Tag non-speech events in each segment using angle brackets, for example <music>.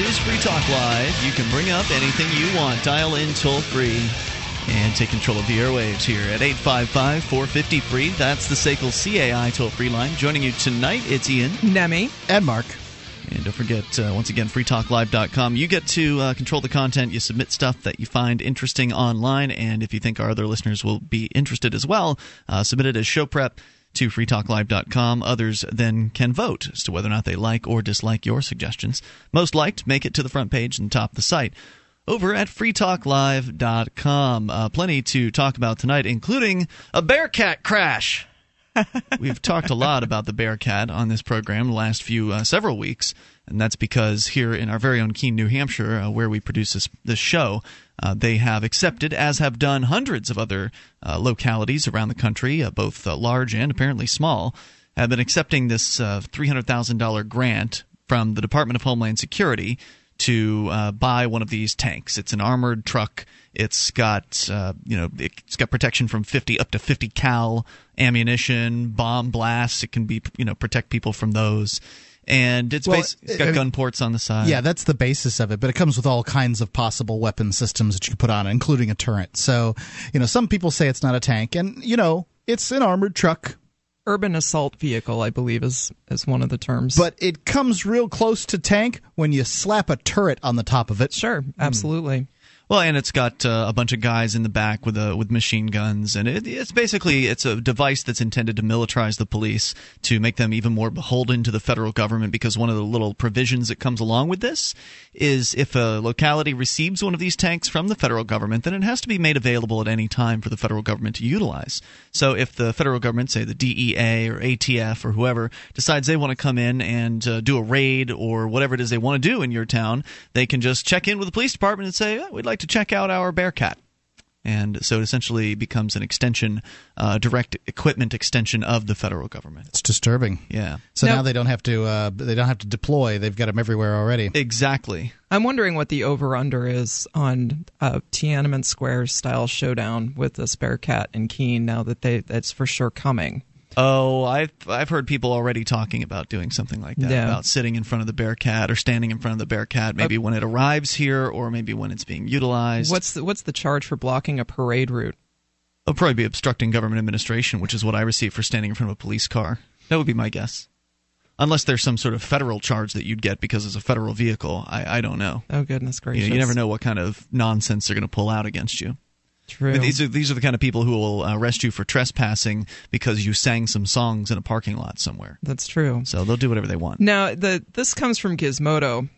This is Free Talk Live. You can bring up anything you want. Dial in toll free and take control of the airwaves here at 855 450 free. That's the SACL CAI toll free line. Joining you tonight, it's Ian. Nemi. And Mark. And don't forget, uh, once again, freetalklive.com. You get to uh, control the content. You submit stuff that you find interesting online. And if you think our other listeners will be interested as well, uh, submit it as show prep to freetalklive.com. Others then can vote as to whether or not they like or dislike your suggestions. Most liked make it to the front page and top the site over at freetalklive.com. Uh, plenty to talk about tonight, including a Bearcat crash. <laughs> We've talked a lot about the Bearcat on this program the last few uh, several weeks, and that's because here in our very own Keene, New Hampshire, uh, where we produce this, this show, uh, they have accepted, as have done hundreds of other uh, localities around the country, uh, both uh, large and apparently small, have been accepting this $300,000 grant from the Department of Homeland Security to uh, buy one of these tanks. It's an armored truck. It's got uh, you know it's got protection from 50 up to 50 cal ammunition, bomb blasts. It can be you know protect people from those. And it's, Well, bas- it's got I- gun ports on the side. Yeah, that's the basis of it, but it comes with all kinds of possible weapon systems that you can put on including a turret. So, you know, some people say it's not a tank, and, you know, it's an armored truck, Urban assault vehicle, I believe, is is one of the terms. but it comes real close to tank when you slap a turret on the top of it. sure, hmm. absolutely. Well, and it's got uh, a bunch of guys in the back with uh, with machine guns, and it, it's basically it's a device that's intended to militarize the police to make them even more beholden to the federal government. Because one of the little provisions that comes along with this is if a locality receives one of these tanks from the federal government, then it has to be made available at any time for the federal government to utilize. So if the federal government, say the DEA or ATF or whoever, decides they want to come in and uh, do a raid or whatever it is they want to do in your town, they can just check in with the police department and say, oh, "We'd like to check out our Bearcat." And so it essentially becomes an extension, uh, direct equipment extension of the federal government. It's disturbing. Yeah, So Now- now they don't have to uh, they don't have to deploy. They've got them everywhere already. exactly. I'm wondering what the over under is on uh, Tiananmen Square style showdown with this Bearcat and Keene. Now that they that's for sure coming. Oh, I've I've heard people already talking about doing something like that, Yeah. about sitting in front of the Bearcat or standing in front of the Bearcat, maybe uh, when it arrives here or maybe when it's being utilized. What's the, what's the charge for blocking a parade route? It'll probably be obstructing government administration, which is what I receive for standing in front of a police car. That would be my guess. Unless there's some sort of federal charge that you'd get because it's a federal vehicle, I, I don't know. Oh goodness You, gracious! know, you never know what kind of nonsense they're going to pull out against you. True. But these are these are the kind of people who will arrest you for trespassing because you sang some songs in a parking lot somewhere. That's true. So they'll do whatever they want. Now, the this comes from Gizmodo.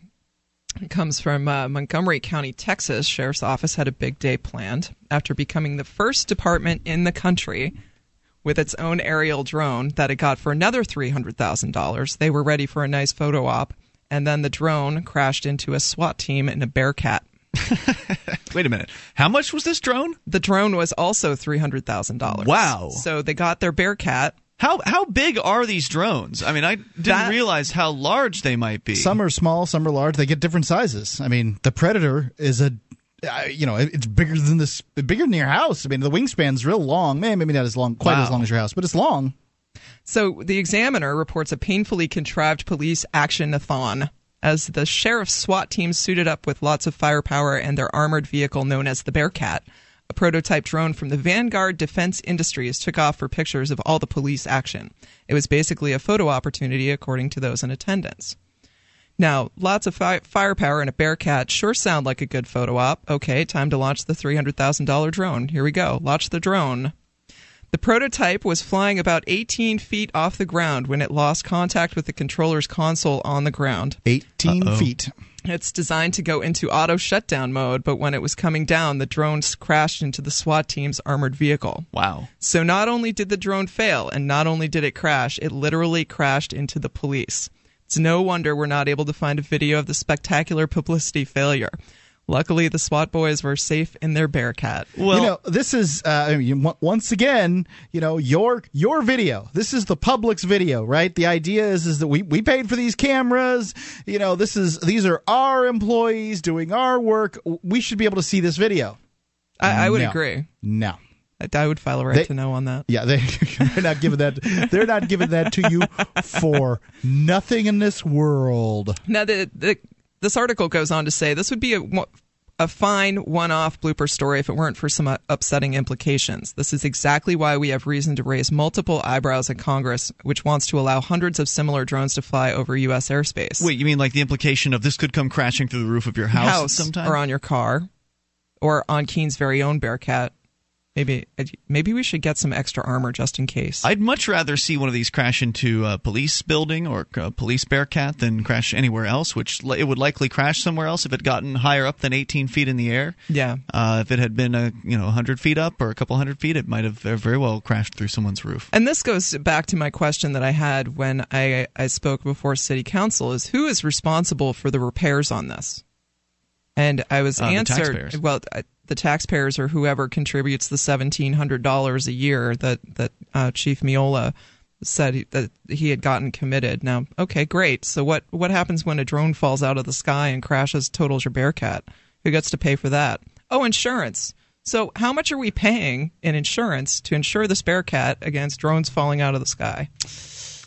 It comes from uh, Montgomery County, Texas. Sheriff's Office had a big day planned after becoming the first department in the country with its own aerial drone that it got for another $300,000. They were ready for a nice photo op, and then the drone crashed into a SWAT team in a Bearcat. Wait a minute. How much was this drone? The drone was also $300,000. Wow. So they got their Bearcat. How how big are these drones? I mean, I didn't That- realize how large they might be. Some are small, some are large. They get different sizes. I mean, the Predator is a, uh, you know, it's bigger than this, bigger than your house. I mean, the wingspan's real long. Man, maybe not as long, quite as long as your house, but it's long. So the Examiner reports a painfully contrived police action-a-thon as the sheriff's SWAT team suited up with lots of firepower and their armored vehicle known as the Bearcat. A prototype drone from the Vanguard Defense Industries took off for pictures of all the police action. It was basically a photo opportunity, according to those in attendance. Now, lots of fi- firepower and a Bearcat sure sound like a good photo op. Okay, time to launch the $300,000 drone. Here we go. Launch the drone. The prototype was flying about 18 feet off the ground when it lost contact with the controller's console on the ground. 18 Uh-oh. feet. It's designed to go into auto shutdown mode, but when it was coming down, the drone crashed into the SWAT team's armored vehicle. wow. So not only did the drone fail, and not only did it crash, it literally crashed into the police. It's no wonder we're not able to find a video of the spectacular publicity failure. Luckily, the SWAT boys were safe in their Bearcat. Well, you know, this is uh, I mean, once again, you know, your your video. This is the public's video, right? The idea is is that we we paid for these cameras. You know, this is these are our employees doing our work. We should be able to see this video. I, I would No. agree. No. I, I would file a right They- to know on that. Yeah, they, <laughs> they're not giving that. They're not giving that to you for nothing in this world. Now, the, the this article goes on to say this would be a, a fine one off blooper story if it weren't for some uh, upsetting implications. This is exactly why we have reason to raise multiple eyebrows in Congress, which wants to allow hundreds of similar drones to fly over U.S. airspace. Wait, you mean like the implication of this could come crashing through the roof of your house, house sometime? or on your car, or on Keene's very own Bearcat? Maybe maybe we should get some extra armor just in case. I'd much rather see one of these crash into a police building or a police Bearcat than crash anywhere else. Which it would likely crash somewhere else if it gotten higher up than 18 feet in the air. Yeah. Uh, if it had been a you know 100 feet up or a couple hundred feet, it might have very well crashed through someone's roof. And this goes back to my question that I had when I I spoke before City Council: is who is responsible for the repairs on this? And I was uh, answered. Well, the taxpayers or whoever contributes the seventeen hundred dollars a year that that uh, Chief Meola said he, that he had gotten committed. Now, okay, great. So what what happens when a drone falls out of the sky and crashes, totals your Bearcat? Who gets to pay for that? Oh, insurance. So how much are we paying in insurance to insure this Bearcat against drones falling out of the sky?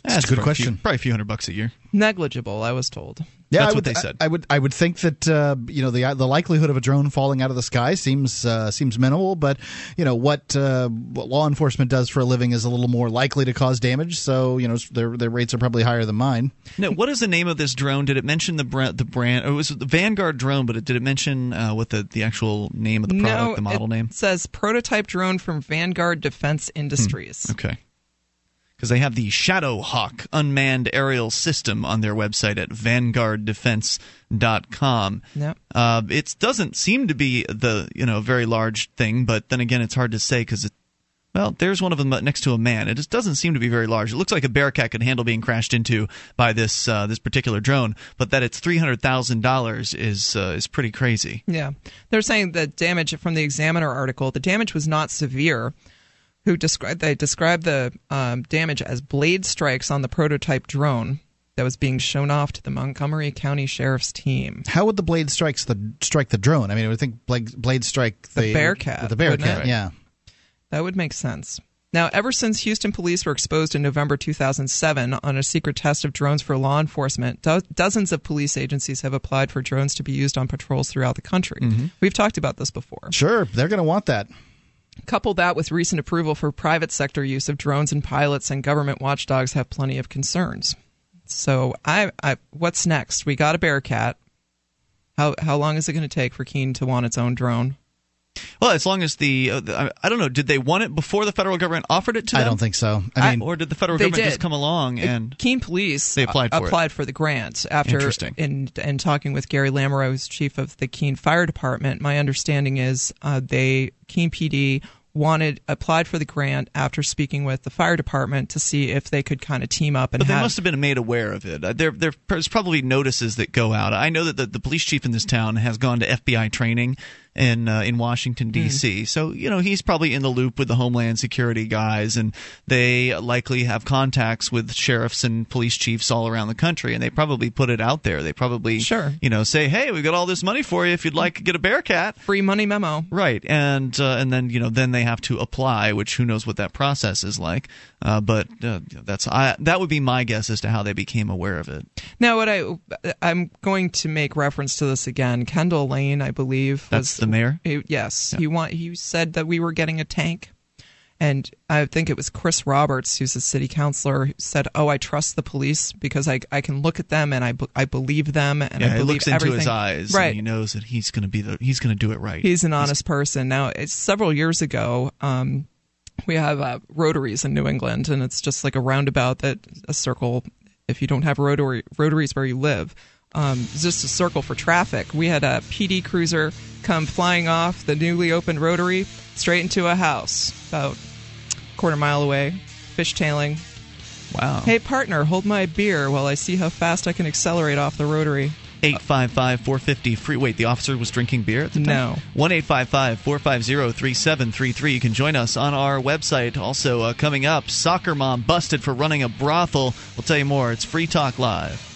That's a good question. Few, probably a few hundred bucks a year. Negligible, I was told. Yeah, That's I would, what they said. I, I, would I would think that uh, you know the the likelihood of a drone falling out of the sky seems uh, seems minimal, but you know what, uh, what law enforcement does for a living is a little more likely to cause damage. So you know their their rates are probably higher than mine. No, what is the name of this drone? Did it mention the brand? The brand? It was the Vanguard drone, but it, did it mention uh, what the the actual name of the product, no, the model it name? Says prototype drone from Vanguard Defense Industries. Hmm. Okay because they have the Shadow Hawk unmanned aerial system on their website at vanguarddefense.com. Yep. Uh, it doesn't seem to be the you know very large thing, but then again, it's hard to say because it. Well, there's one of them next to a man. It just doesn't seem to be very large. It looks like a Bearcat could handle being crashed into by this uh, this particular drone, but that it's three hundred thousand dollars is uh, is pretty crazy. Yeah, they're saying the damage from the Examiner article. The damage was not severe who described they described the um, damage as blade strikes on the prototype drone that was being shown off to the Montgomery County Sheriff's team. How would the blade strikes the strike the drone? I mean, I would think blade, blade strike the, the Bearcat. The Bearcat, yeah. That would make sense. Now, ever since Houston police were exposed in November 2007 on a secret test of drones for law enforcement, do- dozens of police agencies have applied for drones to be used on patrols throughout the country. Mm-hmm. We've talked about this before. Sure, they're going to want that. Couple that with recent approval for private sector use of drones and pilots, and government watchdogs have plenty of concerns. So, I, I what's next? We got a Bearcat. How how long is it going to take for Keene to want its own drone? Well, as long as the, uh, the, I don't know, did they want it before the federal government offered it to them? I don't think so. I mean, I, or did the federal government did. just come along and Keene Police they applied for, applied for the grant after Interesting. in in talking with Gary Lamoureux, who's chief of the Keene Fire Department. My understanding is uh, they Keene PD wanted applied for the grant after speaking with the fire department to see if they could kind of team up and but they have, must have been made aware of it. Uh, there, there's probably notices that go out. I know that the, the police chief in this town has gone to FBI training in uh, in Washington D.C. Mm. So you know he's probably in the loop with the Homeland Security guys, and they likely have contacts with sheriffs and police chiefs all around the country, and they probably put it out there. They probably sure you know say, hey, we got all this money for you if you'd like to get a Bearcat, free money memo, right? And uh, and then you know then they have to apply, which who knows what that process is like. Uh, but uh, that's I, that would be my guess as to how they became aware of it. Now, what I I'm going to make reference to this again. Kendall Lane, I believe, that's the mayor. He, yes, yeah. he want he said that we were getting a tank, and I think it was Chris Roberts, who's a city councilor, who said, "Oh, I trust the police because I I can look at them and I I believe them and yeah, I believe looks everything." into his eyes, right? he knows that he's going to be the he's going to do it right. He's an honest he's, person. Now, it's several years ago. Um, we have uh, rotaries in New England, and it's just like a roundabout that a circle. If you don't have rotary rotaries where you live, um, just a circle for traffic. We had a PD cruiser come flying off the newly opened rotary straight into a house about a quarter mile away, fishtailing. Wow. Hey, partner, hold my beer while I see how fast I can accelerate off the rotary. 855 450 free. Wait, the officer was drinking beer at the time? No. 1 855 450 3733. You can join us on our website. Also, uh, coming up, soccer mom busted for running a brothel. We'll tell you more. It's Free Talk Live.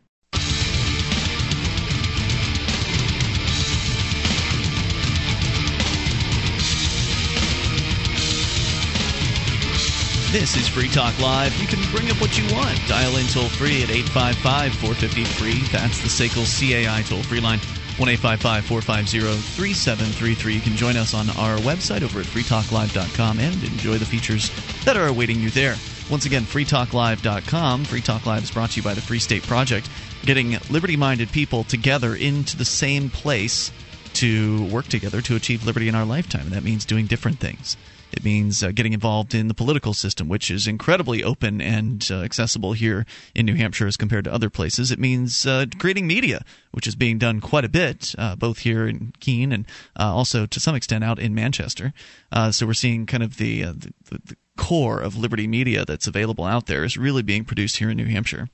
This is Free Talk Live. You can bring up what you want. Dial in toll free at 855 450 free. That's the SACL CAI toll free line. 1 450 3733. You can join us on our website over at freetalklive.com and enjoy the features that are awaiting you there. Once again, freetalklive.com. Free Talk Live is brought to you by the Free State Project, getting liberty minded people together into the same place to work together to achieve liberty in our lifetime. And that means doing different things. It means uh, getting involved in the political system, which is incredibly open and uh, accessible here in New Hampshire as compared to other places. It means uh, creating media, which is being done quite a bit, uh, both here in Keene and uh, also to some extent out in Manchester. Uh, so we're seeing kind of the, the, the core of Liberty Media that's available out there is really being produced here in New Hampshire.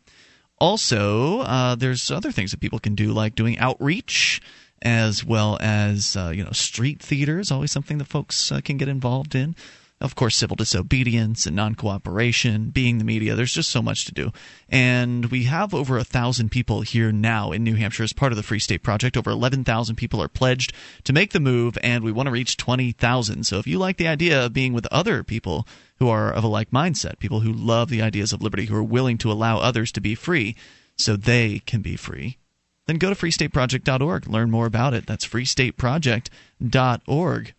Also, there's other things that people can do, like doing outreach as well as uh, you know street theater is always something that folks uh, can get involved in. Of course, civil disobedience and non cooperation, being the media, there's just so much to do. And we have over a thousand people here now in New Hampshire as part of the Free State Project. Over 11,000 people are pledged to make the move, and we want to reach 20,000. So if you like the idea of being with other people who are of a like mindset, people who love the ideas of liberty, who are willing to allow others to be free so they can be free, then go to freestateproject.org. Learn more about it. That's freestateproject.org.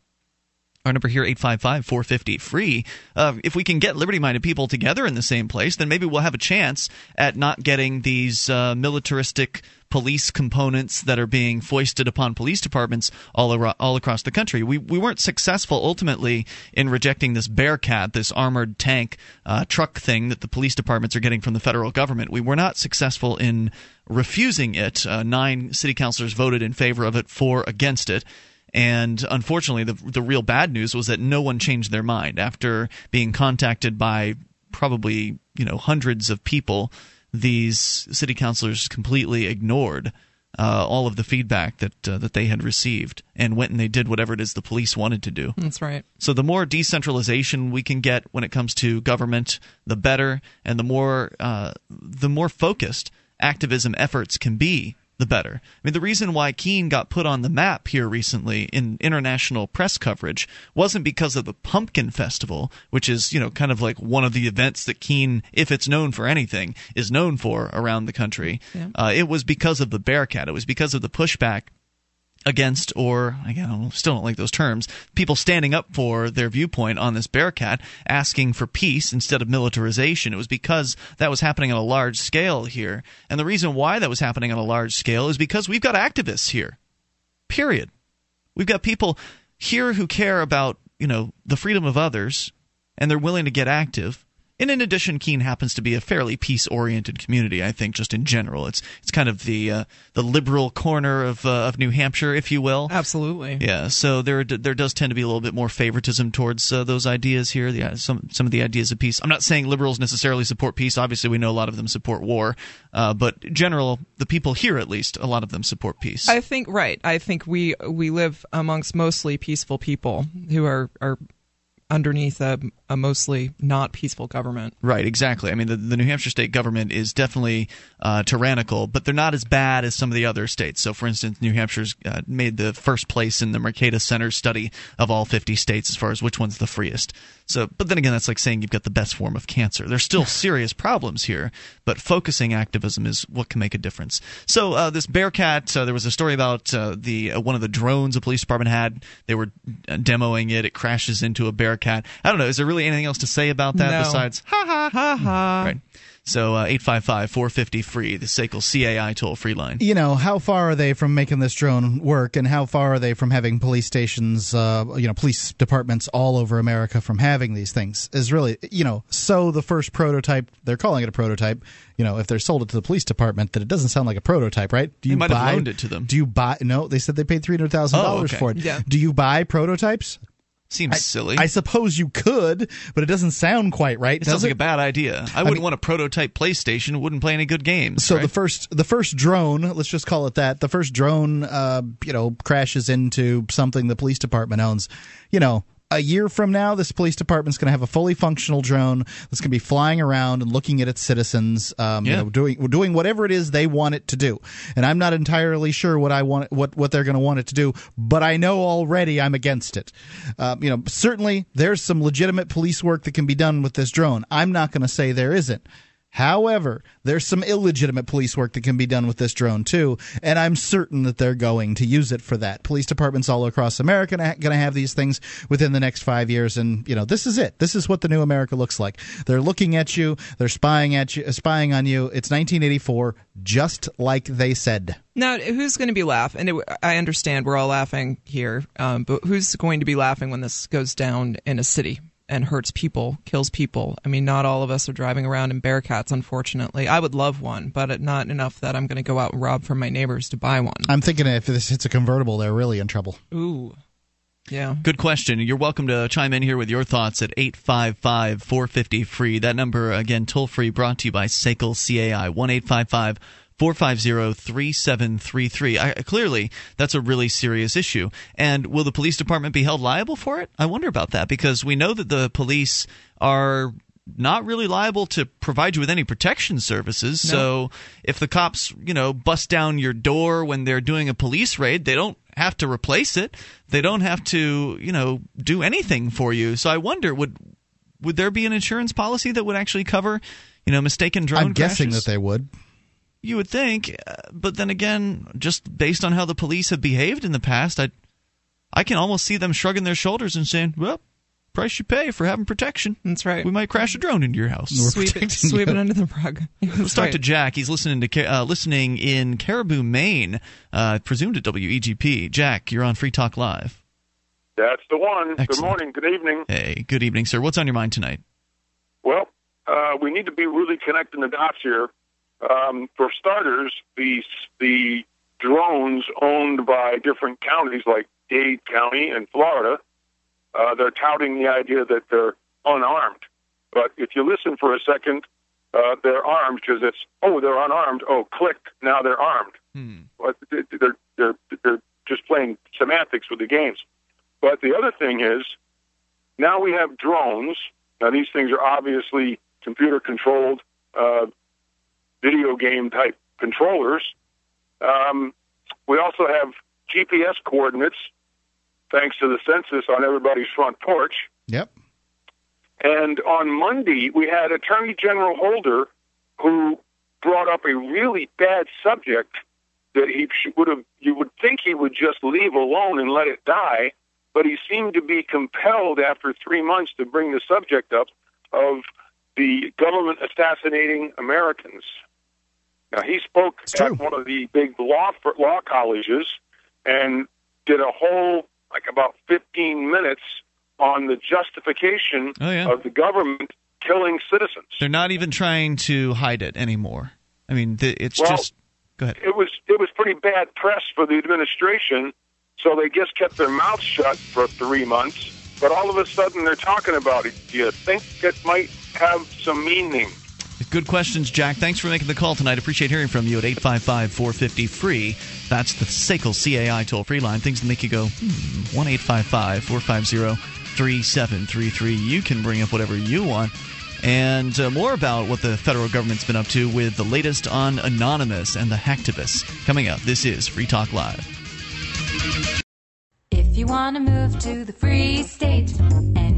Our number here, 855 450 free. Uh, if we can get liberty minded people together in the same place, then maybe we'll have a chance at not getting these uh, militaristic police components that are being foisted upon police departments all, ar- all across the country. We, we weren't successful ultimately in rejecting this Bearcat, this armored tank uh, truck thing that the police departments are getting from the federal government. We were not successful in refusing it. Uh, nine city councilors voted in favor of it, four against it. And unfortunately, the the real bad news was that no one changed their mind after being contacted by probably you know hundreds of people. These city councilors completely ignored uh, all of the feedback that uh, that they had received and went and they did whatever it is the police wanted to do. That's right. So the more decentralization we can get when it comes to government, the better, and the more uh, the more focused activism efforts can be the better. I mean, the reason why Keene got put on the map here recently in international press coverage wasn't because of the Pumpkin Festival, which is, you know, kind of like one of the events that Keene, if it's known for anything, is known for around the country. Yeah. Uh, it was because of the Bearcat. It was because of the pushback against, or again, I still don't like those terms, people standing up for their viewpoint on this Bearcat, asking for peace instead of militarization. It was because that was happening on a large scale here. And the reason why that was happening on a large scale is because we've got activists here. Period. We've got people here who care about, you know, the freedom of others and they're willing to get active and in addition, Keene happens to be a fairly peace-oriented community. I think, just in general, it's it's kind of the uh, the liberal corner of uh, of New Hampshire, if you will. Absolutely. Yeah. So there there does tend to be a little bit more favoritism towards uh, those ideas here. The, uh, some some of the ideas of peace. I'm not saying liberals necessarily support peace. Obviously, we know a lot of them support war. Uh, but general, the people here, at least, a lot of them support peace. I think right. I think we we live amongst mostly peaceful people who are are underneath a, a mostly not peaceful government. Right, exactly. I mean, the, the New Hampshire state government is definitely uh, tyrannical, but they're not as bad as some of the other states. So, for instance, New Hampshire's uh, made the first place in the Mercatus Center study of all 50 states as far as which one's the freest. So, but then again, that's like saying you've got the best form of cancer. There's still serious problems here, but focusing activism is what can make a difference. So, uh, this Bearcat, uh, there was a story about uh, the uh, one of the drones the police department had. They were demoing it. It crashes into a Bearcat. I don't know. Is there really anything else to say about that no. besides ha ha ha ha? Right. So uh, 855 450 free, the SACL CAI toll free line. You know, how far are they from making this drone work, and how far are they from having police stations, uh, you know, police departments all over America from having these things? Is really, you know, so the first prototype, they're calling it a prototype. You know, if they're sold it to the police department, that it doesn't sound like a prototype, right? Do you they might buy, have loaned it to them. Do you buy? No, they said they paid three hundred thousand oh, dollars for it. Yeah. Do you buy prototypes? Seems I, silly. I suppose you could, but it doesn't sound quite right. It sounds it? like a bad idea. I, I wouldn't mean, want a prototype PlayStation. It wouldn't play any good games. So right? the first, the first drone, let's just call it that. The first drone, uh, you know, crashes into something the police department owns. You know, a year from now, this police department's going to have a fully functional drone that's going to be flying around and looking at its citizens, um, yeah. you know, doing doing whatever it is they want it to do. And I'm not entirely sure what I want, what what they're going to want it to do, but I know already I'm against it. Um, you know, certainly there's some legitimate police work that can be done with this drone. I'm not going to say there isn't. However, there's some illegitimate police work that can be done with this drone too, and I'm certain that they're going to use it for that. Police departments all across America are going to have these things within the next five years, and you know this is it. This is what the new America looks like. They're looking at you, they're spying at you, spying on you. It's 1984, just like they said. Now, who's going to be laughing? And I understand we're all laughing here, um, but who's going to be laughing when this goes down in a city? And hurts people, kills people. I mean, not all of us are driving around in Bearcats, unfortunately. I would love one, but not enough that I'm going to go out and rob from my neighbors to buy one. I'm thinking if this hits a convertible, they're really in trouble. Ooh. Yeah. Good question. You're welcome to chime in here with your thoughts at 855 450 free. That number, again, toll free, brought to you by SACL CAI, 1 855 450-3733. clearly, that's a really serious issue. And will the police department be held liable for it? I wonder about that because we know that the police are not really liable to provide you with any protection services. No. So if the cops, you know, bust down your door when they're doing a police raid, they don't have to replace it. They don't have to, you know, do anything for you. So I wonder would would there be an insurance policy that would actually cover, you know, mistaken drone I'm crashes? guessing that they would. You would think, uh, but then again, just based on how the police have behaved in the past, I, I can almost see them shrugging their shoulders and saying, "Well, price you pay for having protection." That's right. We might crash a drone into your house. sweep it, sweep it under the rug. <laughs> Let's talk to Jack. He's listening to uh, listening in Caribou, Maine, uh, presumed at WEGP. Jack, you're on Free Talk Live. That's the one. Excellent. Good morning. Good evening. Hey, good evening, sir. What's on your mind tonight? Well, uh, we need to be really connecting the dots here. Um, for starters, the the drones owned by different counties like Dade County and Florida, uh, they're touting the idea that they're unarmed. But if you listen for a second, uh, they're armed because it's oh they're unarmed. Oh, click now they're armed. Hmm. But they're they're they're just playing semantics with the games. But the other thing is now we have drones. Now these things are obviously computer controlled. Uh, video game type controllers. Um, we also have GPS coordinates, thanks to the census on everybody's front porch. Yep. And on Monday, we had Attorney General Holder who brought up a really bad subject that he would have, you would think he would just leave alone and let it die, but he seemed to be compelled after three months to bring the subject up of the government assassinating Americans. Now he spoke at one of the big law for, law colleges and did a whole like about 15 minutes on the justification oh, yeah. of the government killing citizens. They're not even trying to hide it anymore. I mean, it's well, just go ahead. It was it was pretty bad press for the administration, so they just kept their mouths shut for three months. But all of a sudden, they're talking about it. Do you think it might have some meaning? Good questions, Jack. Thanks for making the call tonight. Appreciate hearing from you at 855 450 free. That's the SACL CAI toll free line. Things that make you go, hmm, 1 855 450 3733. You can bring up whatever you want. And uh, more about what the federal government's been up to with the latest on Anonymous and the hacktivists. Coming up, this is Free Talk Live. If you want to move to the free state and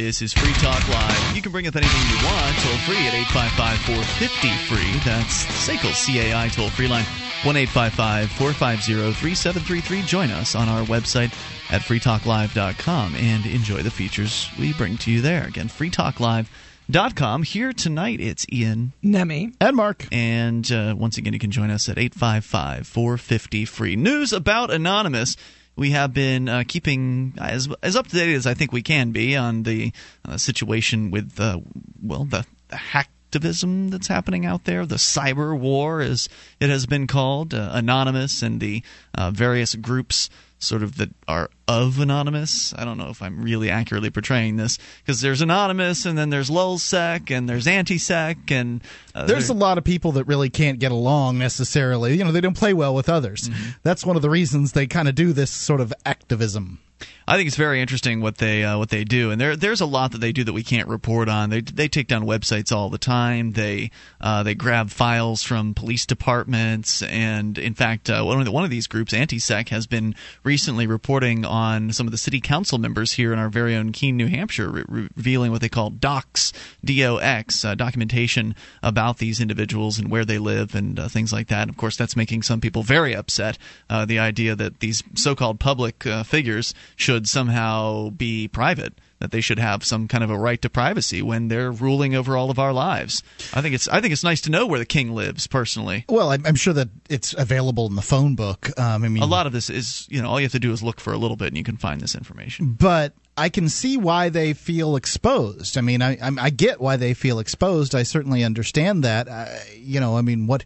This is Free Talk Live. You can bring up anything you want toll free at 855 450 free. That's SACL CAI toll free line 1 450 3733. Join us on our website at freetalklive.com and enjoy the features we bring to you there. Again, freetalklive.com. Here tonight, it's Ian Nemi. And Mark. and uh, once again, you can join us at 855 450 free. News about Anonymous. We have been uh, keeping as as up to date as I think we can be on the uh, situation with uh, well the, the hacktivism that's happening out there, the cyber war, as it has been called, uh, Anonymous and the uh, various groups sort of that are of Anonymous. I don't know if I'm really accurately portraying this because there's Anonymous and then there's LulzSec and there's AntiSec and uh, There's a lot of people that really can't get along necessarily. You know, they don't play well with others. That's one of the reasons they kind of do this sort of activism. I think it's very interesting what they uh, what they do, and there there's a lot that they do that we can't report on. They they take down websites all the time. They uh, they grab files from police departments, and in fact, uh, one of the, one of these groups, AntiSec, has been recently reporting on some of the city council members here in our very own Keene, New Hampshire, re- revealing what they call docs, D-O-X, uh, documentation about these individuals and where they live and uh, things like that. And of course, that's making some people very upset. Uh, the idea that these so-called public figures should somehow be private. That they should have some kind of a right to privacy when they're ruling over all of our lives. I think it's I think it's nice to know where the king lives personally. Well, I'm, I'm sure that it's available in the phone book. Um, I mean, A lot of this is you know all you have to do is look for a little bit and you can find this information. but I can see why they feel exposed. I mean, I I'm- I get why they feel exposed. I certainly understand that. I, you know, I mean, what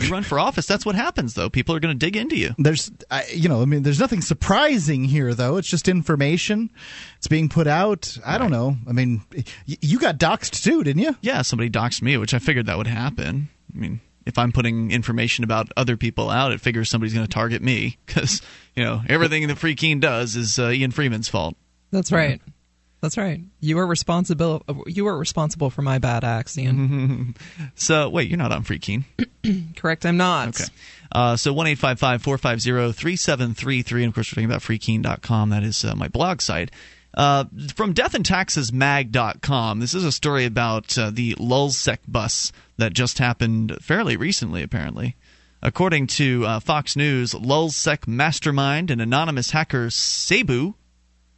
You <laughs> run for office, that's what happens though. People are going to dig into you. there's I, you know, I mean, there's nothing surprising here though. It's just information. It's being put out. I don't know. I mean, y- you got doxxed too, didn't you? Yeah, somebody doxed me, which I figured that would happen. I mean, if I'm putting information about other people out, it figures somebody's going to target me because you know everything that Free Keene does is uh, Ian Freeman's fault. That's right. That's right. You are responsible. You are responsible for my bad acts, Ian. <laughs> So wait, you're not on Free Keene. <clears throat> Correct. I'm not. Okay. Uh, so one eight five five four five zero three seven three three, and of course we're talking about freekeene.com. That is uh, my blog site. Uh, from deathandtaxesmag.com, this is a story about uh, the LulzSec bus that just happened fairly recently, apparently. According to uh, Fox News, LulzSec mastermind and anonymous hacker Sabu,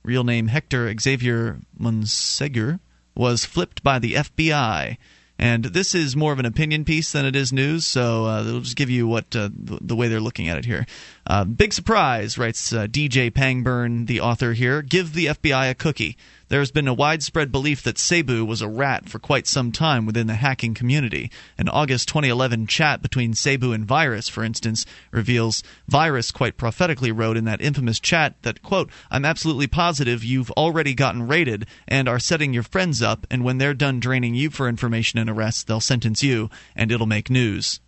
real name Hector Xavier Monsegur, was flipped by the FBI. And this is more of an opinion piece than it is news, so uh, it'll just give you what uh, the, the way they're looking at it here. Uh, big surprise, writes uh, DJ Pangburn, the author here. Give the FBI a cookie. There has been a widespread belief that Sabu was a rat for quite some time within the hacking community. An August 2011 chat between Sabu and Virus, for instance, reveals Virus quite prophetically wrote in that infamous chat that, quote, I'm absolutely positive you've already gotten raided and are setting your friends up, and when they're done draining you for information and arrests, they'll sentence you, and it'll make news.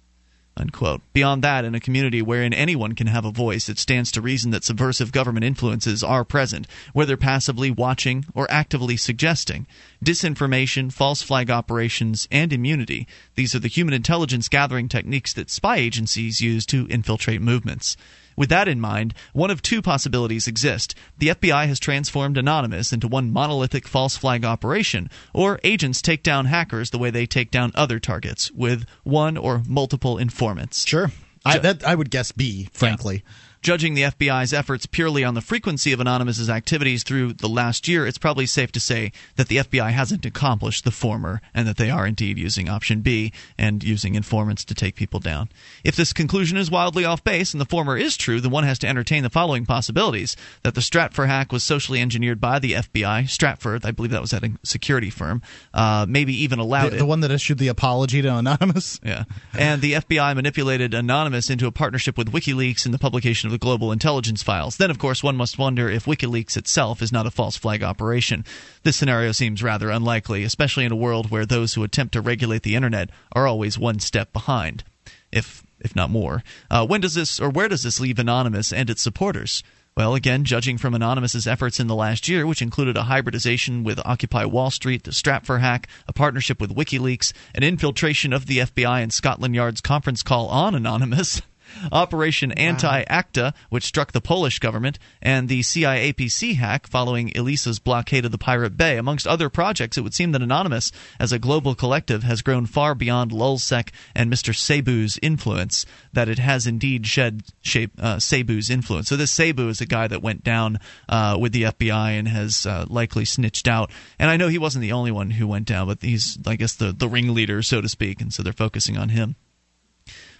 Unquote. Beyond that, in a community wherein anyone can have a voice, it stands to reason that subversive government influences are present, whether passively watching or actively suggesting. Disinformation, false flag operations, and immunity these are the human intelligence gathering techniques that spy agencies use to infiltrate movements. With that in mind, one of two possibilities exist. The FBI has transformed Anonymous into one monolithic false flag operation, or agents take down hackers the way they take down other targets, with one or multiple informants. Sure. I, that I would guess B, frankly. Judging the FBI's efforts purely on the frequency of Anonymous's activities through the last year, it's probably safe to say that the FBI hasn't accomplished the former and that they are indeed using option B and using informants to take people down. If this conclusion is wildly off base and the former is true, then one has to entertain the following possibilities that the Stratfor hack was socially engineered by the FBI. Stratfor, I believe that was at a security firm, uh, maybe even allowed The, it. the one that issued the apology to Anonymous. Yeah. And the FBI manipulated Anonymous into a partnership with WikiLeaks in the publication of the global intelligence files. Then, of course, one must wonder if WikiLeaks itself is not a false flag operation. This scenario seems rather unlikely, especially in a world where those who attempt to regulate the internet are always one step behind. If if not more. Uh, when does this, or where does this leave Anonymous and its supporters? Well, again, judging from Anonymous's efforts in the last year, which included a hybridization with Occupy Wall Street, the Stratfor hack, a partnership with WikiLeaks, an infiltration of the FBI and Scotland Yard's conference call on Anonymous, <laughs> Operation Anti Acta, which struck the Polish government, and the CIAPC hack following Elisa's blockade of the Pirate Bay. Amongst other projects, it would seem that Anonymous, as a global collective, has grown far beyond Lulzsec and Mr. Sabu's influence, that it has indeed shed shape, uh, Sabu's influence. So, this Sabu is a guy that went down uh, with the FBI and has uh, likely snitched out. And I know he wasn't the only one who went down, but he's, I guess, the, the ringleader, so to speak, and so they're focusing on him.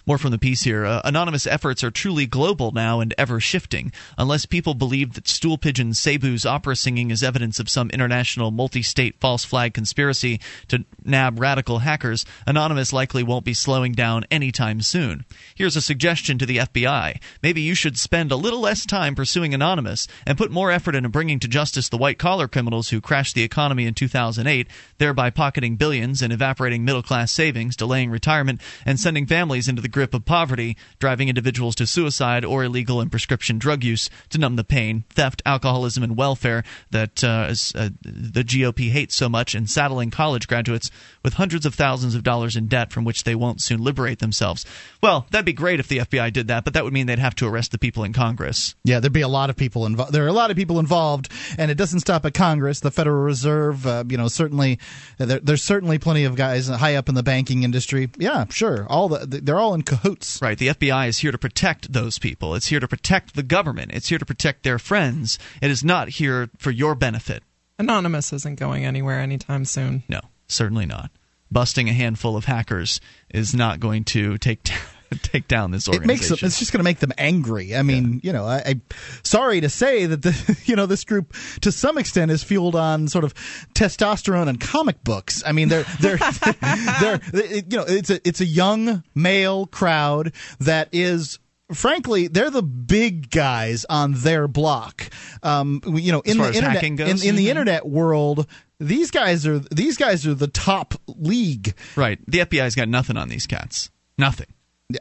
More from the piece here. Uh, anonymous efforts are truly global now and ever shifting. Unless people believe that stool pigeon Sabu's opera singing is evidence of some international multi state false flag conspiracy to nab radical hackers, Anonymous likely won't be slowing down anytime soon. Here's a suggestion to the FBI. Maybe you should spend a little less time pursuing Anonymous and put more effort into bringing to justice the white collar criminals who crashed the economy in 2008, thereby pocketing billions and evaporating middle class savings, delaying retirement, and sending families into the grip of poverty, driving individuals to suicide or illegal and prescription drug use to numb the pain, theft, alcoholism, and welfare that uh, is, uh, the GOP hates so much, and saddling college graduates with hundreds of thousands of dollars in debt from which they won't soon liberate themselves. Well, that'd be great if the FBI did that, but that would mean they'd have to arrest the people in Congress. Yeah, there'd be a lot of people involved. There are a lot of people involved, and it doesn't stop at Congress. The Federal Reserve, uh, you know, certainly there, there's certainly plenty of guys high up in the banking industry. Yeah, sure, all the, they're all in cahoots. Right. The FBI is here to protect those people. It's here to protect the government. It's here to protect their friends. It is not here for your benefit. Anonymous isn't going anywhere anytime soon. No, certainly not. Busting a handful of hackers is not going to take <laughs> <laughs> take down this organization. It makes them, it's just going to make them angry. I mean, yeah. you know, I, I sorry to say that the <laughs> you know this group to some extent is fueled on sort of testosterone and comic books. I mean, they're they're <laughs> they're, they're you know it's a it's a young male crowd that is frankly, they're the big guys on their block. Um, you know, in the internet, in, in, the internet world, these guys are these guys are the top league. Right. The FBI's got nothing on these cats. Nothing.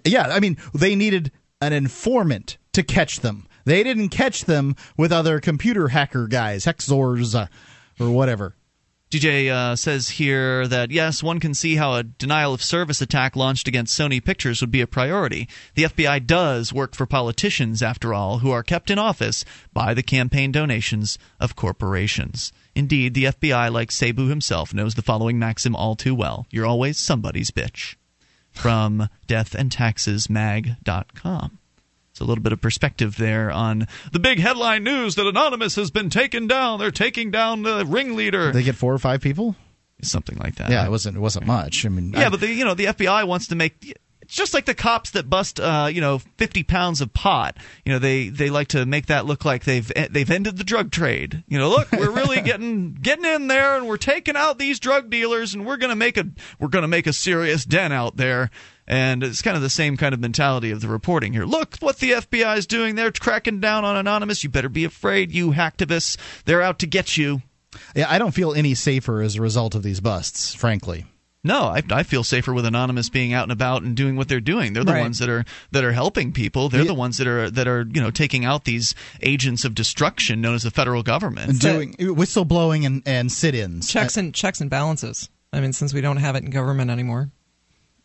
Yeah, I mean, they needed an informant to catch them. They didn't catch them with other computer hacker guys, Hexors, uh, or whatever. DJ uh, says here that yes, one can see how a denial of service attack launched against Sony Pictures would be a priority. The FBI does work for politicians, after all, who are kept in office by the campaign donations of corporations. Indeed, the FBI, like Sabu himself, knows the following maxim all too well You're always somebody's bitch from deathandtaxesmag.com. So a little bit of perspective there on the big headline news that Anonymous has been taken down. They're taking down the ringleader. They get four or five people, something like that. Yeah, it wasn't it wasn't much. I mean, yeah, I, but the you know the FBI wants to make it's just like the cops that bust, uh, you know, 50 pounds of pot. You know, they, they like to make that look like they've they've ended the drug trade. You know, look, we're really <laughs> getting getting in there, and we're taking out these drug dealers, and we're gonna make a we're gonna make a serious dent out there. And it's kind of the same kind of mentality of the reporting here. Look what the FBI is doing. They're cracking down on Anonymous. You better be afraid, you hacktivists. They're out to get you. Yeah, I don't feel any safer as a result of these busts, frankly. No, I, I feel safer with anonymous being out and about and doing what they're doing. They're the right. ones that are that are helping people. They're yeah. the ones that are that are you know taking out these agents of destruction known as the federal government. And doing whistleblowing and, and sit-ins. Checks and checks and balances. I mean, since we don't have it in government anymore.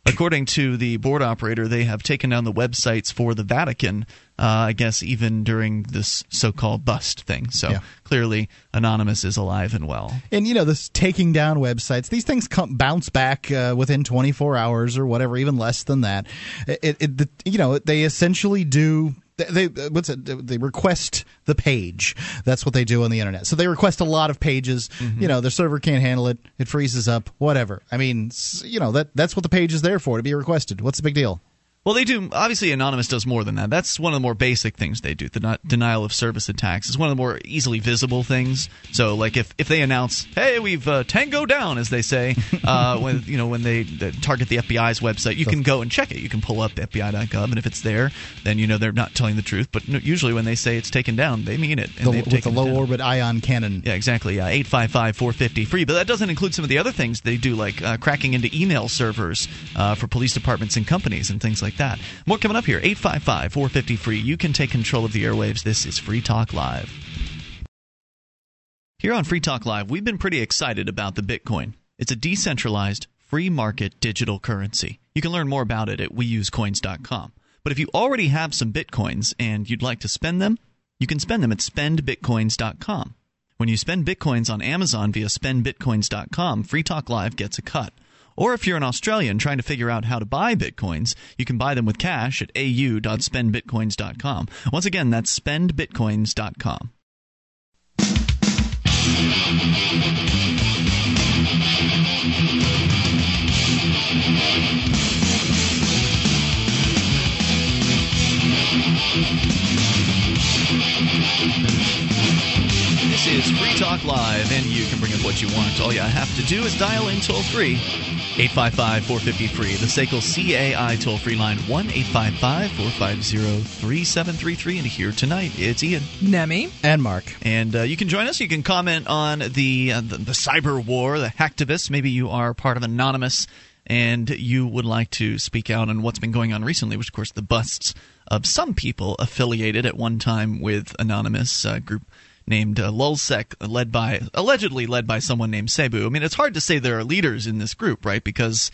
According to the board operator, they have taken down the websites for the Vatican, uh, I guess, even during this so called bust thing. So yeah. clearly, Anonymous is alive and well. And, you know, this taking down websites, these things come, bounce back uh, within 24 hours or whatever, even less than that. It, it, the, you know, they essentially do they what's it they request the page that's what they do on the internet so they request a lot of pages mm-hmm. you know their server can't handle it it freezes up whatever i mean you know that that's what the page is there for to be requested what's the big deal well, they do. Obviously, Anonymous does more than that. That's one of the more basic things they do. The denial of service attacks is one of the more easily visible things. So, like if, if they announce, "Hey, we've uh, tango down," as they say, uh, <laughs> when you know when they target the FBI's website, you can go and check it. You can pull up FBI.gov, and if it's there, then you know they're not telling the truth. But usually, when they say it's taken down, they mean it. The, with the low orbit ion cannon. Yeah, exactly. Yeah, eight five five four fifty free. But that doesn't include some of the other things they do, like uh, cracking into email servers uh, for police departments and companies and things like like that. More coming up here. 855 450 free. You can take control of the airwaves. This is Free Talk Live. Here on Free Talk Live, we've been pretty excited about the Bitcoin. It's a decentralized, free market digital currency. You can learn more about it at weusecoins.com. But if you already have some Bitcoins and you'd like to spend them, you can spend them at spendbitcoins.com. When you spend Bitcoins on Amazon via spendbitcoins.com, Free Talk Live gets a cut. Or if you're an Australian trying to figure out how to buy Bitcoins, you can buy them with cash at au.spendbitcoins.com. Once again, that's spendbitcoins.com. This is Free Talk Live, and you can bring up what you want. All you have to do is dial in toll free 855 450 free. The SACL CAI toll free line 1 855 450 3733. And here tonight, it's Ian. Nemi. And Mark. And uh, you can join us. You can comment on the, uh, the the cyber war, the hacktivists. Maybe you are part of Anonymous and you would like to speak out on what's been going on recently, which, of course, the busts of some people affiliated at one time with Anonymous uh, group named uh, LulzSec, led by allegedly led by someone named Sabu. I mean, it's hard to say there are leaders in this group, right? Because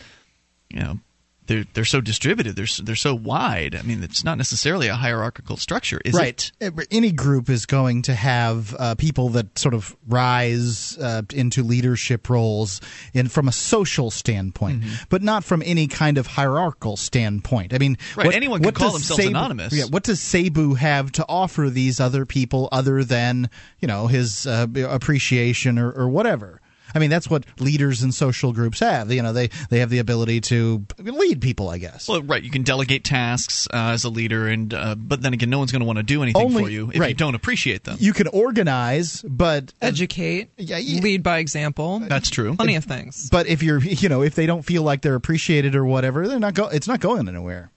you know they're they're so distributed, they're they're so wide. I mean, it's not necessarily a hierarchical structure, is right. it? Any group is going to have uh, people that sort of rise uh, into leadership roles in from a social standpoint, Mm-hmm. but not from any kind of hierarchical standpoint. I mean, Right, anyone can call themselves Sabu- anonymous. Yeah, what does Sabu have to offer these other people other than you know his uh, appreciation or, or whatever? I mean, that's what leaders in social groups have. You know, they they have the ability to lead people. I guess. Well, right. You can delegate tasks uh, as a leader, and uh, but then again, no one's going to want to do anything Only- for you if you don't appreciate them. you can organize, but Educate. Yeah, you- lead by example. That's true. Plenty of things. But if you're, <laughs> you know, if they don't feel like they're appreciated or whatever, they're not go. It's not going anywhere.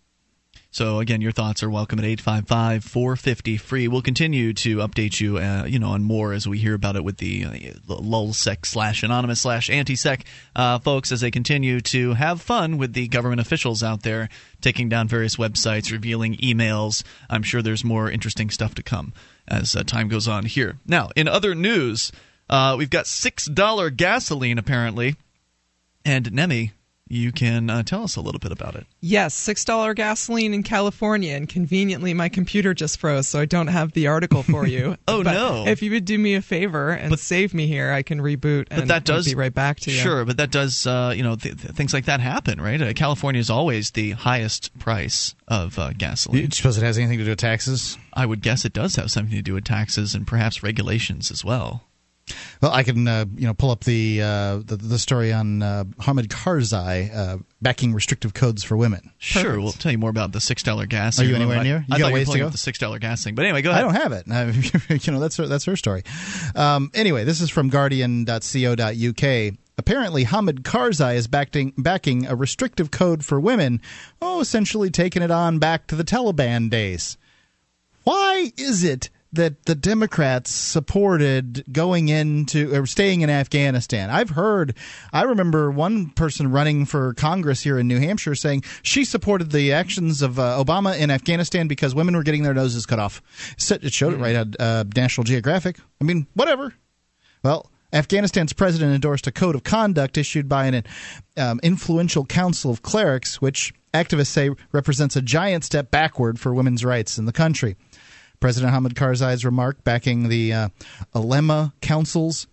So again, your thoughts are welcome at 855-450 free. We'll continue to update you, uh, you know, on more as we hear about it with the, uh, LulzSec slash anonymous slash anti-sec uh, folks as they continue to have fun with the government officials out there taking down various websites, revealing emails. I'm sure there's more interesting stuff to come as uh, time goes on here. Now, in other news, uh, we've got six dollar gasoline apparently, and Nemi. You can uh, tell us a little bit about it. Yes, six dollar gasoline in California, and conveniently my computer just froze, so I don't have the article for you. <laughs> Oh, But no. If you would do me a favor and save me here, I can reboot and but that does be right back to you. Sure, but that does uh, you know th- th- things like that happen, right? Uh, California is always the highest price of uh, Do gasoline. you suppose it has anything to do with taxes? I would guess it does have something to do with taxes and perhaps regulations as well. Well, I can, uh, you know, pull up the uh, the, the story on uh, Hamid Karzai uh, backing restrictive codes for women. Sure, Perfect. we'll tell you more about the six dollar gas. Are you thing. anywhere I- near? You I got thought you were ways to pulling go? up the six dollar gas thing, but anyway, go ahead. I don't have it. Uh, <laughs> you know, that's her, that's her story. Um, anyway, this is from Guardian.co.uk. Apparently, Hamid Karzai is backing, backing a restrictive code for women. Oh, essentially taking it on back to the Taliban days. Why is it that the Democrats supported going into or staying in Afghanistan? I've heard, I remember one person running for Congress here in New Hampshire saying she supported the actions of uh, Obama in Afghanistan because women were getting their noses cut off. It showed it right on uh, National Geographic. I mean, whatever. Well, Afghanistan's president endorsed a code of conduct issued by an um, influential council of clerics, which activists say represents a giant step backward for women's rights in the country. President Hamid Karzai's remark backing the uh, Ulema Council's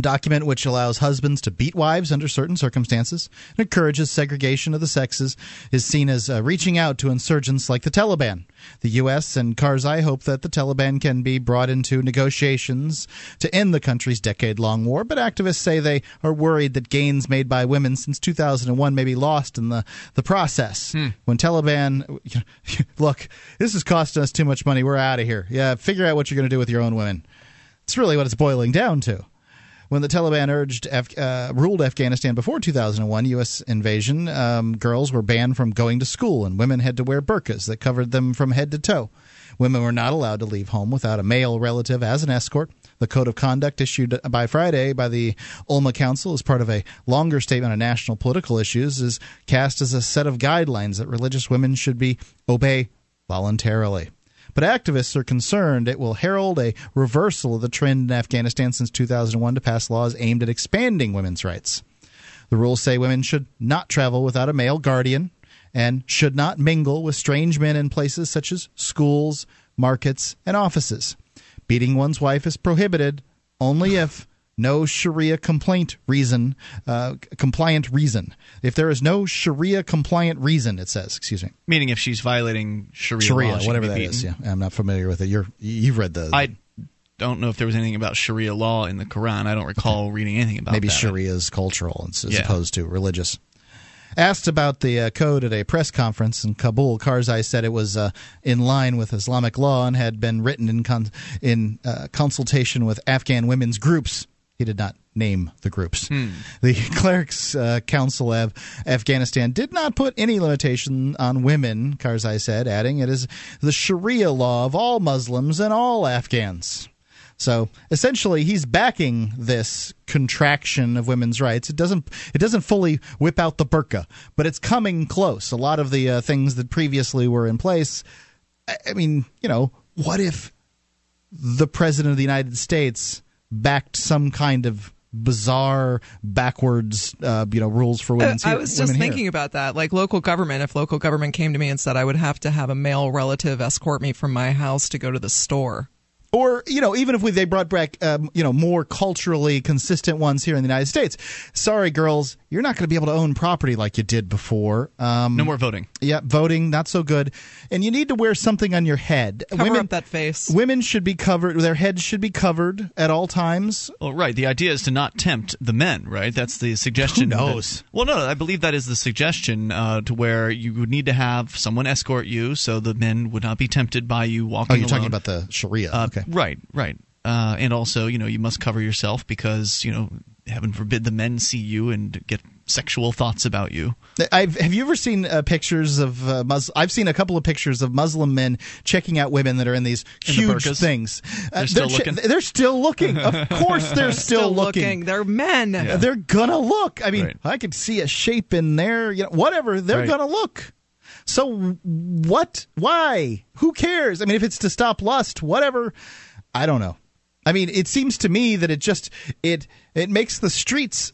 document which allows husbands to beat wives under certain circumstances and encourages segregation of the sexes is seen as uh, reaching out to insurgents like the Taliban. The U.S. and Karzai hope that the Taliban can be brought into negotiations to end the country's decade long war, but activists say they are worried that gains made by women since 2001 may be lost in the, the process. When Taliban, <laughs> look, this is costing us too much money, we're out of here. Yeah, figure out what you're going to do with your own women. It's really what it's boiling down to. When the Taliban urged Af- uh, ruled Afghanistan before 2001 U.S. invasion, um, girls were banned from going to school, and women had to wear burqas that covered them from head to toe. Women were not allowed to leave home without a male relative as an escort. The code of conduct issued by Friday by the Ulema Council as part of a longer statement on national political issues is cast as a set of guidelines that religious women should be obey voluntarily. But activists are concerned it will herald a reversal of the trend in Afghanistan since 2001 to pass laws aimed at expanding women's rights. The rules say women should not travel without a male guardian, and should not mingle with strange men in places such as schools, markets, and offices. Beating one's wife is prohibited only if no Sharia complaint reason, uh, compliant reason. If there is no Sharia compliant reason, it says. Excuse me. Meaning, if she's violating Sharia, Sharia, law, whatever that be is. Yeah, I'm not familiar with it. You're you've read the. I don't know if there was anything about Sharia law in the Quran. I don't recall reading anything about maybe that. Sharia is cultural as, as Yeah. opposed to religious. Asked about the uh, code at a press conference in Kabul, Karzai said it was uh, in line with Islamic law and had been written in con- in uh, consultation with Afghan women's groups. He did not name the groups. The <laughs> Clerics uh, Council of Afghanistan did not put any limitation on women, Karzai said, adding, It is the Sharia law of all Muslims and all Afghans. So essentially, he's backing this contraction of women's rights. It doesn't it doesn't fully whip out the burqa, but it's coming close. A lot of the uh, things that previously were in place. I, I mean, you know, what if the president of the United States backed some kind of bizarre backwards uh, you know rules for women's I was just women here? thinking about that. Like local government, if local government came to me and said I would have to have a male relative escort me from my house to go to the store. or you know even if we, they brought back um, you know more culturally consistent ones here in the United States. Sorry, girls, you're not going to be able to own property like you did before. Um, No more voting. yeah, voting not so good, and you need to wear something on your head. Cover women, up that face. women should be covered. Their heads should be covered at all times. Well, right. The idea is to not tempt the men, right? That's the suggestion. Who that- knows? well, no, I believe that is the suggestion uh, to where you would need to have someone escort you, so the men would not be tempted by you walking. Oh, you're talking about the Sharia. Uh, okay. Right, right. Uh, and also, you know, you must cover yourself because, you know, heaven forbid the men see you and get sexual thoughts about you. I've, have you ever seen uh, pictures of uh, Mus- I've seen a couple of pictures of Muslim men checking out women that are in these In huge burqas? things. Uh, They're still che- looking? they're still looking. Of <laughs> course, they're still, looking. They're men. They're gonna look. I mean, Right. I could see a shape in there. You know, whatever. They're Right. gonna look. So what? Why? Who cares? I mean, if it's to stop lust, whatever. I don't know. I mean, it seems to me that it just it it makes the streets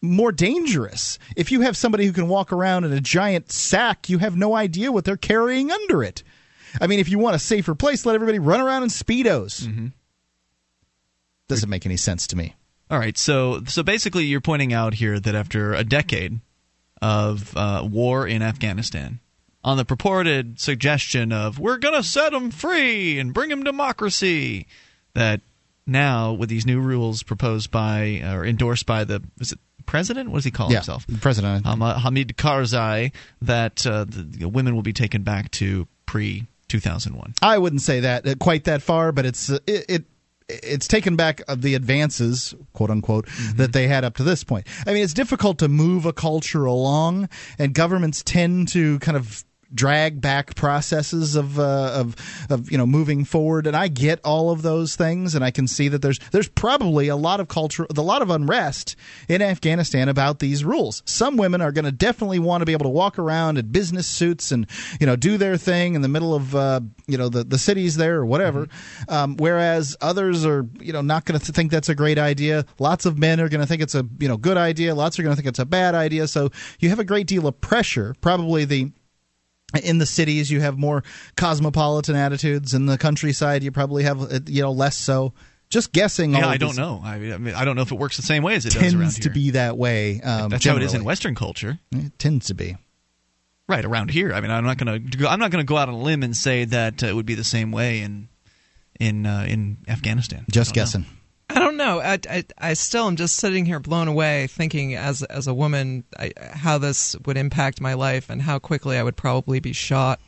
more dangerous. If you have somebody who can walk around in a giant sack, you have no idea what they're carrying under it. I mean, if you want a safer place, let everybody run around in speedos. Doesn't make any sense to me. All right, so so basically, you're pointing out here that after a decade of uh, war in Afghanistan, on the purported suggestion of we're going to set them free and bring them democracy, that now with these new rules proposed by or endorsed by the is it president? What does he call Yeah, himself? President. um, uh, Hamid Karzai, that uh, the, women will be taken back to pre 2001. I wouldn't say that uh, quite that far, but it's uh, it. it it's taken back of the advances, quote unquote, that they had up to this point. I mean, it's difficult to move a culture along, and governments tend to kind of drag back processes of uh, of of you know moving forward. And I get all of those things, and I can see that there's there's probably a lot of culture, a lot of unrest in Afghanistan about these rules. Some women are going to definitely want to be able to walk around in business suits and you know do their thing in the middle of uh, you know the the cities there or whatever, um, whereas others are you know not going to think that's a great idea. Lots of men are going to think it's a you know good idea. Lots are going to think it's a bad idea. So you have a great deal of pressure. Probably the in the cities you have more cosmopolitan attitudes in the countryside you probably have uh, you know less so just guessing Yeah, I don't know. I mean, I don't know if it works the same way as it does around tends here. to be that way um, That's how it is in. Western culture. it tends to be Right around here. I mean, I'm not gonna go, I'm not gonna go out on a limb and say that uh, it would be the same way in in uh, in Afghanistan. just guessing. know. Guessing I don't know. I, I, I still am just sitting here blown away, thinking as as a woman I, how this would impact my life and how quickly I would probably be shot.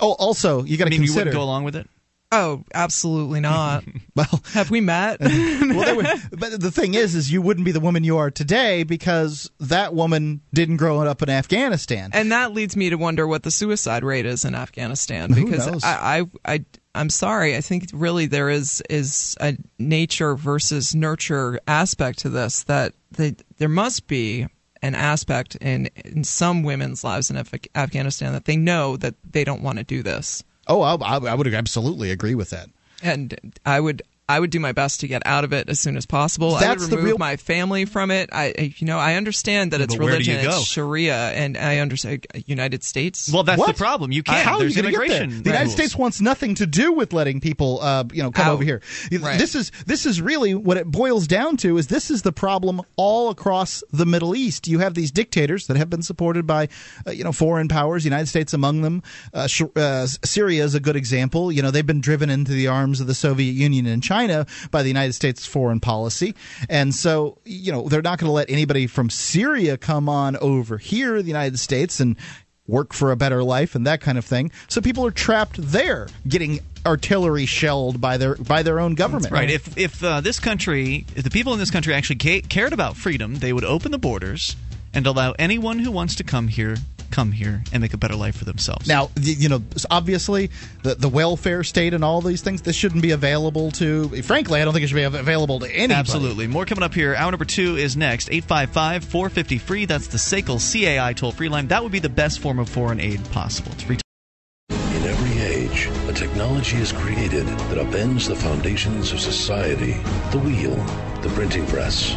oh also you got I to mean, you consider wouldn't go along with it. Oh, absolutely not. <laughs> <laughs> Well, Have we met? <laughs> well, were, but the thing is, is you wouldn't be the woman you are today because that woman didn't grow up in Afghanistan. and that leads me to wonder what the suicide rate is in Afghanistan Who because knows? I, I I I'm sorry. I think really there is is a nature versus nurture aspect to this that they, there must be an aspect in in some women's lives in Af- Afghanistan that they know that they don't want to do this. oh, I, I I would absolutely agree with that. and I would I would do my best to get out of it as soon as possible. I That's would the remove real- my family from it. I, I- you know, I understand that it's but where do religion, it's Sharia, and I understand United States. Well, that's What? the problem. You can't. How are you There's going to get there? immigration. The United. States wants nothing to do with letting people, uh, you know, come Out. over here. Right. This is this is really what it boils down to. Is this is the problem all across the Middle East? You have these dictators that have been supported by, uh, you know, foreign powers, United States among them. Uh, Sh- uh, Syria is a good example. You know, they've been driven into the arms of the Soviet Union and China by the United States foreign policy, and so you know they're not going to let anybody from Syria come on over here, the United States, and work for a better life and that kind of thing. So people are trapped there, getting artillery shelled by their by their own government. Right. If if uh, this country, if the people in this country actually ca- cared about freedom, they would open the borders and allow anyone who wants to come here come here and make a better life for themselves. Now, you know, obviously, the the welfare state and all these things, this shouldn't be available to. Frankly, I don't think it should be available to anybody. Absolutely. More coming up here. Hour number two is next. 855 450 free. That's the SACL CAI toll free line. That would be the best form of foreign aid possible. It's free. In every age, a technology is created that upends the foundations of society the wheel, the printing press,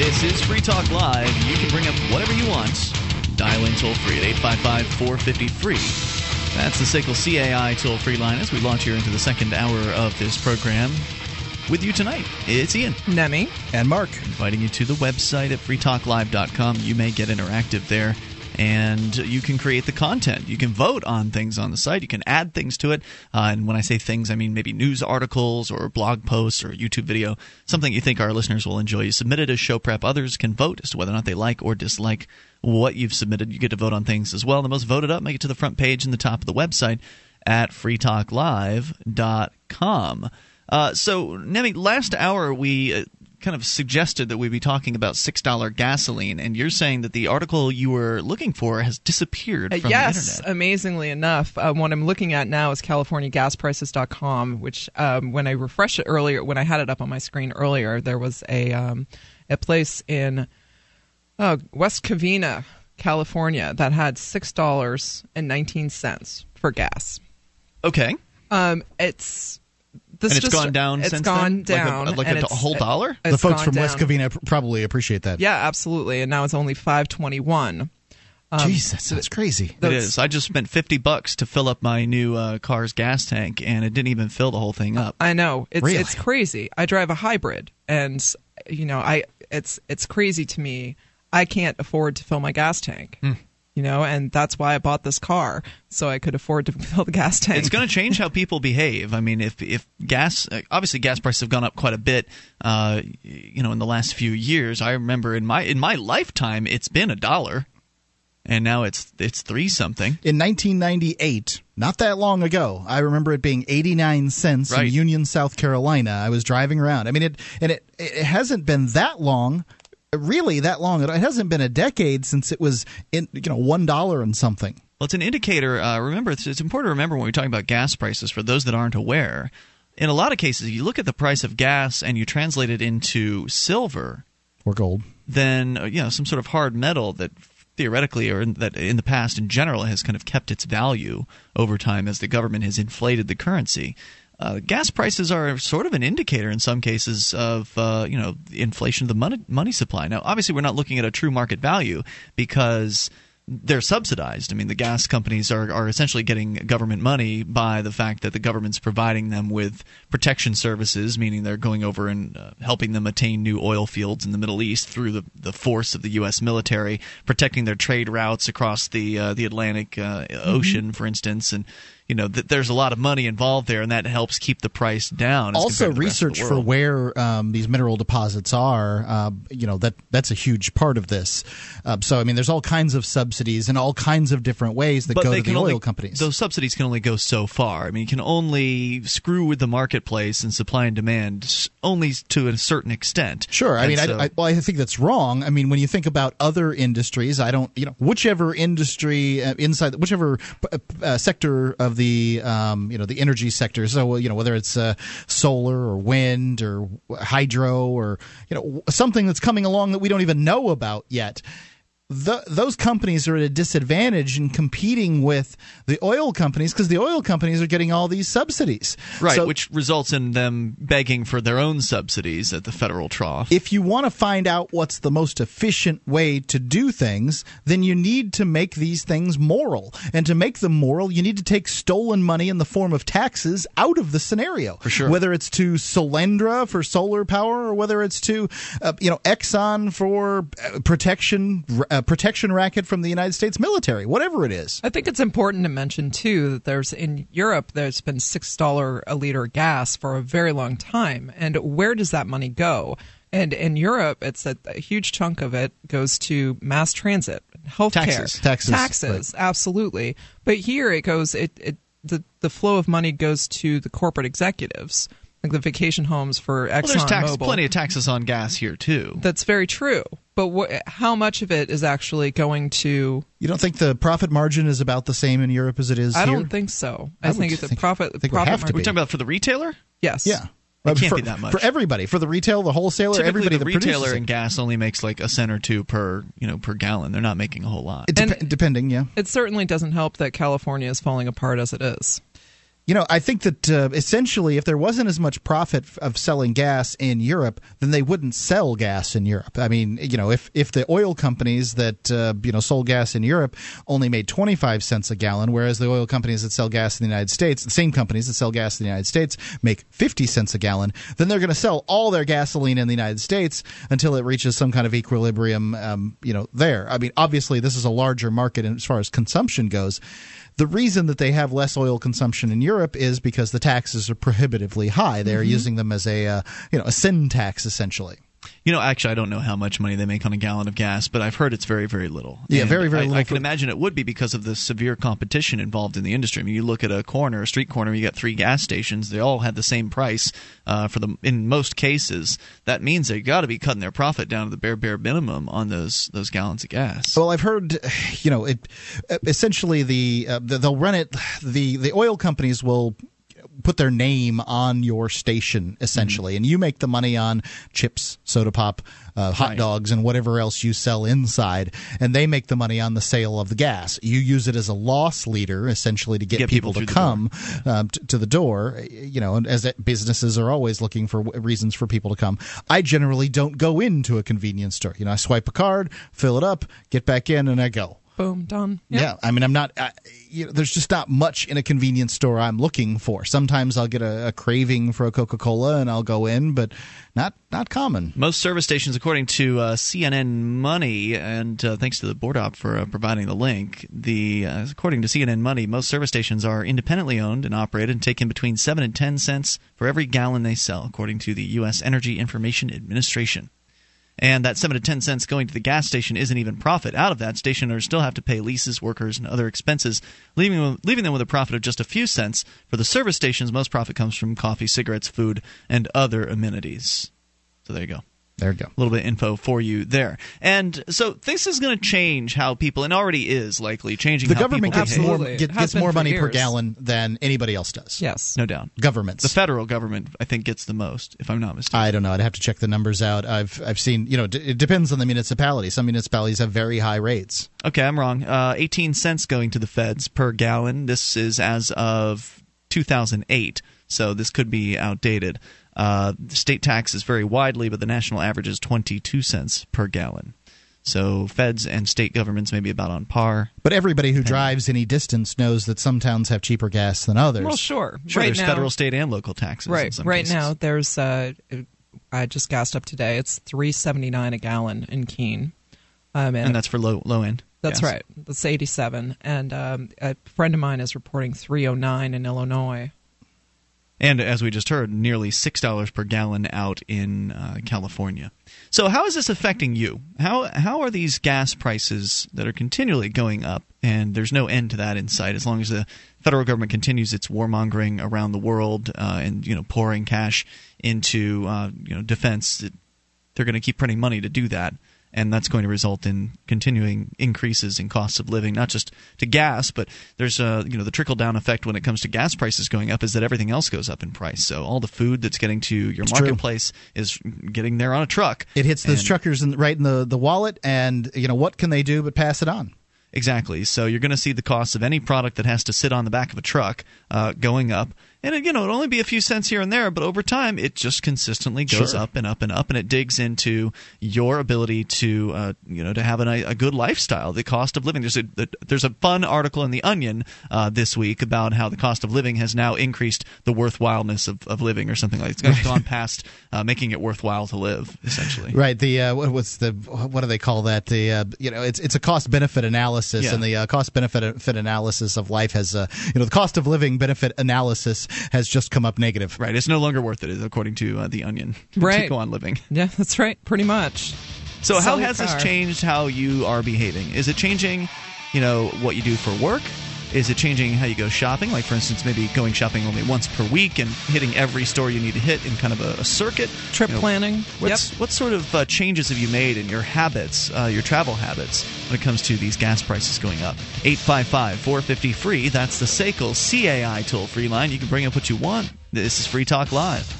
This is Free Talk Live. You can bring up whatever you want. Dial in toll free at 855 450 free. That's the SACL CAI toll free line as we launch here into the second hour of this program. With you tonight, it's Ian. Nemi. And Mark, inviting you to the website at freetalklive.com. You may get interactive there. And you can create the content. You can vote on things on the site. You can add things to it. Uh, and when I say things, I mean maybe news articles or blog posts or YouTube video, something you think our listeners will enjoy. You submit it as show prep. Others can vote as to whether or not they like or dislike what you've submitted. You get to vote on things as well. The most voted up make it to the front page in the top of the website at freetalklive.com. Uh, so, Nemi, last hour we uh, kind of suggested that we be talking about $6 gasoline, and you're saying that the article you were looking for has disappeared Uh, from yes, the internet. amazingly enough, uh, what I'm looking at now is CaliforniaGasPrices.com, which um, when I refreshed it earlier, when I had it up on my screen earlier, there was a um, a place in uh, West Covina, California, that had six dollars and nineteen cents for gas. Okay. Um, it's this And it's just, gone down It's since gone then? Like a- down, like a and do- it's- whole dollar? the folks gone from West. Covina probably appreciate that. Yeah, absolutely, and now it's only five twenty one. Jeez, that sounds crazy. It That's- is. I just spent 50 bucks to fill up my new uh, car's gas tank, and it didn't even fill the whole thing up. I know it's Really? it's crazy. I drive a hybrid, and you know, I it's it's crazy to me. I can't afford to fill my gas tank. Hmm. You know, and that's why I bought this car so I could afford to <laughs> fill the gas tank. It's going to change how people behave. I mean, if if gas, uh, obviously gas prices have gone up quite a bit, uh, you know, in the last few years. I remember in my in my lifetime, it's been a dollar, and now it's it's three something. In 1998, not that long ago, I remember it being 89 cents Right. in Union, South Carolina. I was driving around. I mean, it and it it hasn't been that long, really that long. It hasn't been a decade since it was in you know one dollar and something. Well, it's an indicator. Uh, remember, it's, it's important to remember when we're talking about gas prices for those that aren't aware. In a lot of cases, you look at the price of gas and you translate it into silver, Or gold. then uh, you know some sort of hard metal that theoretically or in, that in the past in general has kind of kept its value over time as the government has inflated the currency. Uh, gas prices are sort of an indicator in some cases of uh, you know inflation of the money money supply. Now, obviously, we're not looking at a true market value because they're subsidized. I mean, the gas companies are, are essentially getting government money by the fact that the government's providing them with protection services, meaning they're going over and uh, helping them attain new oil fields in the Middle East through the, the force of the U.S. military, protecting their trade routes across the uh, the Atlantic uh, Ocean, Mm-hmm. for instance, and you know th- there's a lot of money involved there, and that helps keep the price down. also to the rest of the research for where um, these mineral deposits are uh, you know that that's a huge part of this uh, so i mean there's all kinds of subsidies and all kinds of different ways that but go to the only, oil companies Those subsidies can only go so far. I mean, you can only screw with the marketplace and supply and demand only to a certain extent. Sure. I And mean, so- I, I, well, I think that's wrong. I mean, when you think about other industries, I don't, you know, whichever industry uh, inside, whichever uh, sector of the, um, you know, the energy sector. So, you know, whether it's uh, solar or wind or hydro or, you know, something that's coming along that we don't even know about yet. The, those companies are at a disadvantage in competing with the oil companies because the oil companies are getting all these subsidies. right, So- which results in them begging for their own subsidies at the federal trough. if you want to find out what's the most efficient way to do things, then you need to make these things moral. And to make them moral, you need to take stolen money in the form of taxes out of the scenario. For sure. Whether it's to Solyndra for solar power or whether it's to, uh, you know, Exxon for uh, protection, uh, protection racket from the United States military, whatever it is. I think it's important to mention too that there's in Europe there's been six dollar a liter gas for a very long time, and where does that money go? And in Europe, it's a, a huge chunk of it goes to mass transit, healthcare, Taxes. Taxes, taxes, absolutely. But here it goes, it, it the the flow of money goes to the corporate executives, like the vacation homes for Exxon well, there's tax, Mobil. plenty of taxes on gas here too. That's very true. But wh- how much of it is actually going to? You don't think the profit margin is about the same in Europe as it is here? I here? don't think so. I, I would think it's a think- profit. think profit have to margin. We're talking about for the retailer. Yes. Yeah. It can't for, be that much. for everybody, for the retail, the wholesaler, Typically, everybody the that retailer produces in it. gas only makes like a cent or two per you know per gallon. They're not making a whole lot. It dep- depending, yeah. It certainly doesn't help that California is falling apart as it is. You know, I think that uh, essentially, if there wasn't as much profit of selling gas in Europe, then they wouldn't sell gas in Europe. I mean, you know, if if the oil companies that uh, you know sold gas in Europe only made twenty five cents a gallon, whereas the oil companies that sell gas in the United States, the same companies that sell gas in the United States, make fifty cents a gallon, then they're going to sell all their gasoline in the United States until it reaches some kind of equilibrium. Um, you know, there. I mean, obviously, this is a larger market as far as consumption goes. The reason that they have less oil consumption in Europe is because the taxes are prohibitively high. They're using them as a uh, you know a sin tax essentially. You know, actually, I don't know how much money they make on a gallon of gas, but I've heard it's very, very little. Yeah, And very, very I, little I can imagine it would be because of the severe competition involved in the industry. I mean, you look at a corner, a street corner, you got three gas stations. They all had the same price uh, for the. In most cases, that means they've got to be cutting their profit down to the bare, bare minimum on those those gallons of gas. Well, I've heard, you know, it essentially the, uh, the they'll run it. The the oil companies will put their name on your station essentially, and you make the money on chips, soda pop, uh, hot Right. dogs, and whatever else you sell inside, and they make the money on the sale of the gas. You use it as a loss leader essentially to get, Get people people, to come um, t- to the door. You know, and as businesses are always looking for w- reasons for people to come. I generally don't go into a convenience store. You know, I swipe a card, fill it up, get back in, and I go. Boom, done. Yeah, I mean, I'm not. I, you know, there's just not much in a convenience store I'm looking for. Sometimes I'll get a, a craving for a Coca Cola and I'll go in, but not not common. Most service stations, according to uh, CNN Money, and uh, thanks to the board op for uh, providing the link, the uh, according to CNN Money, most service stations are independently owned and operated and take in between seven and ten cents for every gallon they sell, according to the U.S. Energy Information Administration. And that seven to ten cents going to the gas station isn't even profit. Out of that, station still have to pay leases, workers, and other expenses, leaving leaving them with a profit of just a few cents. For the service stations, most profit comes from coffee, cigarettes, food, and other amenities. So there you go There you go. a little bit of info for you there. And so this is going to change how people, and already is likely changing The how government people gets behave. more Absolutely. get, gets more for money per gallon than anybody else does. Yes. No doubt. Governments. The federal government, I think, gets the most, if I'm not mistaken. I don't know. I'd have to check the numbers out. I've I've seen. You know, d- it depends on the municipality. Some municipalities have very high rates. Okay, I'm wrong. Uh, 18 cents going to the feds per gallon. This is as of 2008. So this could be outdated. Uh, state taxes vary widely, but the national average is 22 cents per gallon. So feds and state governments may be about on par. But everybody who drives any distance knows that some towns have cheaper gas than others. Well, sure. Sure, right there's now, federal, state, and local taxes. in Right. some Right cases. now, there's. Uh, I just gassed up today. It's three seventy nine a gallon in Keene. Um, and that's for low low end. That's gas. right. That's 87. And um, a friend of mine is reporting 309 in Illinois. And as we just heard, nearly six dollars per gallon out in uh, California. So how is this affecting you? How how are these gas prices that are continually going up, and there's no end to that in sight as long as the federal government continues its warmongering around the world uh, and you know pouring cash into uh, you know defense. They're going to keep printing money to do that. And that's going to result in continuing increases in costs of living, not just to gas, but there's a you know the trickle down effect when it comes to gas prices going up is that everything else goes up in price. So all the food that's getting to your It's true. marketplace is getting there on a truck. It hits those truckers in, right in the, the wallet, and you know what can they do but pass it on? Exactly. So you're going to see the cost of any product that has to sit on the back of a truck uh, going up. And you know, it'll only be a few cents here and there, but over time, it just consistently goes Sure. up and up and up, and it digs into your ability to, uh, you know, to have an, a good lifestyle. The cost of living. There's a there's a fun article in the Onion uh, this week about how the cost of living has now increased the worthwhileness of, of living, or something like. That. It's gone- gone past uh, making it worthwhile to live, essentially. Right. The uh, what, what's the what do they call that? The uh, you know it's it's a cost benefit analysis, Yeah. and the uh, cost benefit analysis of life has uh, you know the cost of living benefit analysis has just come up negative. Right. It's no longer worth it, according to uh, the Onion. <laughs> to Right. go on living. Yeah, that's right. Pretty much. So how Sell your has this changed how you are behaving? Is it changing, you know, what you do for work? Is it changing how you go shopping? Like, for instance, maybe going shopping only once per week and hitting every store you need to hit in kind of a, a circuit. Trip You know, planning. What's, What sort of uh, changes have you made in your habits, uh, your travel habits, when it comes to these gas prices going up? 855 450 free. That's the SACL CAI toll free line. You can bring up what you want. This is Free Talk Live.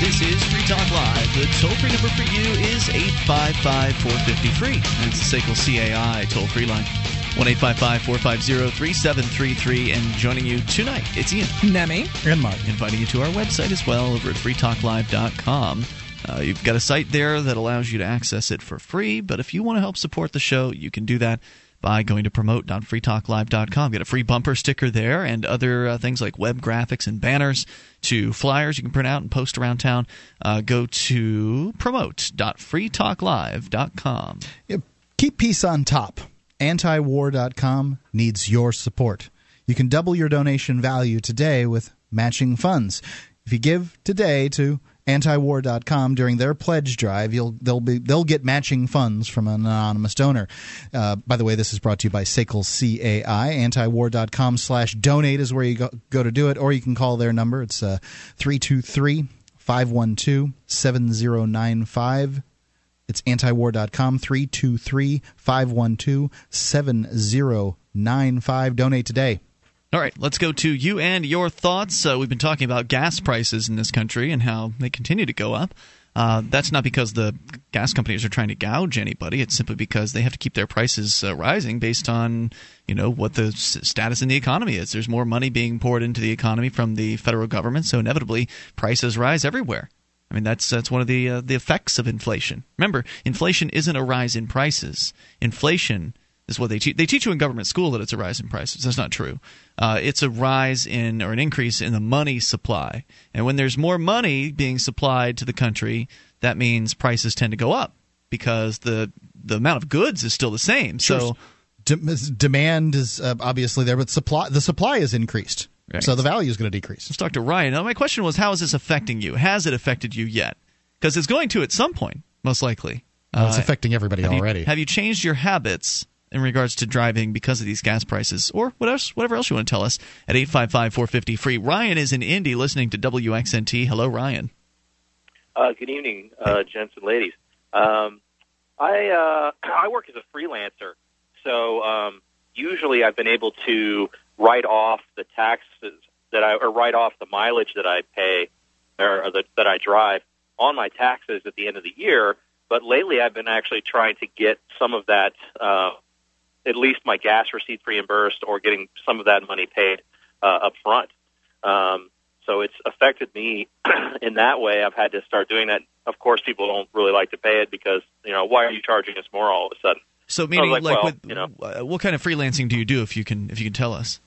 This is Free Talk Live. The toll free number for you is 855 450 free. That's the SACL CAI toll free line. 1 855 450 3733. And joining you tonight, it's Ian. Nemi. And Mark. Inviting you to our website as well over at freetalklive.com. Uh, you've got a site there that allows you to access it for free, but if you want to help support the show, you can do that by going to promote.freetalklive.com. Get a free bumper sticker there and other uh, things like web graphics and banners to flyers you can print out and post around town. Uh, go to promote.freetalklive.com. Keep peace on top. Antiwar.com needs your support. You can double your donation value today with matching funds. If you give today to antiwar.com during their pledge drive, you'll they'll be they'll get matching funds from an anonymous donor. Uh, by the way, this is brought to you by SACL CAI. Antiwar.com slash donate is where you go, go to do it, or you can call their number. It's uh, 323 512 7095. It's antiwar.com, 323 512 7095. Donate today. All right, let's go to you and your thoughts. Uh, we've been talking about gas prices in this country and how they continue to go up. Uh, that's not because the gas companies are trying to gouge anybody. It's simply because they have to keep their prices uh, rising based on, you know, what the s- status in the economy is. There's more money being poured into the economy from the federal government, so inevitably prices rise everywhere. I mean, that's that's one of the uh, the effects of inflation. Remember, inflation isn't a rise in prices. Inflation is what they teach. They teach you in government school that it's a rise in prices. That's not true. Uh, it's a rise in or an increase in the money supply. And when there's more money being supplied to the country, that means prices tend to go up because the the amount of goods is still the same. So De- demand is uh, obviously there, but supply the supply is increased. Right. So the value is going to decrease. Let's talk to Ryan. Now, my question was, how is this affecting you? Has it affected you yet? Because it's going to at some point, most likely. Well, it's Uh, affecting everybody have you- already. have you changed your habits in regards to driving because of these gas prices, or what else, whatever else you want to tell us at 855-450 free? Ryan is in Indy, listening to WXNT. Hello, Ryan. Uh, good evening, uh, gents and ladies. Um, I uh, <clears throat> I work as a freelancer, so um, usually I've been able to write off the taxes that I or write off the mileage that I pay or, or that, that I drive on my taxes at the end of the year. But lately, I've been actually trying to get some of that, uh, at least my gas receipts reimbursed, or getting some of that money paid uh, up front. Um, so it's affected me <clears throat> in that way. I've had to start doing that. Of course, people don't really like to pay it because you know why are you charging us more all of a sudden? So, meaning, like, like, well, with, you know. uh, what kind of freelancing do you do? If you can, if you can tell us.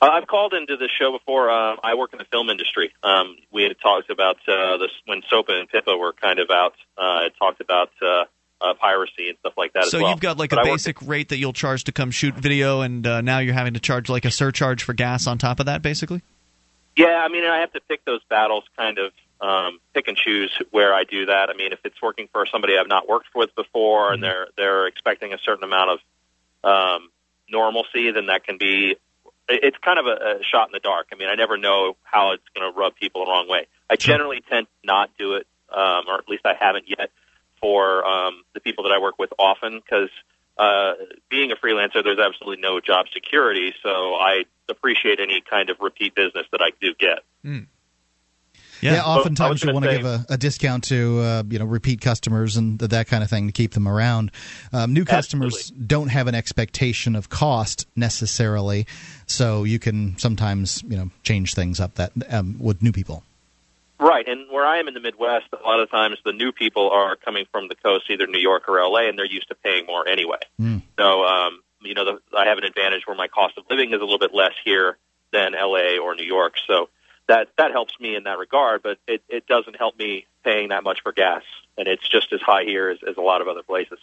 Uh, I've called into this show before. Uh, I work in the film industry. Um, we had talked about uh, this when SOPA and PIPA were kind of out. Uh, it talked about uh, uh, piracy and stuff like that So as well. you've got like But a I work- basic rate that you'll charge to come shoot video, and uh, now you're having to charge like a surcharge for gas on top of that, basically. Yeah, I mean, I have to pick those battles, kind of um, pick and choose where I do that. I mean, if it's working for somebody I've not worked with before, and they're they're expecting a certain amount of um, normalcy, then that can be. It's kind of a, a shot in the dark. I mean, I never know how it's going to rub people the wrong way. I generally tend not to do it, um, or at least I haven't yet, for um, the people that I work with often, because uh, being a freelancer, there's absolutely no job security. So I appreciate any kind of repeat business that I do get. Yeah. Yeah, oftentimes you want to give a, a discount to uh, you know repeat customers and th- that kind of thing to keep them around. Um, new customers don't have an expectation of cost necessarily, so you can sometimes you know change things up that um, with new people. Right, and where I am in the Midwest, a lot of times the new people are coming from the coast, either New York or LA, and they're used to paying more anyway. So, um, you know, the, I have an advantage where my cost of living is a little bit less here than LA or New York. So that that helps me in that regard, but it, it doesn't help me paying that much for gas, and it's just as high here as, as a lot of other places.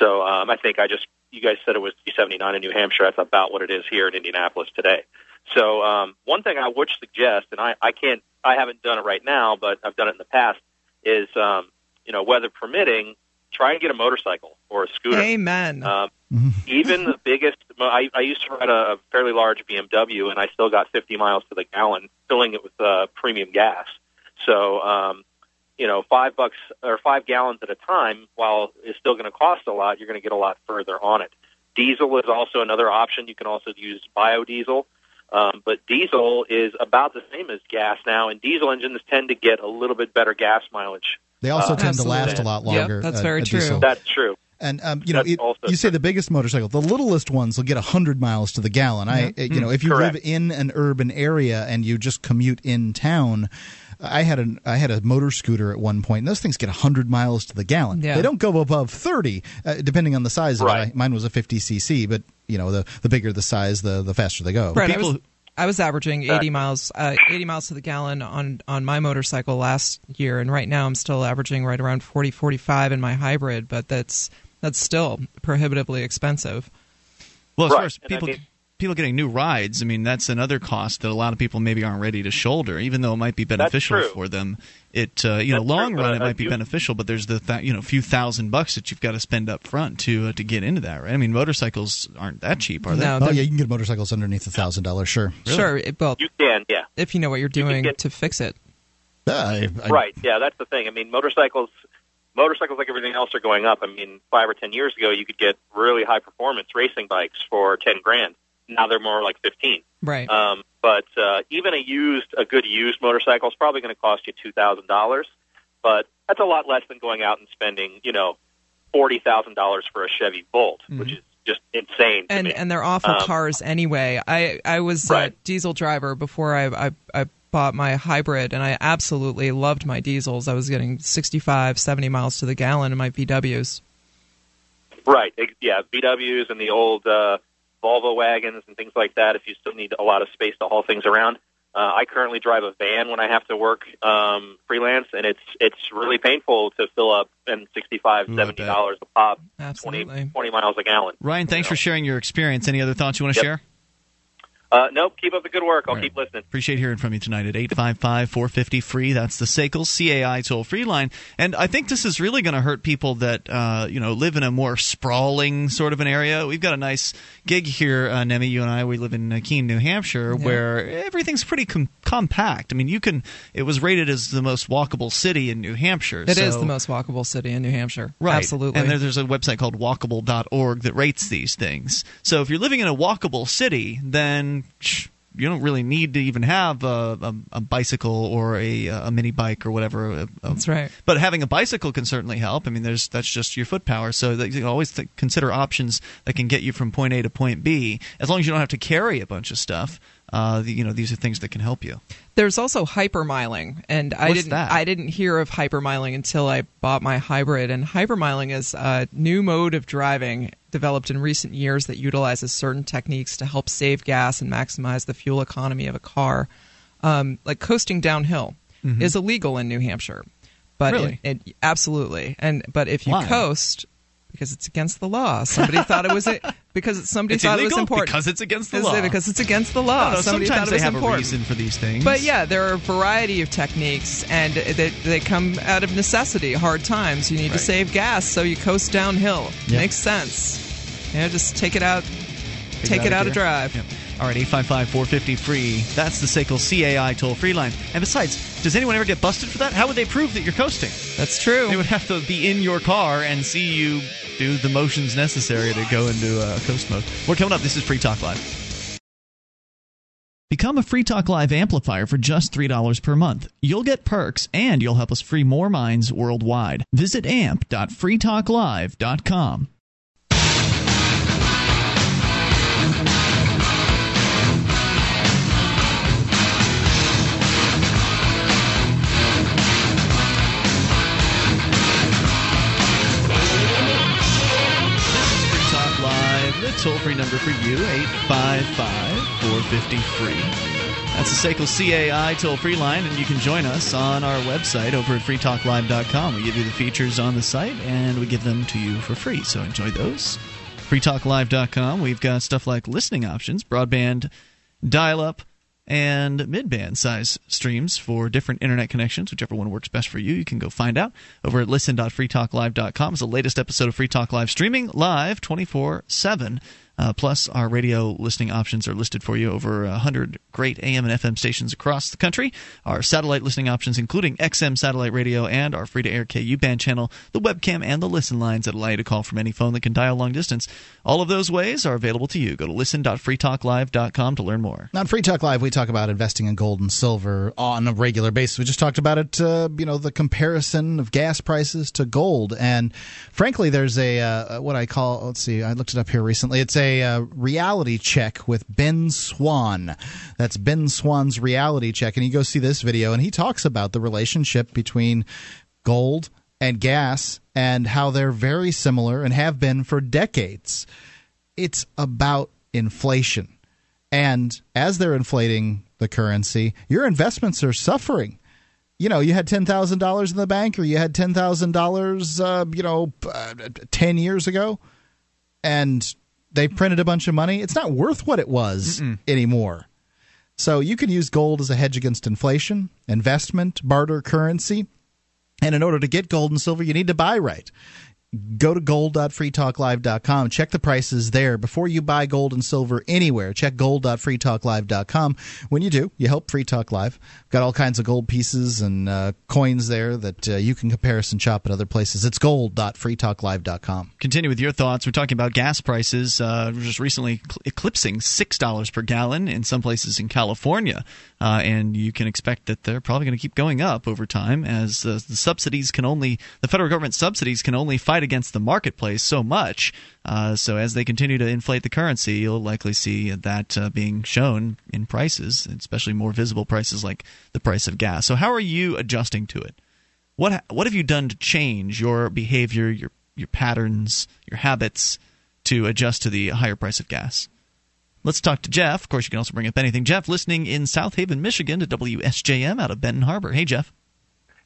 So um, I think I just you guys said it was 279 in New Hampshire. That's about what it is here in Indianapolis today. So um, one thing I would suggest, and I, I can't, I haven't done it right now, but I've done it in the past, is um, you know weather permitting, try and get a motorcycle or a scooter. Amen. Um, even the biggest, I, I used to ride a, a fairly large BMW, and I still got 50 miles to the gallon, filling it with uh, premium gas. So, um, you know, five bucks or five gallons at a time, while it's still going to cost a lot, you're going to get a lot further on it. Diesel is also another option. You can also use biodiesel. Um, but diesel is about the same as gas now, and diesel engines tend to get a little bit better gas mileage. They also Uh, tend to last a absolutely. lot Yep, longer. that's uh, very true. diesel. That's true. And um, you know, it, you say the biggest motorcycle, the littlest ones will get hundred miles to the gallon. I, uh, you know, if you Correct. live in an urban area and you just commute in town, I had an I had a motor scooter at one point. And those things get hundred miles to the gallon. Yeah. They don't go above thirty, uh, depending on the size of it. Right. I, mine was a fifty cc, but you know, the the bigger the size, the the faster they go. Right. I was, I was averaging 80 miles, uh, 80 miles to the gallon on on my motorcycle last year, and right now I'm still averaging right around 40, 45 in my hybrid. But that's that's still prohibitively expensive. Well, as Right, far as and I people mean- people getting new rides, I mean that's another cost that a lot of people maybe aren't ready to shoulder, even though it might be beneficial for them. It uh, you know long true, run it might be you- beneficial, but there's the th- you know few thousand bucks that you've got to spend up front to uh, to get into that. Right? I mean motorcycles aren't that cheap, are they? No, Oh yeah, you can get motorcycles underneath a thousand dollars. Sure. Sure. It, well, You can, yeah. if you know what you're can doing get- to fix it. Uh, I, I, Right. Yeah, that's the thing. I mean, motorcycles, motorcycles like everything else are going up. I mean, five or ten years ago, you could get really high performance racing bikes for ten grand. Now they're more like fifteen. Right. Um, but uh, even a used, a good used motorcycle is probably going to cost you two thousand dollars. But that's a lot less than going out and spending, you know, forty thousand dollars for a Chevy Volt, which is just insane. To and me. and they're awful Um, cars anyway. I I was a diesel driver before I, I I bought my hybrid, and I absolutely loved my diesels. I was getting 65, 70 miles to the gallon in my VWs. Right. Yeah, VWs and the old uh, Volvo wagons and things like that. If you still need a lot of space to haul things around. Uh, I currently drive a van when I have to work um, freelance, and it's it's really painful to fill up and sixty five, seventy I seventy dollars a pop, 20, Absolutely. 20 miles a gallon. Ryan, thanks You know? for sharing your experience. Any other thoughts you want to Yep. share? Uh, nope. Keep up the good work. I'll Right. keep listening. Appreciate hearing from you tonight at 855 450 free. That's the SACL CAI toll free line. And I think this is really going to hurt people that uh, you know live in a more sprawling sort of an area. We've got a nice gig here, uh, Nemi. You and I, we live in uh, Keene, New Hampshire, where everything's pretty com- compact. I mean, you can. It was rated as the most walkable city in New Hampshire. It is so- the most walkable city in New Hampshire. Right. Absolutely. And there, there's a website called walkable.org that rates these things. So if you're living in a walkable city, then you don't really need to even have a, a, a bicycle or a, a mini bike or whatever. Uh, That's right. But having a bicycle can certainly help. I mean, there's that's just your foot power. So you can always th- consider options that can get you from point A to point B, as long as you don't have to carry a bunch of stuff. Uh, you know, these are things that can help you. There's also hypermiling, and I didn't that? I didn't hear of hypermiling until I bought my hybrid. And hypermiling is a new mode of driving developed in recent years that utilizes certain techniques to help save gas and maximize the fuel economy of a car. Um, like coasting downhill is illegal in New Hampshire, but Mm-hmm. Really? it, it- absolutely. And but if you Why? coast because it's against the law, somebody thought it was <laughs> because somebody It's thought it was important because it's against the law. because it's against the law. Know, somebody sometimes thought it they was have important. a reason for these things. But yeah, there are a variety of techniques, and they, they come out of necessity. Hard times, you need Right. to save gas, so you coast downhill. Yep. Makes sense. You know, just take it out, take, it out of drive. Yep. All right, 855 450 free. That's the SACL CAI toll free line. And besides, does anyone ever get busted for that? How would they prove that you're coasting? That's true. They would have to be in your car and see you do the motions necessary to go into uh, coast mode. We're coming up. This is Free Talk Live. Become a Free Talk Live amplifier for just $3 per month. You'll get perks and you'll help us free more minds worldwide. Visit amp.freetalklive.com. toll free number for you, 855 450 free. That's the SACL CAI toll free line, and you can join us on our website over at freetalklive.com. We give you the features on the site, and we give them to you for free. So enjoy those. freetalklive.com. We've got stuff like listening options, broadband, dial up, and mid-band size streams for different internet connections, whichever one works best for you. You can go find out over at listen.freetalklive.com. It's the latest episode of Free Talk Live streaming live 24/7. Uh, plus, our radio listening options are listed for you over 100 great AM and FM stations across the country. Our satellite listening options, including XM satellite radio and our free to air KU band channel, the webcam, and the listen lines that allow you to call from any phone that can dial long distance. All of those ways are available to you. Go to listen.freetalklive.com to learn more. On Free Talk Live, we talk about investing in gold and silver on a regular basis. We just talked about it, uh, you know, the comparison of gas prices to gold. And frankly, there's a, uh, what I call, let's see, I looked it up here recently. It's a uh, reality check with Ben Swann. That's Ben Swann's reality check. And you go see this video, and he talks about the relationship between gold and gas and how they're very similar and have been for decades. It's about inflation. And as they're inflating the currency, your investments are suffering. You know, you had ten thousand dollars in the bank, or you had ten thousand uh, dollars, you know, uh, ten years ago, and they printed a bunch of money. It's not worth what it was anymore. So you can use gold as a hedge against inflation, investment, barter currency. And in order to get gold and silver, you need to buy right. Go to gold.freetalklive.com. Check the prices there before you buy gold and silver anywhere. Check gold.freetalklive.com. When you do, you help Free Talk Live. Got all kinds of gold pieces and uh, coins there that uh, you can comparison shop at other places. It's gold.freetalklive.com. Continue with your thoughts. We're talking about gas prices uh, just recently eclipsing $6 per gallon in some places in California. Uh, and you can expect that they're probably going to keep going up over time as the subsidies can only, the federal government subsidies can only fight against the marketplace so much. Uh, so as they continue to inflate the currency, you'll likely see that uh, being shown in prices, especially more visible prices like the price of gas. So how are you adjusting to it? What what have you done to change your behavior, your your patterns, your habits to adjust to the higher price of gas? Let's talk to Jeff. Of course, you can also bring up anything. Jeff, listening in South Haven, Michigan, to WSJM out of Benton Harbor. Hey, Jeff.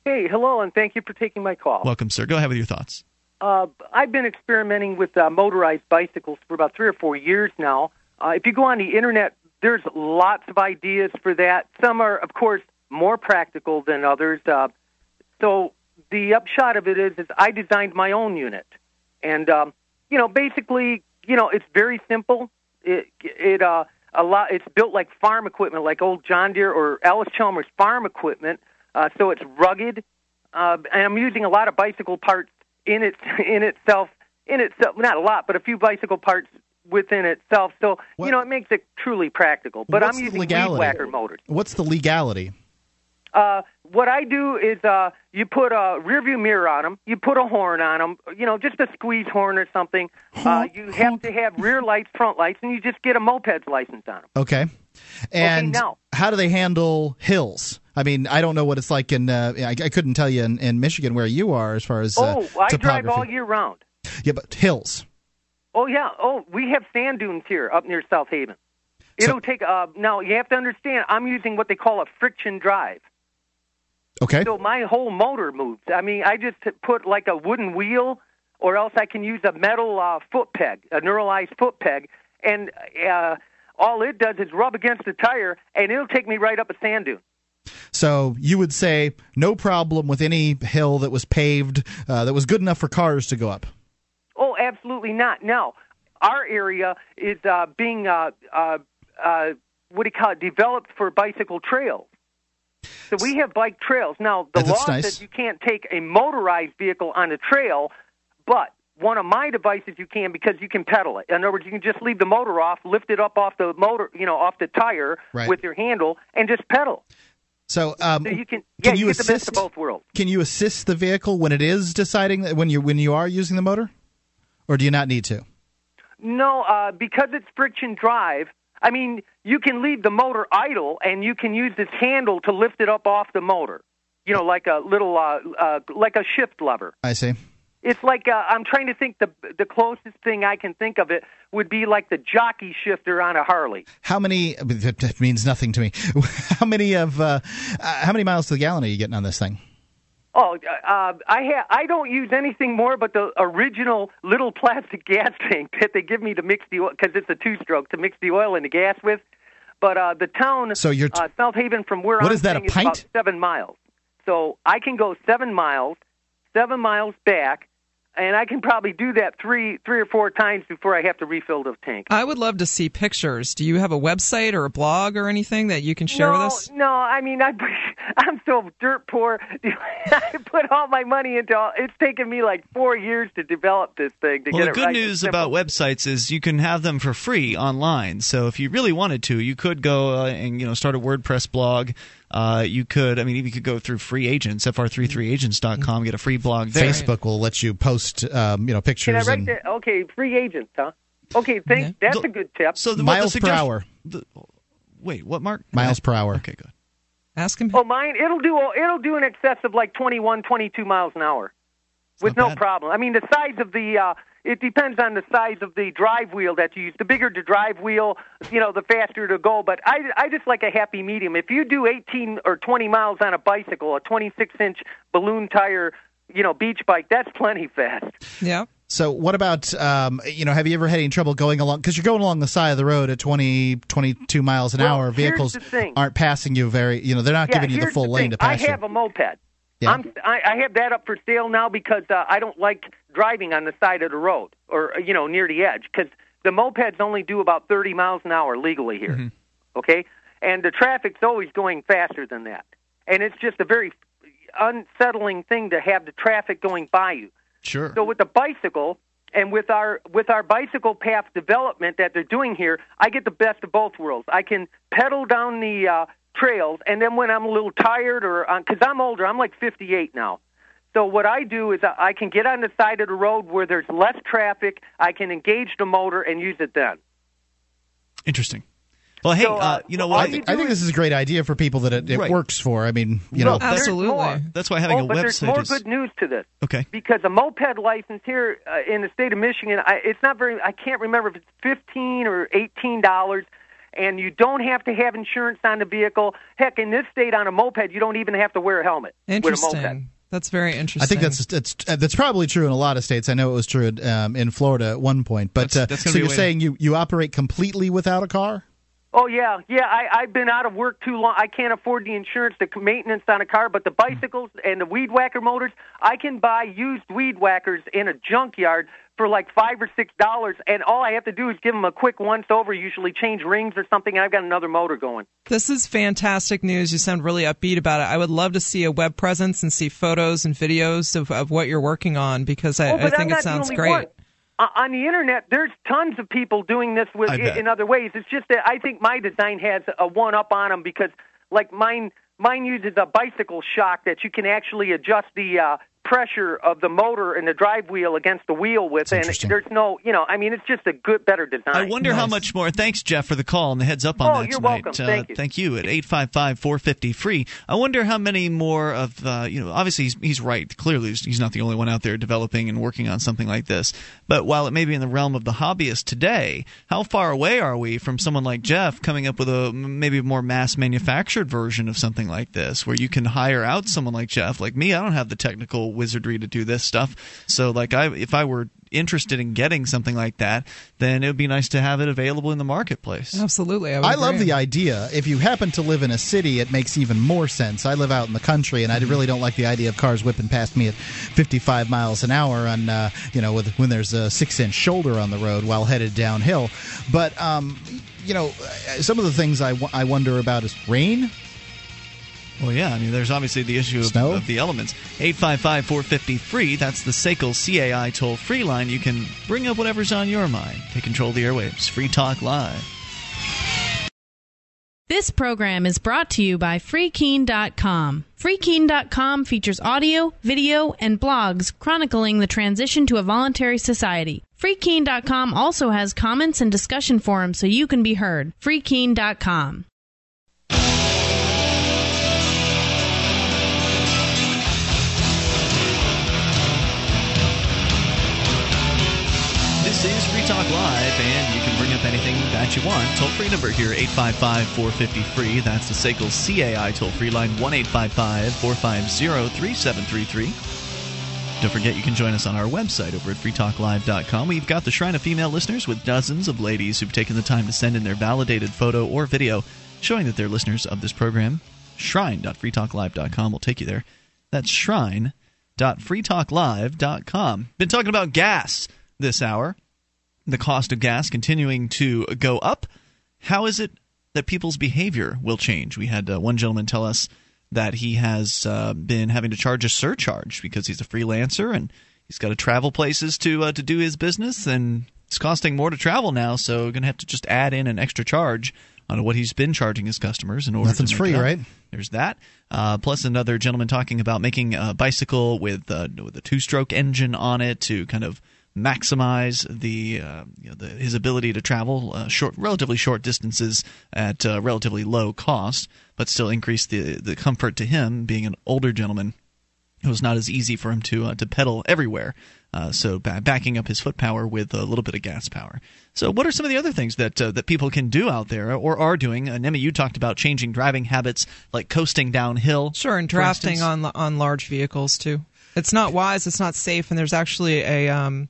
Hey, hello, and thank you for taking my call. Welcome, sir. Go ahead with your thoughts. Uh, I've been experimenting with uh, motorized bicycles for about three or four years now. Uh, if you go on the internet there's lots of ideas for that. Some are, of course, more practical than others. Uh, so the upshot of it is, is I designed my own unit, and um, you know, basically, you know, it's very simple. It it uh, a lot. It's built like farm equipment, like old John Deere or Allis Chalmers farm equipment. Uh, so it's rugged, uh, and I'm using a lot of bicycle parts in it in itself. In itself, not a lot, but a few bicycle parts within itself. So What- you know, it makes it truly practical. But What's I'm using weed whacker motors. What's the legality? Uh, what I do is uh, you put a rear view mirror on them, you put a horn on them, you know, just a squeeze horn or something. Uh, you have to have rear lights, front lights, and you just get a moped's license on them. Okay. And now- how do they handle hills? I mean, I don't know what it's like in. Uh, I, I couldn't tell you in, in Michigan where you are as far as uh, oh, I drive all year round. Yeah, but hills. Oh yeah. Oh, we have sand dunes here up near South Haven. It'll take. Uh, now you have to understand. I'm using what they call a friction drive. Okay. So my whole motor moves. I mean, I just put like a wooden wheel, or else I can use a metal uh, foot peg, a neuralized foot peg, and uh, all it does is rub against the tire, and it'll take me right up a sand dune. So you would say no problem with any hill that was paved uh, that was good enough for cars to go up. Oh, absolutely not. Now, our area is uh, being uh, uh, uh, what do you call it? Developed for bicycle trails. So we have bike trails. Now, the That's law nice. says you can't take a motorized vehicle on a trail, but one of my devices you can because you can pedal it. In other words, you can just leave the motor off, lift it up off the motor, you know, off the tire Right. with your handle, and just pedal. So, um, So you can, can yeah, you get the best assist? of both worlds. Can you assist the vehicle when it is deciding that when you when you are using the motor, or do you not need to? No, uh, because it's friction drive. I mean, you can leave the motor idle, and you can use this handle to lift it up off the motor. You know, like a little, uh, uh, like a shift lever. I see. It's like uh, I'm trying to think the the closest thing I can think of it would be like the jockey shifter on a Harley. How many? That means nothing to me. <laughs> How many of uh, uh, how many miles to the gallon are you getting on this thing? Oh, uh, I ha- I don't use anything more but the original little plastic <laughs> gas tank that they give me to mix the oil because it's a two-stroke to mix the oil and the gas with. But uh, the town, So you're t- uh, South Haven, from where What I'm is that, a staying is pint? about seven miles. So I can go seven miles, seven miles back, and I can probably do that three three or four times before I have to refill the tank. I would love to see pictures. Do you have a website or a blog or anything that you can share no, with us? No, I mean I, <laughs> I'm so dirt poor. <laughs> I put all my money into. All, it's taken me like four years to develop this thing. To Well, get the it good right. news about websites is you can have them for free online. So if you really wanted to, you could go uh, and you know start a WordPress blog. Uh, you could, I mean, you could go through free agents, fr33agents.com, get a free blog there. Facebook will let you post, um, you know, Can I pictures write and that? Okay, free agents, huh? Okay, thank, that's a good tip. So the, Miles what the per hour. the- wait, what, Mark? miles per hour. Okay, good. Ask him. Oh, mine it'll do it'll do in excess of like 21, 22 miles an hour, with no bad. problem. I mean, the size of the uh, it depends on the size of the drive wheel that you use. The bigger the drive wheel, you know, the faster to go. But I I just like a happy medium. If you do eighteen or twenty miles on a bicycle, a twenty six inch balloon tire, you know, beach bike, that's plenty fast. Yeah. So what about um, you know have you ever had any trouble going along because you're going along the side of the road at 20 22 miles an Well, hour vehicles aren't passing you very you know they're not yeah, giving you the full the lane to pass I have you. a moped. Yeah. I'm, I, I have that up for sale now because uh, I don't like driving on the side of the road or you know near the edge because the mopeds only do about 30 miles an hour legally here. Mm-hmm. Okay, and the traffic's always going faster than that, and it's just a very unsettling thing to have the traffic going by you. Sure. So with the bicycle and with our with our bicycle path development that they're doing here, I get the best of both worlds. I can pedal down the uh, trails, and then when I'm a little tired or because I'm older, I'm like 58 now. So what I do is I I can get on the side of the road where there's less traffic. I can engage the motor and use it then. Interesting. Well, hey, So, uh, uh, you know all what? you I think this is a great idea for people that it, it Right. works for. I mean, you Well, know, that's- Absolutely. more. That's why having oh, a but there's website more is good news to this. okay. because a moped license here uh, in the state of Michigan, I, it's not very. I can't remember if it's fifteen or eighteen dollars, and you don't have to have insurance on the vehicle. Heck, in this state, on a moped, you don't even have to wear a helmet with a moped. Interesting. That's very interesting. I think that's that's uh, that's probably true in a lot of states. I know it was true um, in Florida at one point. But That's- uh, that's gonna so you're way to- saying you you operate completely without a car? Oh yeah, yeah. I, I've been out of work too long. I can't afford the insurance, the maintenance on a car. But the bicycles and the weed whacker motors, I can buy used weed whackers in a junkyard for like five or six dollars, and all I have to do is give them a quick once over. Usually change rings or something, and I've got another motor going. This is fantastic news. You sound really upbeat about it. I would love to see a web presence and see photos and videos of, of what you're working on because I, Oh, I think I'm it sounds great. one. On the internet, there's tons of people doing this with in other ways. It's just that I think my design has a one up on them because, like mine, mine uses a bicycle shock that you can actually adjust the uh, pressure of the motor and the drive wheel against the wheel with, and there's no, you know, I mean, it's just a good, better design. I wonder how much more. Thanks, Jeff, for the call and the heads up on Oh, that you're tonight. welcome. Uh, Thank you. Thank you at 855-450-free. I wonder how many more of uh, you know. Obviously, he's, he's right. Clearly, he's- he's not the only one out there developing and working on something like this. But while it may be in the realm of the hobbyist today, how far away are we from someone like Jeff coming up with a maybe more mass manufactured version of something like this, where you can hire out someone like Jeff, like me? I don't have the technical wizardry to do this stuff. So, like, I if I were interested in getting something like that, then it would be nice to have it available in the marketplace. Absolutely. I, I love the idea. If you happen to live in a city, it makes even more sense. I live out in the country, and I really don't like the idea of cars whipping past me at 55 miles an hour on, uh, you know, with, when there's a six-inch shoulder on the road while headed downhill. But, um, you know, some of the things I, w- I wonder about is rain. Well, yeah, I mean, there's obviously the issue of, of the elements. 855 450 free, that's the SACL CAI toll free line. You can bring up whatever's on your mind. Take control of the airwaves. Free Talk Live. This program is brought to you by FreeKeene.com. FreeKeene.com features audio, video, and blogs chronicling the transition to a voluntary society. FreeKeene.com also has comments and discussion forums so you can be heard. FreeKeene.com. Live, and you can bring up anything that you want. Toll free number here, 855 450 free. That's the SACL CAI toll free line, 1 855 450 3733. Don't forget you can join us on our website over at freetalklive.com. We've got the Shrine of Female Listeners with dozens of ladies who've taken the time to send in their validated photo or video showing that they're listeners of this program. Shrine.freetalklive.com will take you there. That's shrine.freetalklive.com. Been talking about gas this hour. The cost of gas continuing to go up. How is it that people's behavior will change? We had uh, one gentleman tell us that he has uh, been having to charge a surcharge because he's a freelancer and he's got to travel places to uh, to do his business, and it's costing more to travel now. So going to have to just add in an extra charge on what he's been charging his customers in order. Nothing's to free, right? There's that. Uh, plus another gentleman talking about making a bicycle with uh, with a two-stroke engine on it to kind of maximize the, uh, you know, the his ability to travel uh, short, relatively short distances at uh, relatively low cost, but still increase the the comfort to him being an older gentleman. It was not as easy for him to uh, to pedal everywhere. Uh, so ba- backing up his foot power with a little bit of gas power. So what are some of the other things that uh, that people can do out there or are doing? Uh, Nemi, you talked about changing driving habits, like coasting downhill. Sure, and drafting on on large vehicles too. It's not wise. It's not safe. And there's actually a um,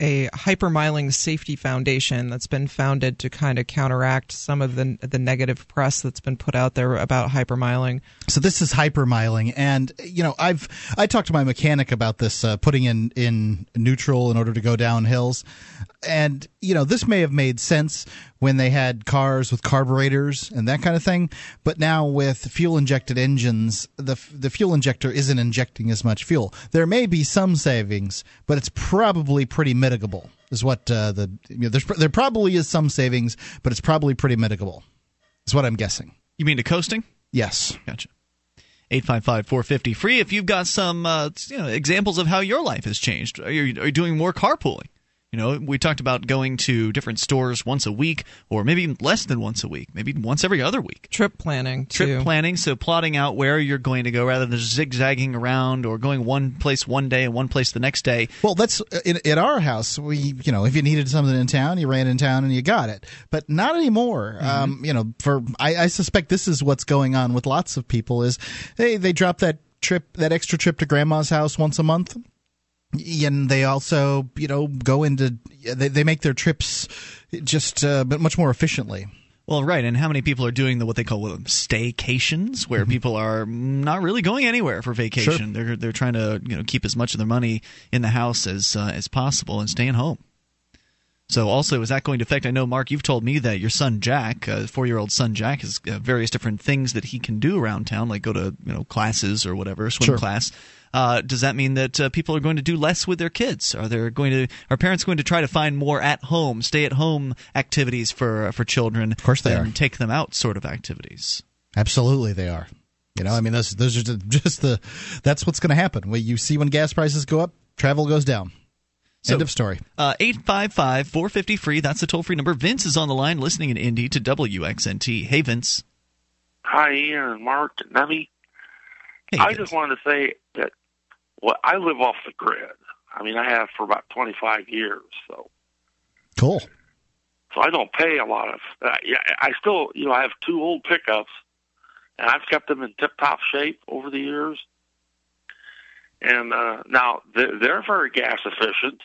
a hypermiling safety foundation that's been founded to kind of counteract some of the the negative press that's been put out there about hypermiling. So this is hypermiling, and you know I've I talked to my mechanic about this uh, putting in in neutral in order to go down hills, and you know this may have made sense when they had cars with carburetors and that kind of thing, but now with fuel injected engines, the the fuel injector isn't injecting as much fuel. There may be some savings, but it's probably pretty mitigable. Is what uh, the you know, there's there probably is some savings, but it's probably pretty mitigable. Is what I'm guessing. You mean to coasting? Yes. Gotcha. 855 450 free. If you've got some uh, you know, examples of how your life has changed, are you, are you doing more carpooling? You know, we talked about going to different stores once a week, or maybe less than once a week, maybe once every other week. Trip planning Trip too. planning, so plotting out where you're going to go rather than zigzagging around or going one place one day and one place the next day. Well, that's in, at our house. We, you know, if you needed something in town, you ran in town and you got it. But not anymore. Um, you know, for I, I suspect this is what's going on with lots of people. Is hey, they drop that trip, that extra trip to grandma's house once a month. And they also, you know, go into they, they make their trips just uh, but much more efficiently. Well, right, and how many people are doing the what they call well, staycations, where people are not really going anywhere for vacation? They're they're trying to you know keep as much of their money in the house as uh, as possible and staying home. So, also, is that going to affect? I know, Mark, you've told me that your son Jack, uh, four-year-old son Jack, has uh, various different things that he can do around town, like go to you know classes or whatever, swim Sure. class. Uh, does that mean that uh, people are going to do less with their kids? Are they going to? Are parents going to try to find more at-home, stay-at-home activities for uh, for children? Of course they are. Take them out, sort of activities. Absolutely, they are. You know, I mean, those those are <laughs> just the that's what's going to happen. When you see when gas prices go up, travel goes down. End of story. Uh, 855 450 free. That's the toll free number. Vince is on the line listening in Indy to WXNT. Hey, Vince. Hi, Ian, and Mark, and Nemi. Hey, I Vince. just wanted to say that well, I live off the grid. I mean, I have for about 25 years, so Cool. so I don't pay a lot of. Uh, yeah, I still, you know, I have two old pickups, and I've kept them in tip-top shape over the years. And uh, now they're, they're very gas efficient.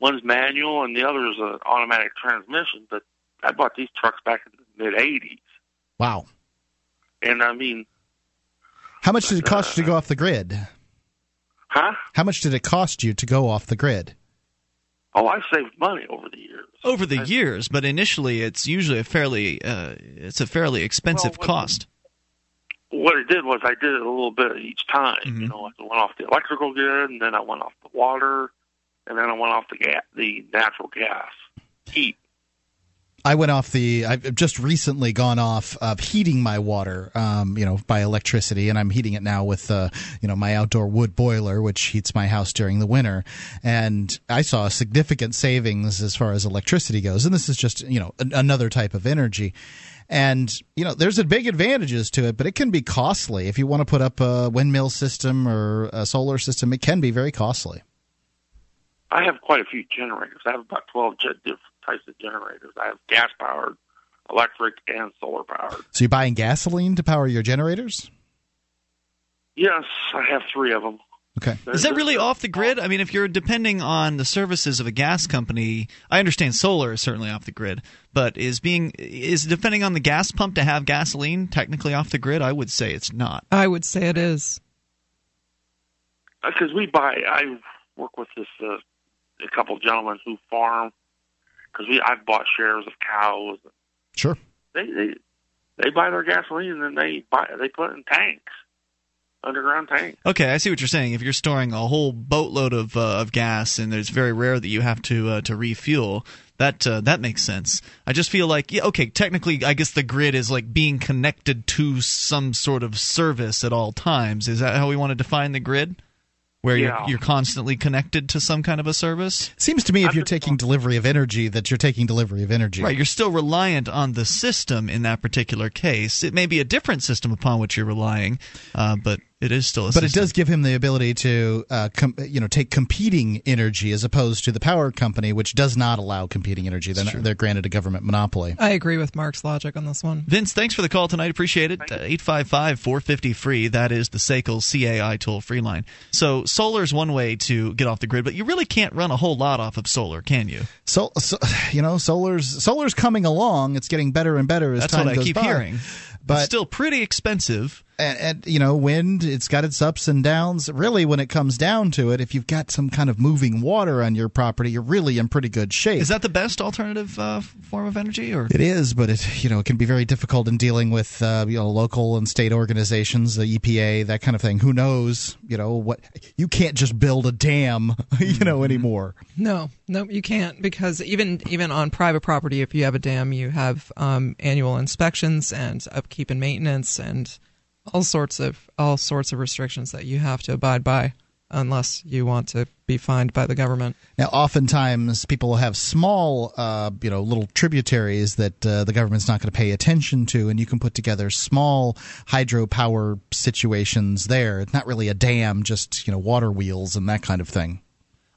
One's manual, and the other is an automatic transmission. But I bought these trucks back in the mid '80s, Wow. and I mean, How much did it cost you to go off the grid? huh? How much did it cost you to go off the grid? Oh, I've saved money over the years. over the years, but initially it's usually a fairly uh, it's a fairly expensive Well, what- cost. what I did was I did it a little bit each time. Mm-hmm. You know, I went off the electrical grid, and then I went off the water, and then I went off the gas, the natural gas heat. I went off the. I've just recently gone off of heating my water, um, you know, by electricity, and I'm heating it now with, uh, you know, my outdoor wood boiler, which heats my house during the winter. And I saw significant savings as far as electricity goes. And this is just, you know, an, another type of energy. And you know, there's a big advantages to it, but it can be costly if you want to put up a windmill system or a solar system. It can be very costly. I have quite a few generators. I have about twelve ge- different types of generators. I have gas powered, electric, and solar powered. So you're buying gasoline to power your generators? Yes, I have three of them. Okay. Is that really off the grid? I mean, if you're depending on the services of a gas company, I understand solar is certainly off the grid, but is being is depending on the gas pump to have gasoline technically off the grid? I would say it's not. I would say it is. because we buy. I work with this uh, a couple of gentlemen who farm because we I've bought shares of cows. Sure. They they they buy their gasoline and then they buy they put it in tanks, underground tanks. Okay, I see what you're saying. If you're storing a whole boatload of uh, of gas and it's very rare that you have to uh, to refuel, that uh, that makes sense. I just feel like yeah, okay, technically, I guess the grid is like being connected to some sort of service at all times. Is that how we want to define the grid? Where Yeah. you're, you're constantly connected to some kind of a service? Seems to me if I'm you're just- taking delivery of energy, that you're taking delivery of energy. Right, you're still reliant on the system in that particular case. It may be a different system upon which you're relying, uh, but it is still a But it does give him the ability to, uh, com- you know, take competing energy as opposed to the power company, which does not allow competing energy. They're, not- they're granted a government monopoly. I agree with Mark's logic on this one. Vince, thanks for the call tonight. Appreciate it. Uh, 855 450 free. That is the SACL CAI toll free line. So, solar is one way to get off the grid, but you really can't run a whole lot off of solar, can you? So, so you know, solar's solar's coming along. It's getting better and better as That's time what I goes keep by. hearing. But it's still pretty expensive. And, and you know wind it's got its ups and downs. Really when it comes down to it if you've got some kind of moving water on your property you're really in pretty good shape. Is that the best alternative uh, form of energy? or? It is but it you know it can be very difficult in dealing with uh, you know local and state organizations the epa that kind of thing. Who knows you know what you can't just build a dam <laughs> you know anymore. No, no, you can't because even even on private property, if you have a dam, you have um, annual inspections and upkeep and maintenance and all sorts of all sorts of restrictions that you have to abide by, unless you want to be fined by the government. Now, oftentimes people will have small, uh, you know, little tributaries that uh, the government's not going to pay attention to, and you can put together small hydropower situations there. It's not really a dam, just you know, water wheels and that kind of thing.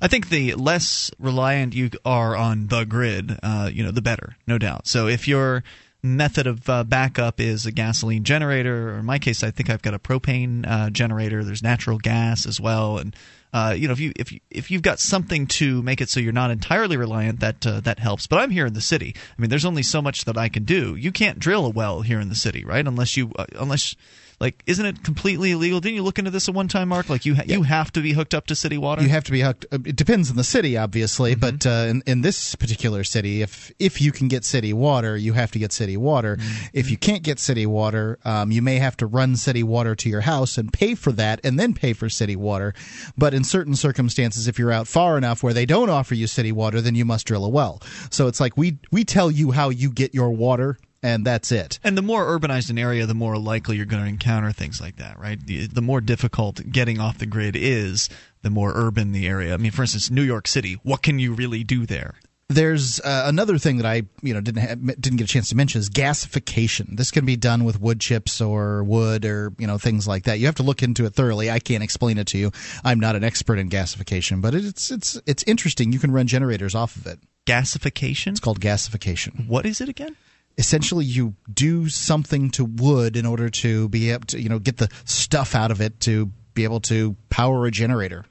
I think the less reliant you are on the grid, uh, you know, the better, no doubt. So if you're method of uh, backup is a gasoline generator, or in my case, I think I've got a propane uh, generator. There's natural gas as well, and uh, you know if you if you, if you've got something to make it so you're not entirely reliant, that uh, that helps. But I'm here in the city. I mean, there's only so much that I can do. You can't drill a well here in the city, right? Unless you uh, unless like isn't it completely illegal? Didn't you look into this at one time, Mark? Like you ha- you have to be hooked up to city water. You have to be hooked. uh, It depends on the city, obviously, Mm-hmm. but uh, in, in this particular city, if if you can get city water, you have to get city water. Mm-hmm. If you can't get city water, um, you may have to run city water to your house and pay for that, and then pay for city water. But in certain circumstances, if you're out far enough where they don't offer you city water, then you must drill a well. So it's like we we tell you how you get your water, and that's it. And the more urbanized an area, the more likely you're going to encounter things like that, right? The, the more difficult getting off the grid is, the more urban the area. I mean, for instance, New York City. What can you really do there? There's uh, another thing that I you know didn't have, didn't get a chance to mention is gasification. This can be done with wood chips or wood or you know things like that. You have to look into it thoroughly. I can't explain it to you. I'm not an expert in gasification, but it's it's it's interesting. You can run generators off of it. Gasification. It's called gasification. What is it again? Essentially, you do something to wood in order to be able to you know get the stuff out of it to be able to power a generator.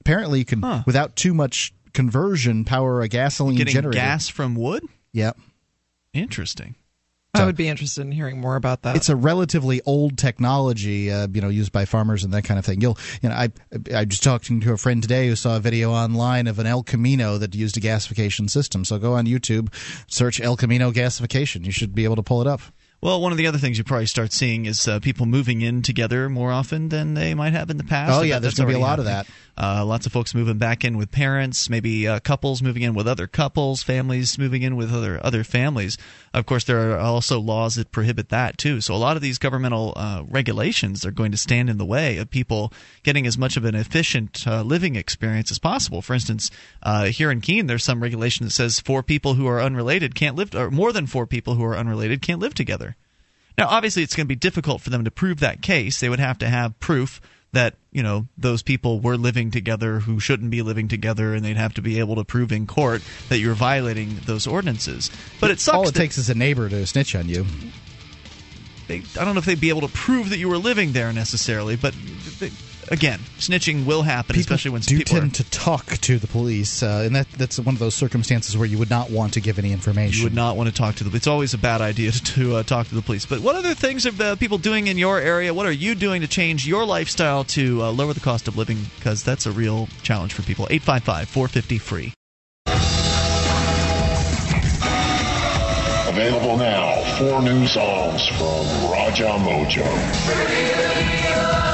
Apparently, you can without too much conversion power a gasoline Getting generator. gas from wood? Yep. Interesting. I would be interested in hearing more about that. it's a relatively old technology, uh, you know, used by farmers and that kind of thing. You'll, you know, I I just talking to a friend today who saw a video online of an El Camino that used a gasification system. So go on YouTube, search El Camino gasification. You should be able to pull it up. Well, one of the other things you probably start seeing is uh, people moving in together more often than they might have in the past. Oh, yeah, there's gonna be a already lot of happening. Uh, lots of folks moving back in with parents, maybe uh, couples moving in with other couples, families moving in with other other families. Of course, there are also laws that prohibit that too. So a lot of these governmental uh, regulations are going to stand in the way of people getting as much of an efficient uh, living experience as possible. For instance, uh, here in Keene, there's some regulation that says four people who are unrelated can't live, or more than four people who are unrelated can't live together. Now, obviously, it's going to be difficult for them to prove that case. They would have to have proof that you know those people were living together who shouldn't be living together, and they'd have to be able to prove in court that you're violating those ordinances. But it sucks. All it that takes is a neighbor to snitch on you. they, I don't know if they'd be able to prove that you were living there necessarily, but they, again, snitching will happen, especially when do people are tend to talk to the police, uh, and that that's one of those circumstances where you would not want to give any information. You would not want to talk to the. It's always a bad idea <laughs> to, to uh, talk to the police. But what other things are the people doing in your area? What are you doing to change your lifestyle to uh, lower the cost of living? Because that's a real challenge for people. 855 450 free. Available now, four new songs from Raja Mojo.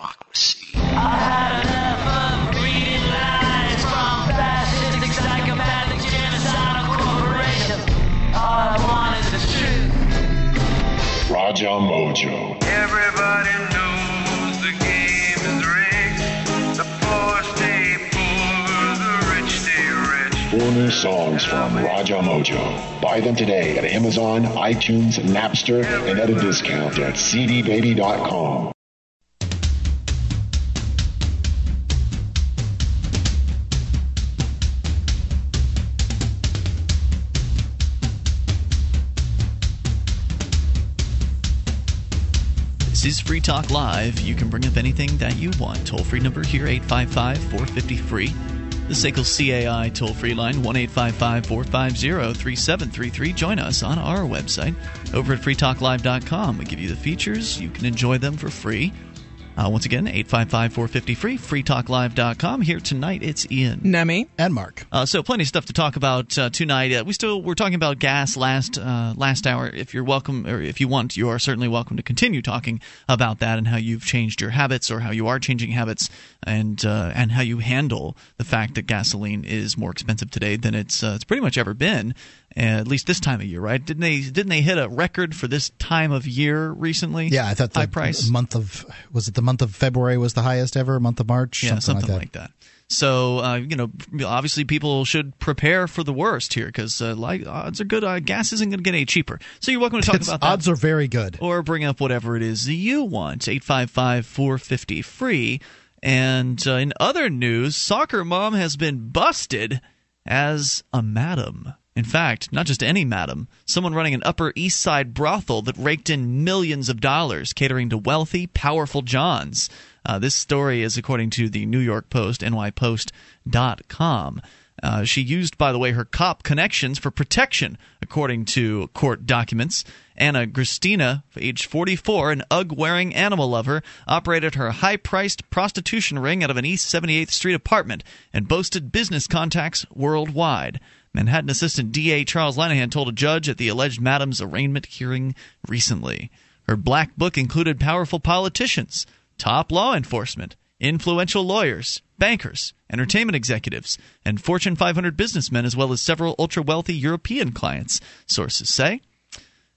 songs from Raja Mojo. Buy them today at Amazon, iTunes, Napster, and at a discount at cdbaby.com. This is Free Talk Live. You can bring up anything that you want. Toll free number here 855 450 free. The SACL CAI toll free line 1 855 450 3733. Join us on our website over at freetalklive.com. We give you the features, you can enjoy them for free. Uh, once again, 855 450 free, freetalklive.com. Here tonight, it's Ian. Nemi. And Mark. Uh, so plenty of stuff to talk about uh, tonight. Uh, we still we're talking about gas last uh, last hour. If you're welcome, or if you want, you are certainly welcome to continue talking about that and how you've changed your habits, or how you are changing habits, and uh, and how you handle the fact that gasoline is more expensive today than it's uh, it's pretty much ever been. At least this time of year, right? Didn't they didn't they hit a record for this time of year recently? Yeah, I thought the high price. month of was it the month of February was the highest ever, month of March, Yeah, something, something like that. like that. So uh, you know, obviously people should prepare for the worst here because uh, like odds are good. Uh, gas isn't going to get any cheaper. So you're welcome to talk It's- about that. odds are very good. or bring up whatever it is you want. 855 450 free. And uh, in other news, soccer mom has been busted as a madam. In fact, not just any madam, someone running an Upper East Side brothel that raked in millions of dollars, catering to wealthy, powerful Johns. Uh, this story is according to the New York Post, nypost.com. Uh, she used, by the way, her cop connections for protection, according to court documents. Anna Gristina, age 44, an UGG wearing animal lover, operated her high priced prostitution ring out of an East 78th Street apartment and boasted business contacts worldwide. Manhattan Assistant DA Charles Linehan told a judge at the alleged madam's arraignment hearing recently. Her black book included powerful politicians, top law enforcement, influential lawyers, bankers, entertainment executives, and Fortune 500 businessmen, as well as several ultra wealthy European clients, sources say.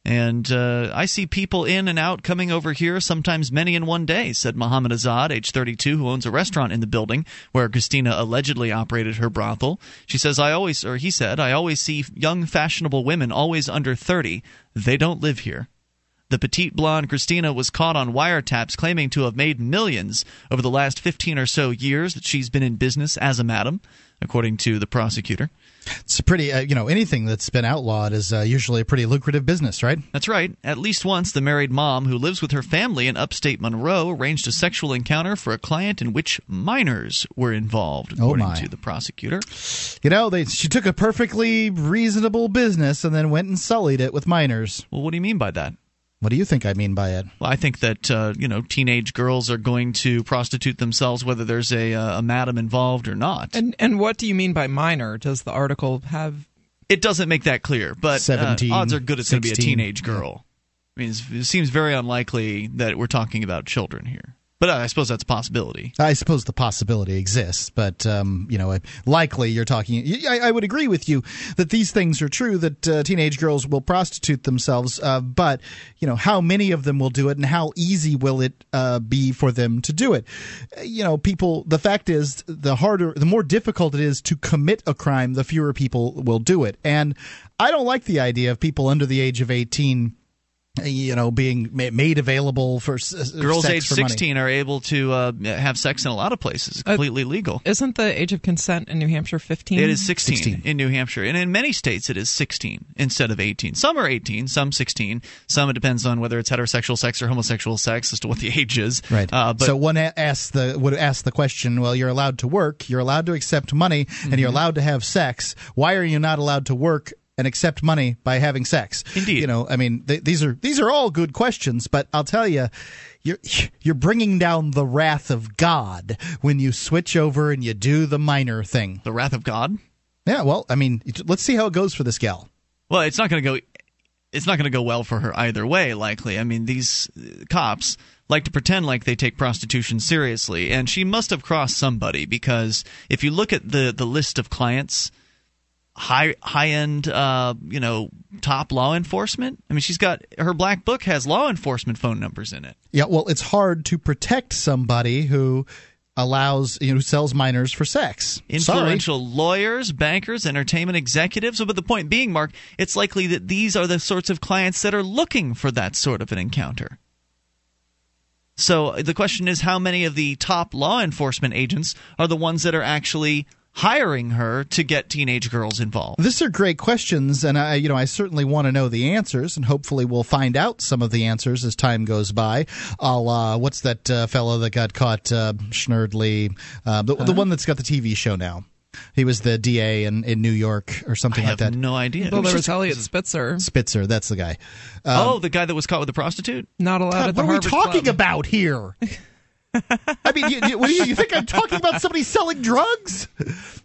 And uh, I see people in and out coming over here, sometimes many in one day, said Mohammed Azad, age 32, who owns a restaurant in the building where Gristina allegedly operated her brothel. She says, I always, or he said, I always see young, fashionable women, always under 30. They don't live here. The petite blonde Gristina was caught on wiretaps claiming to have made millions over the last 15 or so years that she's been in business as a madam, according to the prosecutor. It's a pretty, uh, you know, anything that's been outlawed is uh, usually a pretty lucrative business, right? That's right. At least once, the married mom who lives with her family in upstate Monroe arranged a sexual encounter for a client in which minors were involved, Oh, according my. to the prosecutor. You know, they she took a perfectly reasonable business and then went and sullied it with minors. Well, what do you mean by that? What do you think I mean by it? Well, I think that uh, you know teenage girls are going to prostitute themselves whether there's a, uh, a madam involved or not. And and what do you mean by minor? Does the article have? It doesn't make that clear, but uh, 17, odds are good it's going to be a teenage girl. I mean, it's, it seems very unlikely that we're talking about children here, but uh, I suppose that's a possibility. I suppose the possibility exists, but um, you know, likely you're talking. I, I would agree with you that these things are true. That uh, teenage girls will prostitute themselves, uh, but you know, how many of them will do it, and how easy will it uh, be for them to do it? You know, people. The fact is, the harder, the more difficult it is to commit a crime, the fewer people will do it. And I don't like the idea of people under the age of eighteen. You know, being made available for s- s- Girls sex age for money. 16 are able to uh, have sex in a lot of places, completely legal. Isn't the age of consent in New Hampshire 15? It is 16, in New Hampshire, and in many states it is 16 instead of 18. Some are 18, some 16. Some it depends on whether it's heterosexual sex or homosexual sex as to what the <laughs> age is. Right. Uh, but so one a- asks the would ask the question. Well, you're allowed to work, you're allowed to accept money, and you're Mhm. allowed to have sex. Why are you not allowed to work and accept money by having sex? Indeed. You know, I mean, th- these are these are all good questions, but I'll tell you. You're, you're bringing down the wrath of God when you switch over and you do the minor thing. The wrath of God? Yeah, well, I mean, let's see how it goes for this gal. Well, it's not going to go. It's not going to go well for her either way. Likely, I mean, these uh, cops like to pretend like they take prostitution seriously, and she must have crossed somebody because if you look at the the list of clients, high high end, uh, you know, top law enforcement. I mean, she's got her black book has law enforcement phone numbers in it. Yeah, well, it's hard to protect somebody who allows, you know, who sells minors for sex. Sorry. influential lawyers, bankers, entertainment executives. But the point being, Mark, it's likely that these are the sorts of clients that are looking for that sort of an encounter. So the question is how many of the top law enforcement agents are the ones that are actually hiring her to get teenage girls involved? These are great questions, and I, you know, I certainly want to know the answers, and hopefully we'll find out some of the answers as time goes by. I'll, uh, what's that uh, fellow that got caught, uh, Schnerdley, uh, the, the one that's got the TV show now. He was the DA in, in New York or something I like have that. no idea. Well, there was Elliot Spitzer. Spitzer, that's the guy. Um, oh, the guy that was caught with a prostitute? Not allowed God, at the what are we talking Club. about here? <laughs> I mean, you, you, you, you think I'm talking about somebody selling drugs?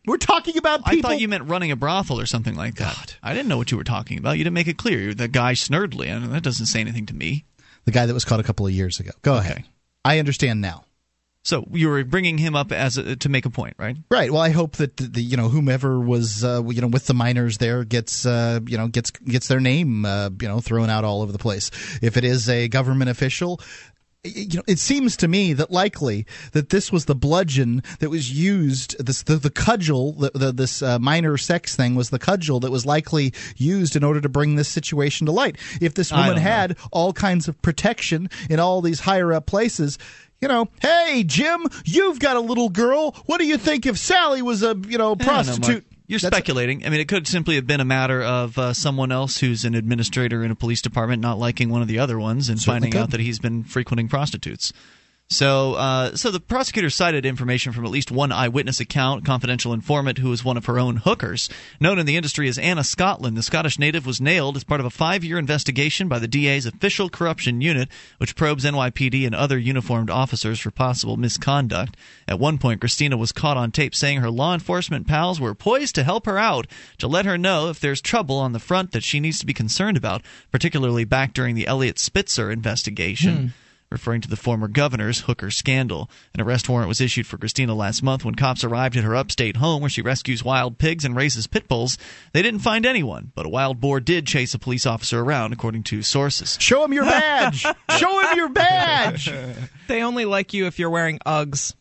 We're talking about I thought you meant running a brothel or something like that. I didn't know what you were talking about. You didn't make it clear. You're the guy Snurdly, and that doesn't say anything to me. the guy that was caught a couple of years ago. Go ahead. I understand now. So you were bringing him up as a, to make a point, right? Right. Well, I hope that the, the you know whomever was uh, you know with the miners there gets uh, you know gets gets their name uh, you know thrown out all over the place. If it is a government official, you know, it seems to me that likely that this was the bludgeon that was used. This the, the cudgel, the, the, this uh, minor sex thing was the cudgel that was likely used in order to bring this situation to light. If this woman had all kinds of protection in all these higher up places. You know, hey Jim, you've got a little girl. What do you think if Sally was a you know I don't know, Mark. prostitute? You're That's- speculating. I mean, it could simply have been a matter of uh, someone else who's an administrator in a police department not liking one of the other ones and Certainly finding out that he's been frequenting prostitutes. So, uh, so the prosecutor cited information from at least one eyewitness account, confidential informant who was one of her own hookers. Known in the industry as Anna Scotland, the Scottish native was nailed as part of a five-year investigation by the DA's official corruption unit, which probes NYPD and other uniformed officers for possible misconduct. At one point, Gristina was caught on tape saying her law enforcement pals were poised to help her out, to let her know if there's trouble on the front that she needs to be concerned about, particularly back during the Elliot Spitzer investigation referring to the former governor's hooker scandal. An arrest warrant was issued for Gristina last month when cops arrived at her upstate home where she rescues wild pigs and raises pit bulls. They didn't find anyone, but a wild boar did chase a police officer around, according to sources. Show him your badge. <laughs> Show him your badge. They only like you if you're wearing Uggs.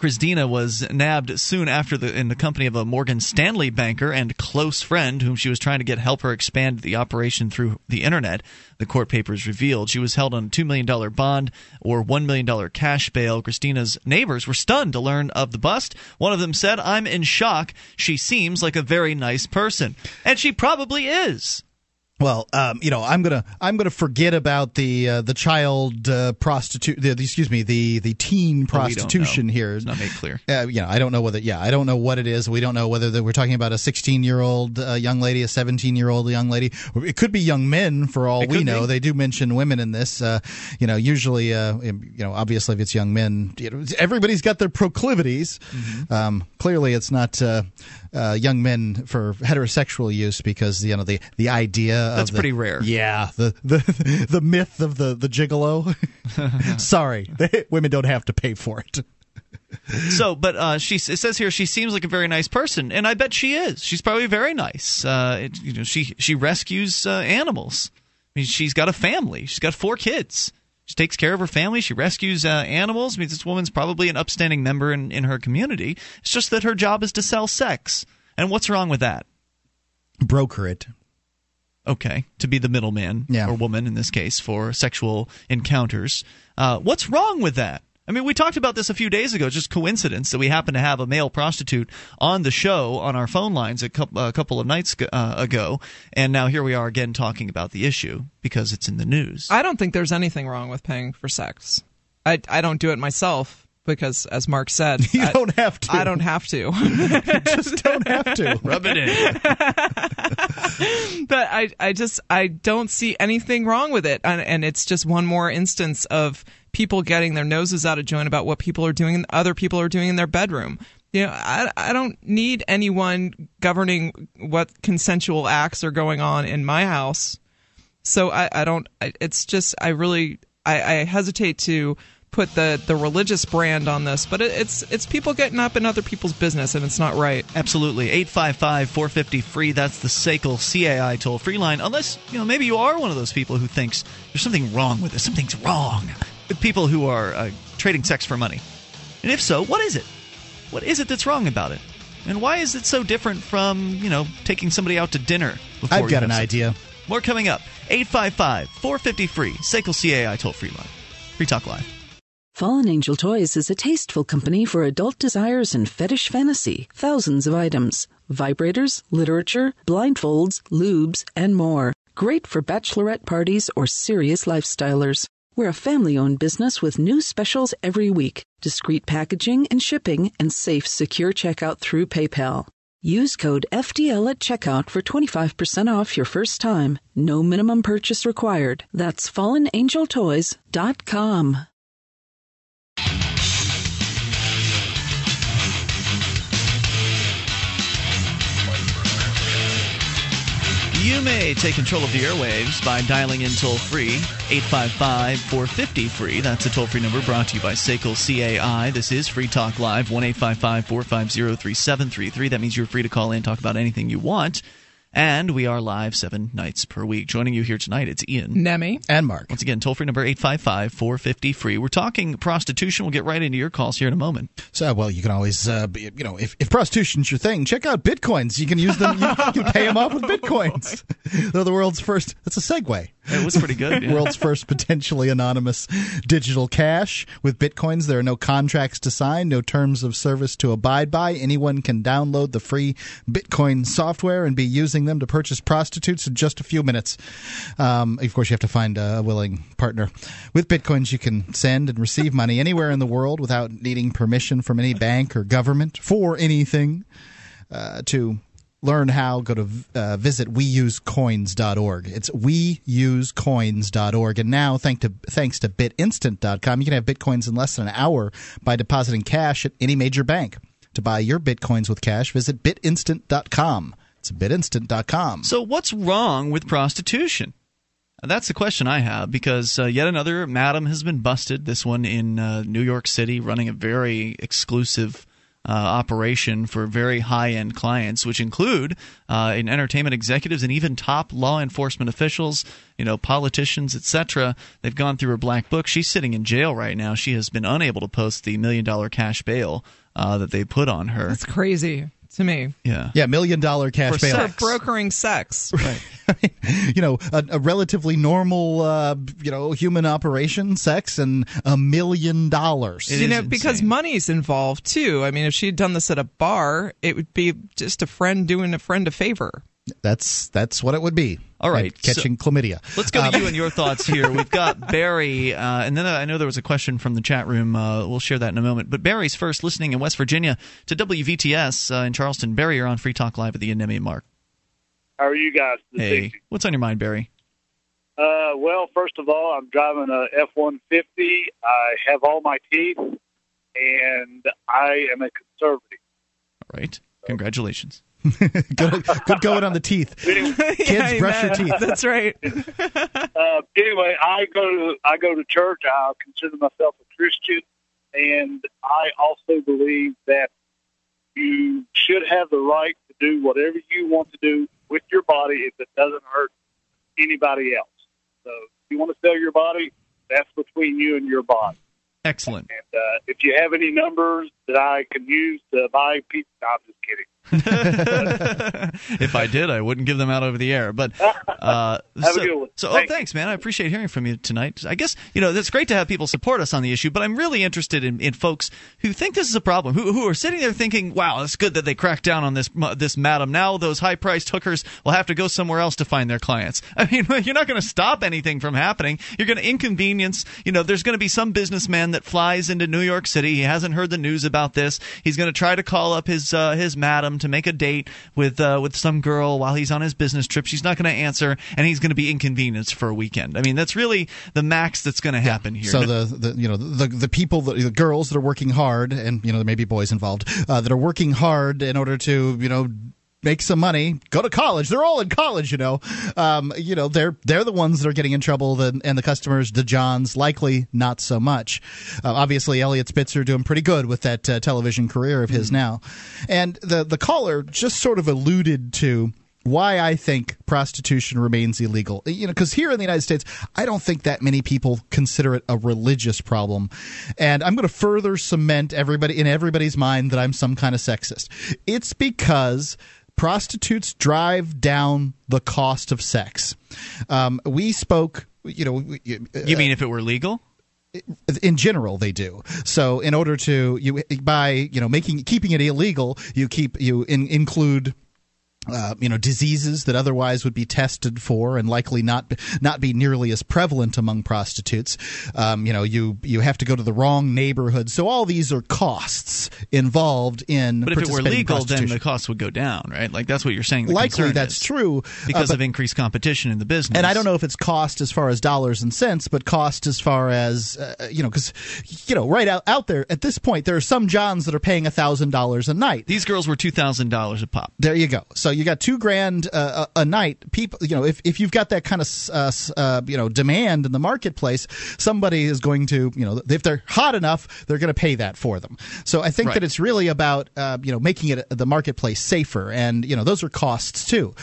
Gristina was nabbed soon after the in the company of a Morgan Stanley banker and close friend whom she was trying to get help her expand the operation through the internet. The court papers revealed she was held on a $2 million bond or $1 million cash bail. Gristina's neighbors were stunned to learn of the bust. One of them said, I'm in shock. She seems like a very nice person. And she probably is. Well, um, you know, I'm gonna I'm gonna forget about the uh, the child uh, prostitute. The, the- excuse me, the the teen prostitution here. It's not made clear. Uh, you know, I don't know whether. Yeah, I don't know what it is. We don't know whether that we're talking about a 16 year old uh, young lady, a 17 year old young lady. It could be young men for all It we know. be. They do mention women in this. Uh, you know, usually, uh, you know, obviously, if it's young men, you know, everybody's got their proclivities. Mm-hmm. Um, clearly, it's not uh, young men for heterosexual use because you know the the idea That's of the- pretty rare. Yeah, the the <laughs> the myth of the the gigolo. <laughs> Sorry, <laughs> women don't have to pay for it. So, but uh, she it says here she seems like a very nice person, and I bet she is. She's probably very nice. Uh, it, you know, she she rescues uh, animals. I mean, she's got a family. She's got four kids. She takes care of her family. She rescues uh, animals. I mean, this woman's probably an upstanding member in, in her community. It's just that her job is to sell sex. And what's wrong with that? Broker it. Okay, to be the middleman Yeah. or woman in this case for sexual encounters. Uh, what's wrong with that? I mean, we talked about this a few days ago. Just coincidence that we happen to have a male prostitute on the show on our phone lines a couple, a couple of nights go- uh, ago, and now here we are again talking about the issue because it's in the news. I don't think there's anything wrong with paying for sex. I, I don't do it myself because, as Mark said, <laughs> You I, don't have to. I don't have to. <laughs> Just don't have to. <laughs> Rub it in. but I, I just I don't see anything wrong with it, and, and it's just one more instance of people getting their noses out of joint about what people are doing, and other people are doing in their bedroom. You know, I, I don't need anyone governing what consensual acts are going on in my house. So I, I don't. I, it's just I really I, I hesitate to put the the religious brand on this, but it, it's it's people getting up in other people's business, and it's not right. Absolutely. 855 450 free. That's the SACL CAI toll free line. Unless, you know, maybe you are one of those people who thinks there's something wrong with this. Something's wrong with people who are uh, trading sex for money. And if so, what is it? What is it that's wrong about it? And why is it so different from, you know, taking somebody out to dinner before I've you got an sex? idea. More coming up. 855 450 free. SACL CAI toll free line. Free Talk Live. Fallen Angel Toys is a tasteful company for adult desires and fetish fantasy. Thousands of items vibrators, literature, blindfolds, lubes, and more. Great for bachelorette parties or serious lifestylers. We're a family owned business with new specials every week, discreet packaging and shipping, and safe, secure checkout through PayPal. Use code FTL at checkout for 25% off your first time. No minimum purchase required. That's fallenangeltoys.com. You may take control of the airwaves by dialing in toll free 855 450 free. That's a toll free number brought to you by SACL CAI. This is Free Talk Live 1 450 3733. That means you're free to call in, talk about anything you want. And we are live seven nights per week. Joining you here tonight, it's Ian. Nemi. And Mark. Once again, toll free number 855 450 free. We're talking prostitution. We'll get right into your calls here in a moment. So, well, you can always, uh, be- you know, if, if prostitution's your thing, check out bitcoins. You can use them. You, you can pay them off with bitcoins. <laughs> They're the world's first. That's a segue. It was pretty good. yeah. World's first potentially anonymous digital cash. With bitcoins, there are no contracts to sign, no terms of service to abide by. Anyone can download the free Bitcoin software and be using them to purchase prostitutes in just a few minutes. Um, of course, you have to find a willing partner. With bitcoins, you can send and receive money anywhere in the world without needing permission from any bank or government for anything. Uh, to learn how, go to uh, visit weusecoins.org. It's weusecoins.org. And now, thanks to, thanks to bitinstant.com, you can have bitcoins in less than an hour by depositing cash at any major bank. To buy your bitcoins with cash, visit bitinstant.com. It's bitinstant.com. So, what's wrong with prostitution? That's the question I have because uh, yet another madam has been busted. This one in uh, New York City, running a very exclusive uh, operation for very high end clients, which include uh, in entertainment executives and even top law enforcement officials, you know, politicians, etc. They've gone through her black book. She's sitting in jail right now. She has been unable to post the million dollar cash bail uh, that they put on her. That's crazy to me. Yeah. Yeah, million dollar cash For bail. For sex. brokering sex. <laughs> Right. <laughs> you know, a, a relatively normal, uh, you know, human operation, sex, and a million dollars. You is know, because money's involved too. I mean, if she had done this at a bar, it would be just a friend doing a friend a favor. That's that's what it would be. All right, Like catching chlamydia. Let's go to Um, you and your thoughts here. <laughs> We've got Barry, uh, and then I know there was a question from the chat room. Uh, we'll share that in a moment. But Barry's first listening in West Virginia to WVTS uh, in Charleston. Barry, you're on Free Talk Live at the Nemi Mark. How are you guys this Hey, evening? what's on your mind, Barry? Uh, well, first of all, I'm driving a F-150. I have all my teeth, and I am a conservative. All right. Congratulations. <laughs> good, good going on the teeth. <laughs> Kids, Yeah, brush your teeth. That's right. <laughs> Uh, anyway, I go to I go to church. I consider myself a Christian, and I also believe that you should have the right to do whatever you want to do with your body if it doesn't hurt anybody else. So, if you want to sell your body, that's between you and your body. Excellent. And uh, if you have any numbers that I can use to buy pizza, no, I'm just kidding. <laughs> if I did, I wouldn't give them out over the air. But uh, <laughs> Have a so, good one. so oh, thanks, man. I appreciate hearing from you tonight. I guess you know it's great to have people support us on the issue, but I'm really interested in, in folks who think this is a problem, who who are sitting there thinking, "Wow, it's good that they cracked down on this this madam. Now those high priced hookers will have to go somewhere else to find their clients." <laughs> I mean, you're not going to stop anything from happening. You're going to inconvenience. You know, there's going to be some businessman that flies into New York City. He hasn't heard the news about this. He's going to try to call up his uh, his madam to make a date with uh, with some girl while he's on his business trip. She's not going to answer, and he's going to be inconvenienced for a weekend. I mean, that's really the max that's going to happen here. So the, the you know the the people that, the girls that are working hard and you know there may be boys involved uh, that are working hard in order to you know make some money go to college they're all in college you know um, you know they're they're the ones that are getting in trouble the, and the customers the johns likely not so much uh, obviously Eliot Spitzer doing pretty good with that uh, television career of his now and the the caller just sort of alluded to why I think prostitution remains illegal. You know, because here in the United States, I don't think that many people consider it a religious problem. And I'm going to further cement everybody in everybody's mind that I'm some kind of sexist. It's because prostitutes drive down the cost of sex. Um, we spoke, you know, you mean if it were legal? in general they do so in order to you by you know making keeping it illegal you keep you in, include uh, you know diseases that otherwise would be tested for and likely not not be nearly as prevalent among prostitutes. Um, you know, you you have to go to the wrong neighborhood, so all these are costs involved in. But if it were legal, then the costs would go down, right? Like that's what you're saying. Likely that's is. true because uh, of increased competition in the business. and I don't know if it's cost as far as dollars and cents, but cost as far as uh, you know, because you know, right out out there at this point, there are some Johns that are paying a thousand dollars a night. These girls were two thousand dollars a pop. There you go. So you got two grand uh, a, a night. People, you know, if, if you've got that kind of uh, uh, you know demand in the marketplace, somebody is going to you know if they're hot enough, they're going to pay that for them. So I think Right. that it's really about uh, you know making it the marketplace safer, and you know those are costs too.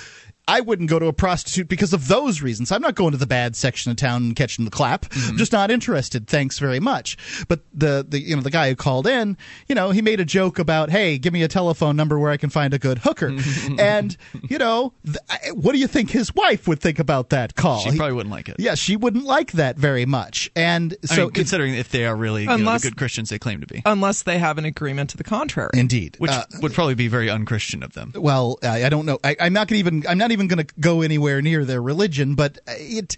I wouldn't go to a prostitute because of those reasons. I'm not going to the bad section of town and catching the clap. Mm-hmm. I'm just not interested. Thanks very much. But the, the you know the guy who called in, you know, he made a joke about, hey, give me a telephone number where I can find a good hooker. <laughs> and you know, th- what do you think his wife would think about that call? She He- probably wouldn't like it. yeah, she wouldn't like that very much. And I so mean, considering if they are really you know, the good Christians they claim to be. Unless they have an agreement to the contrary. Indeed, which Uh, would probably be very unchristian of them. well I, I don't know I, i'm not gonna even i'm not even going to go anywhere near their religion but it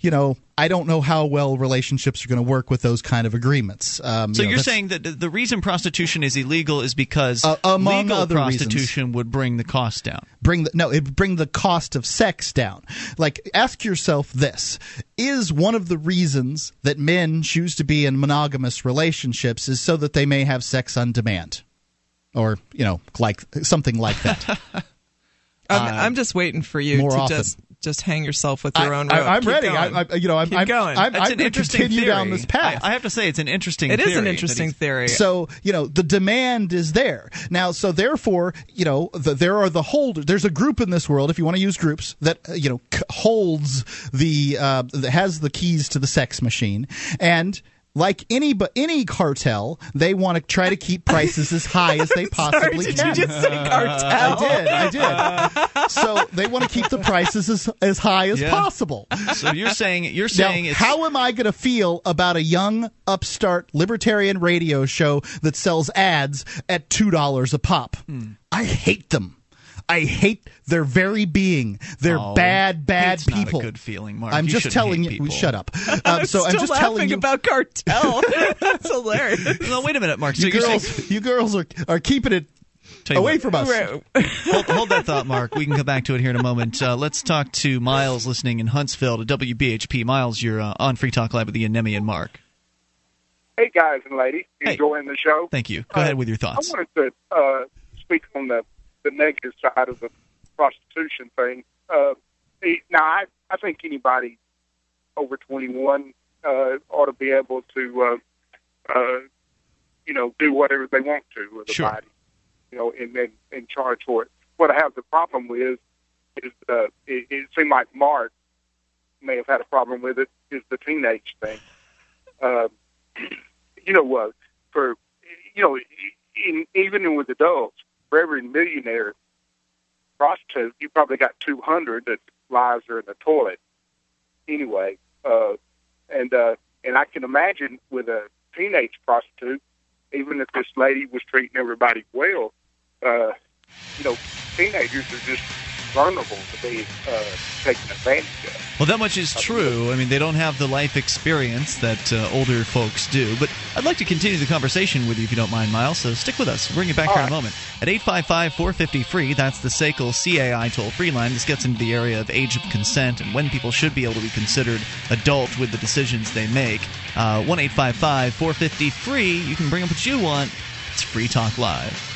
you know i don't know how well relationships are going to work with those kind of agreements. Um, So you know, that's- saying that the- reason prostitution is illegal is because Uh, among legal other prostitution would bring the cost down. bring the no it bring the cost of sex down. Like ask yourself this. Is one of the reasons that men choose to be in monogamous relationships is so that they may have sex on demand? Or you know like something like that <laughs> I'm, I'm just waiting for you Uh, to often. just just hang yourself with your I- own rope. I'm Keep ready. I- I- you know, I'm- Keep I'm- going. I'm- It's I'm an interesting continue theory. down this path. I, I have to say, it's an interesting. It is an interesting theory. So you know the demand is there now. So therefore, you know the, there are the holder. There's a group in this world, if you want to use groups, that uh, you know c- holds the uh, that has the keys to the sex machine, and like any but any cartel, they want to try to keep prices as high as they <laughs> possibly did can. you just say cartel? I did. I did. <laughs> so they want to keep the prices as, as high as Yeah. possible. So you're saying you're Now, saying it's how am I going to feel about a young upstart libertarian radio show that sells ads at two dollars a pop? Hmm. I hate them. I hate their very being. They're Oh, bad, bad hate's not a people. good feeling, Mark. I'm You just telling hate you. people. Shut up. <laughs> Um, I'm so I'm still just laughing telling you. about cartel. <laughs> That's hilarious. <laughs> No, wait a minute, Mark. So you you're saying, girls, you girls are are keeping it away what, from us. hold, hold that thought, Mark. We can come back to it here in a moment. Uh, let's talk to Miles, listening in Huntsville to WBHP. Miles, you're uh, on Free Talk Live with Ian Nemi and Mark. Hey, guys and ladies, Hey. enjoying the show. Thank you. Go Uh, ahead with your thoughts. I wanted to uh, speak on the, the negative side of the prostitution thing. Uh, eh, now, I, I think anybody over 21 uh, ought to be able to, uh, uh, you know, do whatever they want to with Sure. a body, you know, and, and, and charge for it. What I have the problem with is uh, it, it seemed like Mark may have had a problem with it is the teenage thing. Uh, <clears throat> you know what? for you know, in, even with adults, for every millionaire prostitute, you probably got 200 that lives are in the toilet. Anyway, uh, and uh, and I can imagine with a teenage prostitute, even if this lady was treating everybody well, uh, you know, teenagers are just vulnerable to being uh, taken advantage of. Well, that much is true. I mean, they don't have the life experience that uh, older folks do. But I'd like to continue the conversation with you if you don't mind, Miles. So stick with us. We'll bring you back here in a moment. At 855 450 free, that's the SACL CAI toll free line. This gets into the area of age of consent and when people should be able to be considered adult with the decisions they make. Uh, 1 855 450 free. You can bring up what you want. It's Free Talk Live.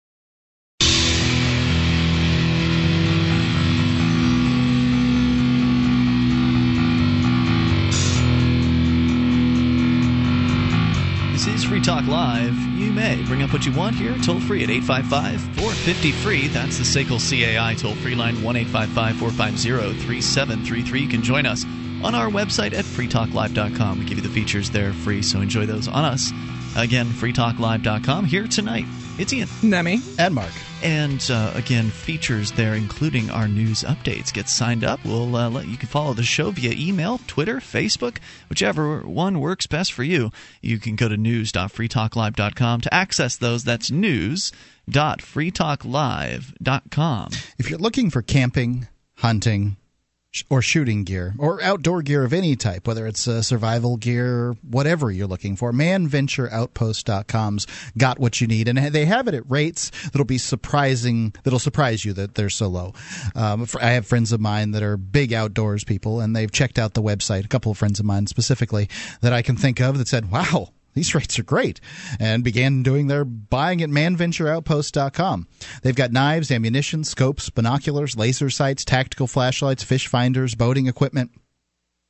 Free Talk Live. You may bring up what you want here, toll free at 855 450 free. That's the SACL CAI toll free line, 1 855 450 3733. You can join us on our website at freetalklive.com. We give you the features there free, so enjoy those on us. Again, freetalklive.com. Here tonight, it's Ian. Nemi. And Mark. and uh, again features there including our news updates get signed up we'll uh, let you can follow the show via email twitter facebook whichever one works best for you you can go to news.freetalklive.com to access those that's news.freetalklive.com If you're looking for camping, hunting, sh- or shooting gear, or outdoor gear of any type, whether it's uh, survival gear, whatever you're looking for, manventureoutpost.com's got what you need, and they have it at rates that'll be surprising. That'll surprise you that they're so low. Um, I have friends of mine that are big outdoors people, and they've checked out the website. A couple of friends of mine specifically that I can think of that said, "Wow." These <laughs> rates are great, and began doing their buying at manventureoutpost.com. They've got knives, ammunition, scopes, binoculars, laser sights, tactical flashlights, fish finders, boating equipment.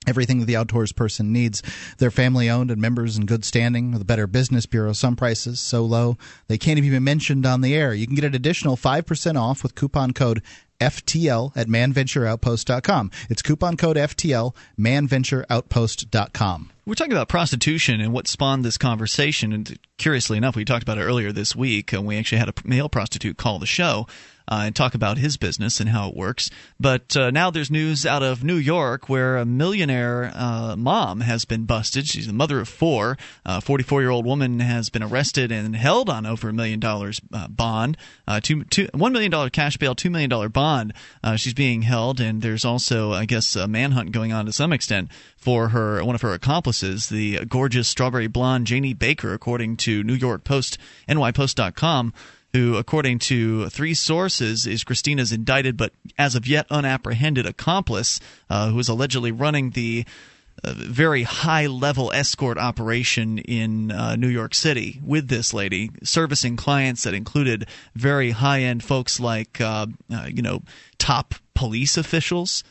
Everything that the outdoors person needs. They're family owned and members in good standing with a better business bureau. Some prices so low they can't even be mentioned on the air. You can get an additional 5% off with coupon code FTL at manventureoutpost.com. It's coupon code FTL, manventureoutpost.com. We're talking about prostitution and what spawned this conversation. And curiously enough, we talked about it earlier this week. And we actually had a male prostitute call the show uh, and talk about his business and how it works. But uh, now there's news out of New York where a millionaire uh, mom has been busted. She's the mother of four. A 44 year old woman has been arrested and held on over a million dollars uh, bond, uh, two, two, $1 million cash bail, $2 million bond. Uh, she's being held. And there's also, I guess, a manhunt going on to some extent for her one of her accomplices, the gorgeous strawberry blonde Jaynie Baker, according to New York Post, NYPost.com, who, according to three sources, is Gristina's indicted but as of yet unapprehended accomplice, uh, who is allegedly running the uh, very high level escort operation in uh, New York City with this lady, servicing clients that included very high end folks like, uh, uh, you know, top police officials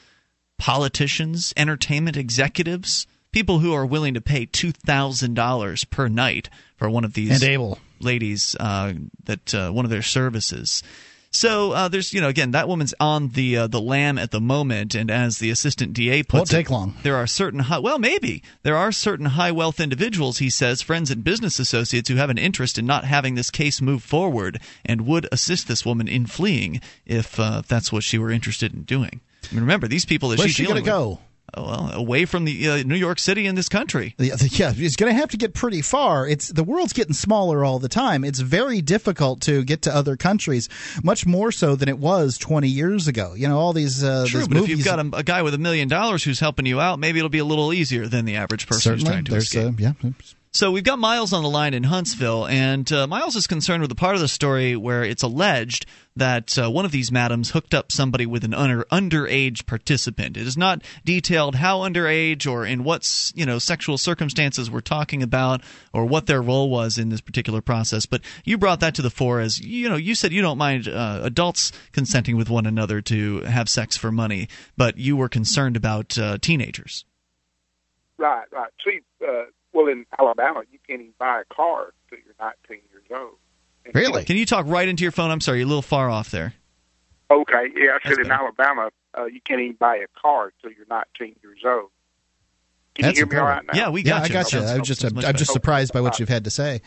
politicians, entertainment executives, people who are willing to pay two thousand dollars per night for one of these And able. Ladies uh, that uh, one of their services. So uh, there's you know again that woman's on the uh, the lam at the moment, and as the assistant DA puts Won't it, take long. There are certain high, well maybe there are certain high wealth individuals he says friends and business associates who have an interest in not having this case move forward and would assist this woman in fleeing if uh, that's what she were interested in doing. I mean, remember these people that Where's she's she gonna with- go? Oh, well, away from the uh, New York City and this country. Yeah, yeah, it's going to have to get pretty far. It's the world's getting smaller all the time. It's very difficult to get to other countries, much more so than it was 20 years ago. You know, all these uh, True, but if you've got a, a guy with a million dollars who's helping you out, maybe it'll be a little easier than the average person who's trying to escape. uh, yeah. So we've got Miles on the line in Huntsville, and uh, Miles is concerned with the part of the story where it's alleged that uh, one of these madams hooked up somebody with an under, underage participant. It is not detailed how underage or in what you know sexual circumstances we're talking about or what their role was in this particular process. But you brought that to the fore as you know you said you don't mind uh, adults consenting with one another to have sex for money, but you were concerned about uh, teenagers. Right, right. See, uh, well, in Alabama, you can't even buy a car until you're 19 years old. Really? Can you talk right into your phone? I'm sorry, you're a little far off there. Okay, yeah, I said in Alabama, uh, you can't even buy a car until you're 19 years old. Can That's you hear me all right now? Yeah, we yeah, got I got you. I'm just that's much I'm just surprised by what you've had to say.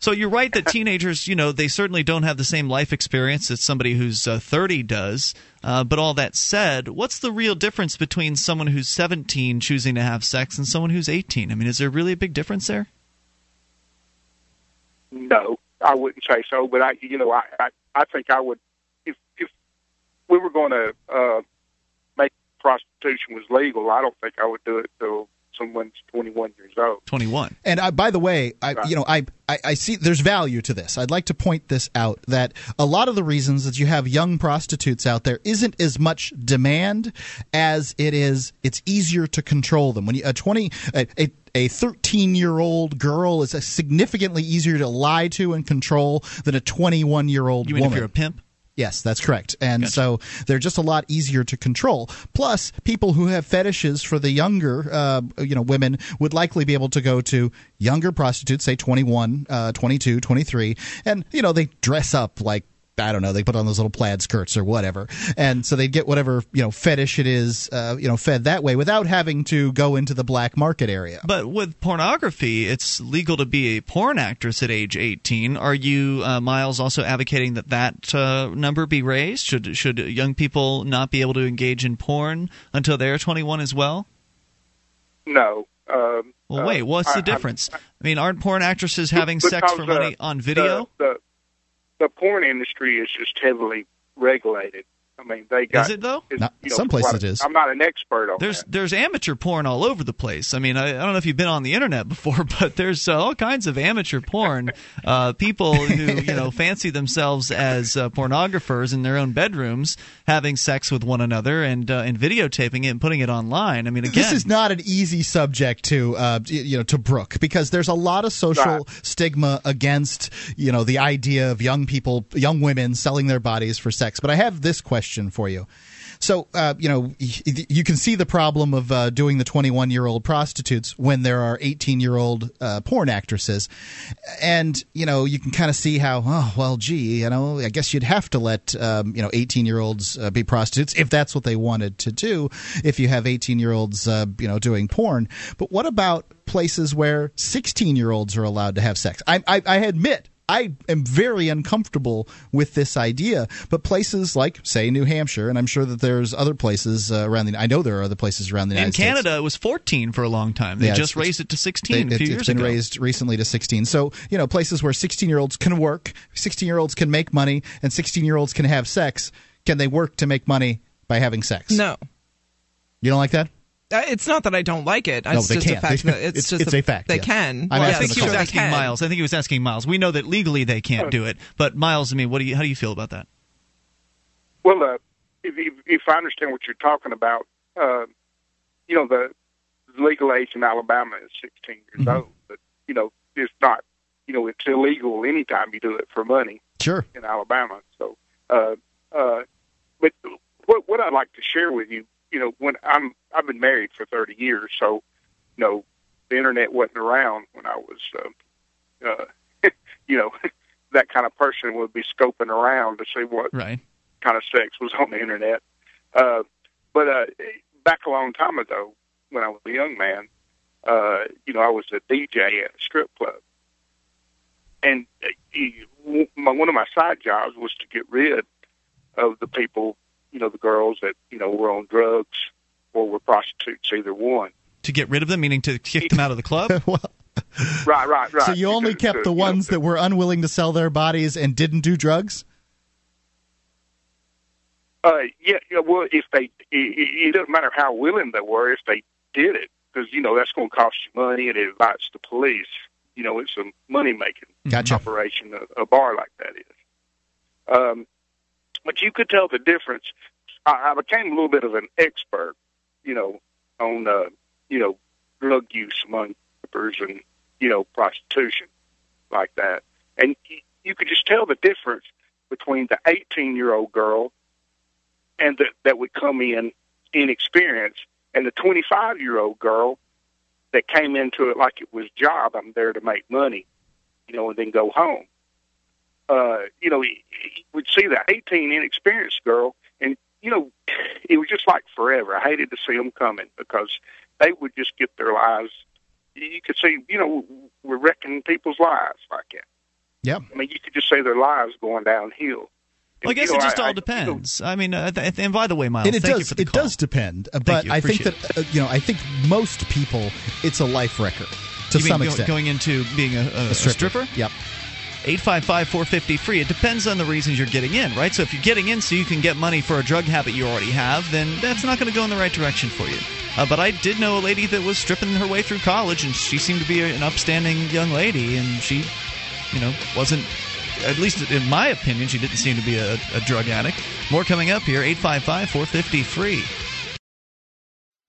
So you're right that teenagers, you know, they certainly don't have the same life experience that somebody who's uh, 30 does. Uh, but all that said, what's the real difference between someone who's 17 choosing to have sex and someone who's 18? I mean, is there really a big difference there? No, I wouldn't say so. But I, you know, I, I, I think I would if if we were going to uh, make prostitution was legal. I don't think I would do it till someone's 21 years old. 21. And I, by the way, I, Right. you know, I, I, I see there's value to this. I'd like to point this out that a lot of the reasons that you have young prostitutes out there isn't as much demand as it is. It's easier to control them when you a 20 a, a a 13 year old girl is significantly easier to lie to and control than a 21 year old You mean woman. if you're a pimp? Yes, that's correct. And so they're just a lot easier to control. Plus, people who have fetishes for the younger, uh, you know, women would likely be able to go to younger prostitutes, say 21, uh, 22, 23, and, you know, they dress up like I don't know, they put on those little plaid skirts or whatever, and so they'd get whatever you know fetish it is, uh, you know, fed that way without having to go into the black market area. But with pornography, it's legal to be a porn actress at age 18. Are you, uh, Miles, also advocating that that uh, number be raised? Should should young people not be able to engage in porn until they're 21 as well? No. Um, Well, uh, wait, what's I- the I- difference? I, mean, aren't porn actresses having sex for money uh, on video? The, the the porn industry is just heavily regulated. I mean, they got. Is it, though? Not- you know, some places what- it is. I'm not an expert on There's that. there's amateur porn all over the place. I mean, I, I don't know if you've been on the internet before, <laughs> but there's uh, all kinds of amateur porn. Uh, people who you know fancy themselves as uh, pornographers in their own bedrooms, having sex with one another and uh, and videotaping it and putting it online. I mean, again, This is not an easy subject to uh, you know to brook because there's a lot of social stigma against you know the idea of young people, young women selling their bodies for sex. But I have this question for you. So uh, you know you can see the problem of uh, doing the 21 year old prostitutes when there are 18 year old uh, porn actresses, and you know you can kind of see how oh well gee you know I guess you'd have to let um, you know 18 year olds uh, be prostitutes if that's what they wanted to do if you have 18 year olds uh, you know doing porn. But what about places where 16 year olds are allowed to have sex? I, I, I admit I am very uncomfortable with this idea. But places like, say, New Hampshire, and I'm sure that there's other places uh, around the. I know there are other places around the in United States. Canada it was 14 for a long time. They Yeah, just raised it to 16 They- a few it's, years it's been ago. raised recently to 16. So, you know, places where 16 year olds can work, 16 year olds can make money, and 16 year olds can have sex. Can they work to make money by having sex? No. You don't like that? Uh, It's not that I don't like it. No, it's they just a can't. fact They- that it's, it's- <laughs> just it's a fact, They yeah. can. I'm Well, I think he was asking can. Miles. I think he was asking Miles. We know that legally they can't do it, but Miles, I mean, what do you? How do you feel about that? Well, uh, if, if if I understand what you're talking about, uh, you know, the legal age in Alabama is 16 years Mm-hmm. old, but you know, it's not. You know, it's illegal anytime you do it for money. Sure. in Alabama. So, uh, uh, but what what I'd like to share with you, you know, when I'm I've been married for 30 years, so you know, the internet wasn't around when I was, uh, uh, <laughs> you know, <laughs> that kind of person would be scoping around to see what Right. kind of sex was on the internet. Uh, but uh, back a long time ago, when I was a young man, uh, you know, I was a DJ at a strip club, and uh, he- my, one of my side jobs was to get rid of the people, you know, the girls that you know were on drugs or were prostitutes, either one. To get rid of them, meaning to kick them out of the club. <laughs> well, Right, right, right. So you only Because, kept the you know, ones that were unwilling to sell their bodies and didn't do drugs? Uh, yeah, yeah. Well, if they, it, it it doesn't matter how willing they were if they did it, because you know that's going to cost you money, and it invites the police. You know, it's a money making Gotcha. operation. A, a bar like that is. Um, but you could tell the difference. I, I became a little bit of an expert, you know, on uh, you know drug use among strippers and you know prostitution like that, and you, could just tell the difference between the 18 year old girl and that that would come in inexperienced, and the 25 year old girl that came into it like it was job. I'm there to make money, you know, and then go home. Uh, you know, he, he would see the 18 inexperienced girl, and you know, it was just like forever. I hated to see them coming because they would just get their lives. You could see, you know, we're wrecking people's lives like that. Yep. I mean, you could just see their lives going downhill. Well, I guess You know, it just I- all I- depends. I mean, uh, th- and by the way, Miles, and it thank you does for the it call. does depend uh, but i think that uh, you know i think most people it's a life wrecker to you mean some go- extent going into being a, a, a stripper? yep 855 450 free. It depends on the reasons you're getting in, right? So if you're getting in so you can get money for a drug habit you already have, then that's not going to go in the right direction for you. Uh, but I did know a lady that was stripping her way through college, and she seemed to be an upstanding young lady, and she, you know, wasn't. At least in my opinion, she didn't seem to be a, a drug addict. More coming up here, 855 450 free.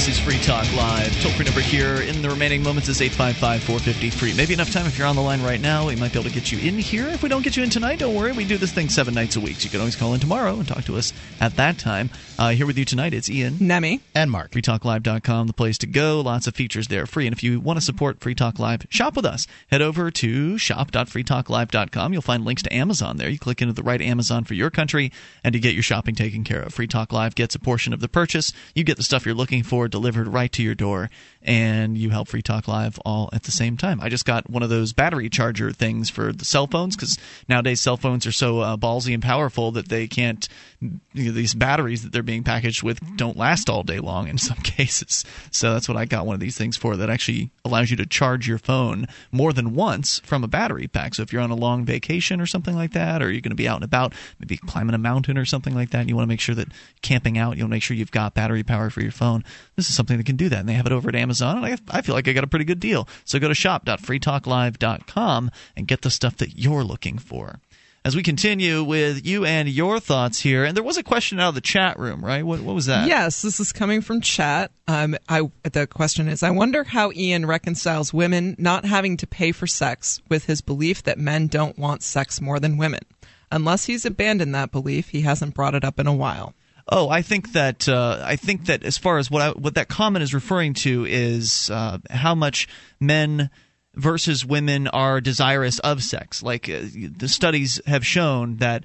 This is Free Talk Live. Toll free number here in the remaining moments is 855 450 free. Maybe enough time if you're on the line right now. We might be able to get you in here. If we don't get you in tonight, don't worry. We do this thing seven nights a week. So you can always call in tomorrow and talk to us at that time. Uh, here with you tonight, it's Ian. Nemi. And Mark. FreeTalkLive.com, the place to go. Lots of features there free. And if you want to support Free Talk Live, shop with us. Head over to shop.freetalklive.com. You'll find links to Amazon there. You click into the right Amazon for your country and you get your shopping taken care of. Free Talk Live gets a portion of the purchase. You get the stuff you're looking for delivered right to your door, and you help Free Talk Live all at the same time. I just got one of those battery charger things for the cell phones because nowadays cell phones are so uh, ballsy and powerful that they can't. You know, these batteries that they're being packaged with don't last all day long in <laughs> some cases. So that's what I got one of these things for that actually allows you to charge your phone more than once from a battery pack. So if you're on a long vacation or something like that, or you're going to be out and about, maybe climbing a mountain or something like that, and you want to make sure that camping out, you want to make sure you've got battery power for your phone. This is something that can do that, and they have it over at Amazon, and I, I feel like I got a pretty good deal. So go to shop.freetalklive.com and get the stuff that you're looking for. As we continue with you and your thoughts here, and there was a question out of the chat room, right? What, what was that? Yes, this is coming from chat. Um, I the question is: I wonder how Ian reconciles women not having to pay for sex with his belief that men don't want sex more than women. Unless he's abandoned that belief, he hasn't brought it up in a while. Oh, I think that uh, I think that as far as what I, what that comment is referring to is uh, how much men versus women are desirous of sex. Like uh, the studies have shown that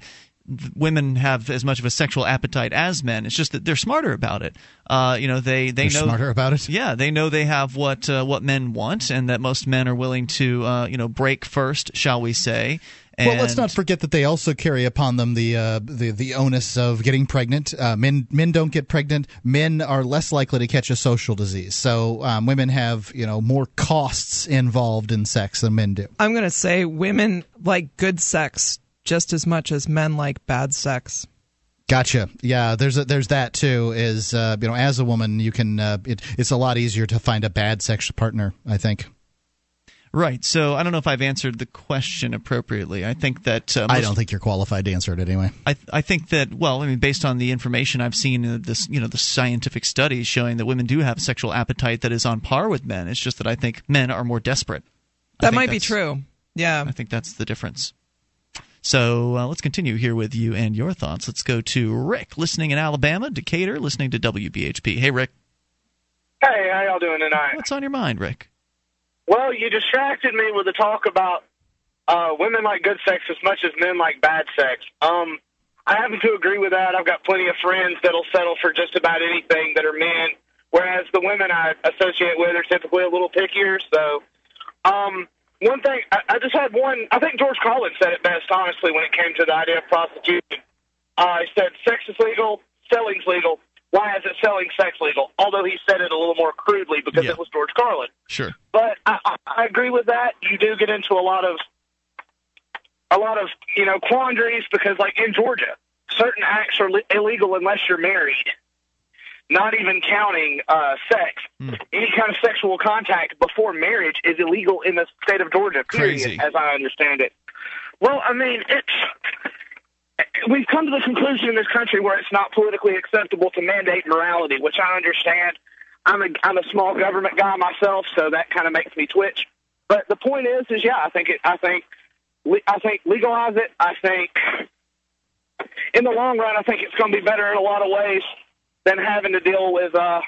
women have as much of a sexual appetite as men. It's just that they're smarter about it. Uh, you know, they they They're know smarter about it. Yeah, they know they have what uh, what men want, and that most men are willing to uh, you know break first, shall we say. And well, let's not forget that they also carry upon them the uh, the the onus of getting pregnant. Uh, men men don't get pregnant. Men are less likely to catch a social disease. So um, women have you know more costs involved in sex than men do. I'm going to say women like good sex just as much as men like bad sex. Gotcha. Yeah, there's a, there's that too. Is uh, you know, as a woman, you can uh, it, it's a lot easier to find a bad sexual partner. I think. Right. So I don't know if I've answered the question appropriately. I think that uh, I don't think you're qualified to answer it anyway. I, I think that well, I mean, based on the information I've seen, uh, this you know the scientific studies showing that women do have a sexual appetite that is on par with men. It's just that I think men are more desperate. I That might be true. Yeah. I think that's the difference. So uh, let's continue here with you and your thoughts. Let's go to Rick, listening in Alabama, Decatur, listening to WBHP. Hey, Rick, Hey, how y'all doing tonight? what's on your mind, Rick? Well, you distracted me with the talk about uh, women like good sex as much as men like bad sex. Um, I happen to agree with that. I've got plenty of friends that'll settle for just about anything that are men, whereas the women I associate with are typically a little pickier. So, um, one thing I, I just had one. I think George Carlin said it best, honestly, when it came to the idea of prostitution. Uh, he said, "Sex is legal, selling's legal. Why is it selling sex legal?" Although he said it a little more crudely because it was George Carlin. Sure. But I, I agree with that. You do get into a lot of a lot of you know quandaries because, like in Georgia, certain acts are li- illegal unless you're married. Not even counting uh, sex. Any kind of sexual contact before marriage is illegal in the state of Georgia. Period, Crazy. as I understand it. Well, I mean, it's we've come to the conclusion in this country where it's not politically acceptable to mandate morality, which I understand. I'm a I'm a small government guy myself, so that kind of makes me twitch. But the point is, is yeah, I think it. I think I think legalize it. I think in the long run, I think it's going to be better in a lot of ways than having to deal with uh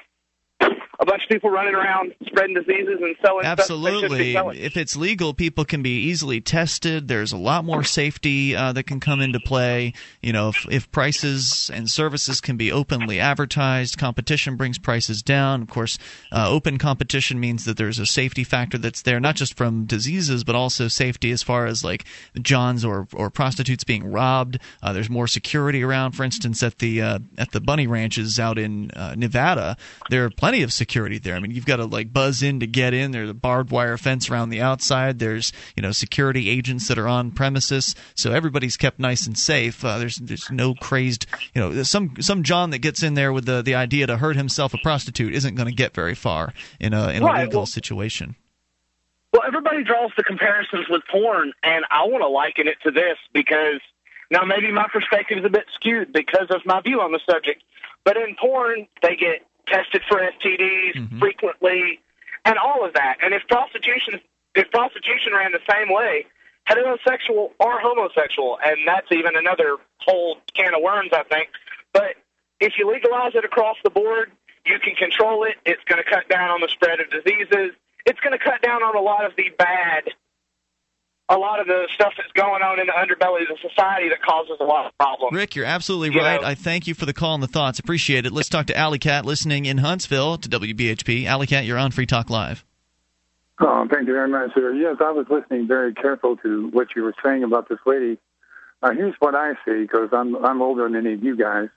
a bunch of people running around spreading diseases and selling stuff they shouldn't be Absolutely. If it's legal, people can be easily tested. There's a lot more safety uh, that can come into play. You know, if, if prices and services can be openly advertised, competition brings prices down. Of course, uh, open competition means that there's a safety factor that's there, not just from diseases, but also safety as far as like johns or or prostitutes being robbed. Uh, there's more security around. For instance, at the uh, at the bunny ranches out in uh, Nevada, there are plenty of security there. I mean, you've got to like buzz in to get in. There's a barbed wire fence around the outside. There's you know security agents that are on premises, so everybody's kept nice and safe. Uh, there's there's no crazed you know some some John that gets in there with the the idea to hurt himself a prostitute isn't going to get very far in a in a Right, legal well- situation. Well, everybody draws the comparisons with porn, and I want to liken it to this because now maybe my perspective is a bit skewed because of my view on the subject. But in porn, they get tested for STDs mm-hmm. frequently, and all of that. And if prostitution, if prostitution ran the same way, heterosexual or homosexual, and that's even another whole can of worms, I think. But if you legalize it across the board, you can control it. It's going to cut down on the spread of diseases. It's going to cut down on a lot of the bad, a lot of the stuff that's going on in the underbelly of the society that causes a lot of problems. Rick, you're absolutely You right. know- I thank you for the call and the thoughts. Appreciate it. Let's talk to Alley Cat listening in Huntsville to WBHP. Alley Cat, you're on Free Talk Live. Oh, thank you very much, sir. Yes, I was listening very careful to what you were saying about this lady. Uh, here's what I see, because I'm I'm older than any of you guys,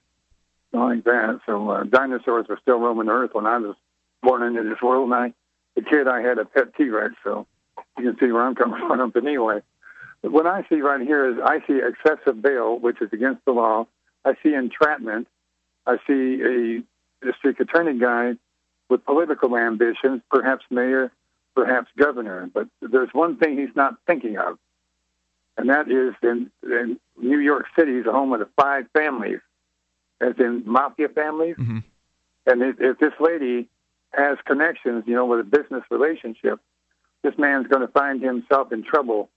like that. So uh, dinosaurs were still roaming the earth when I was born into this world. And I, the kid, I had a pet T-Rex, so you can see where I'm coming <laughs> from. But anyway, what I see right here is I see excessive bail, which is against the law. I see entrapment. I see a district attorney guy with political ambitions, perhaps mayor, perhaps governor. But there's one thing he's not thinking of, and that is in, in New York City is the home of the five families, as in mafia families. Mm-hmm. And if, if this lady has connections, you know, with a business relationship, this man's going to find himself in trouble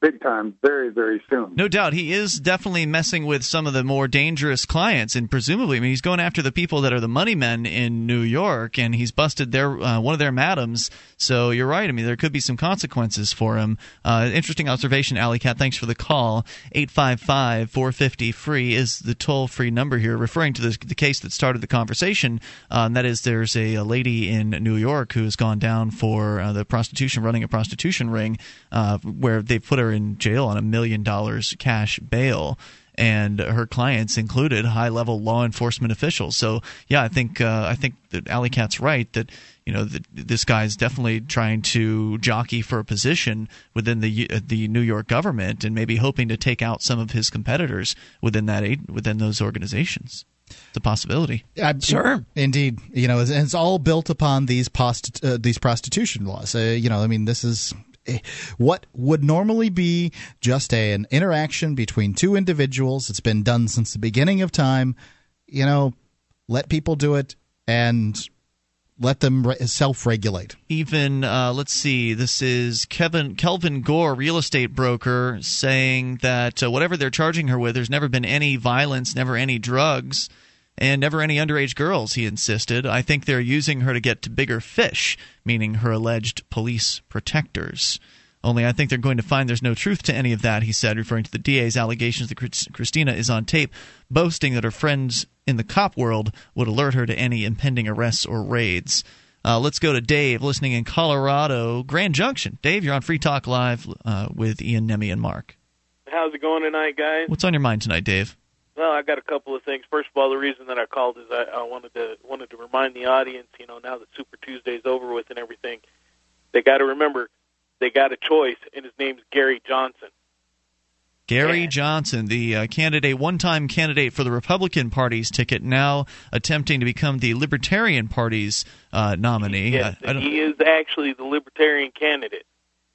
big time very, very soon. No doubt, he is definitely messing with some of the more dangerous clients, and presumably, I mean, he's going after the people that are the money men in New York, and he's busted their uh, one of their madams. So you're right. I mean, there could be some consequences for him. Uh, interesting observation, Alley Cat. Thanks for the call. Eight five five four fifty free is the toll free number here, referring to the, the case that started the conversation. Uh, and that is, there's a, a lady in New York who has gone down for uh, the prostitution, running a prostitution ring, uh, where they put her in jail on a million dollars cash bail and her clients included high level law enforcement officials. So yeah, I think uh, I think that Alley Cat's right that you know that this guy's definitely trying to jockey for a position within the uh, the New York government and maybe hoping to take out some of his competitors within that aid, within those organizations. It's a possibility. Uh, sure, indeed. You know, it's, it's all built upon these post uh, these prostitution laws. Uh, you know, I mean, this is what would normally be just a, an interaction between two individuals. It's been done since the beginning of time. You know, let people do it and let them re- self-regulate. even uh, let's see this is kevin kelvin gore real estate broker saying that uh, whatever they're charging her with there's never been any violence never any drugs and never any underage girls he insisted i think they're using her to get to bigger fish meaning her alleged police protectors only I think they're going to find there's no truth to any of that, he said, referring to the DA's allegations that Gristina is on tape boasting that her friends in the cop world would alert her to any impending arrests or raids. Uh, let's go to Dave, listening in Colorado, Grand Junction. Dave, you're on Free Talk Live uh, with Ian, Nemi, and Mark. How's it going tonight, guys? What's on your mind tonight, Dave? Well, I got a couple of things. First of all, the reason that I called is I, I wanted to wanted to remind the audience, you know, now that Super Tuesday's over with and everything, they got to remember they got a choice, and his name's Gary Johnson. Gary Johnson, the uh, candidate, one-time candidate for the Republican Party's ticket, now attempting to become the Libertarian Party's uh, nominee. Yes, I, I he is actually the Libertarian candidate.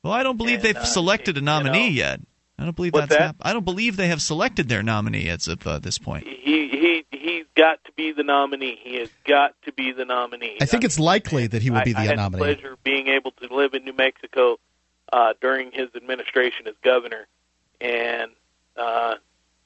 well, I don't believe they've uh, selected a nominee yet. I don't believe What's that's that? hap- I don't believe they have selected their nominee as of uh, this point. He he he's got to be the nominee. He has got to be the nominee. I think it's likely that he will be I, the I had nominee. the pleasure being able to live in New Mexico uh, during his administration as governor, and uh,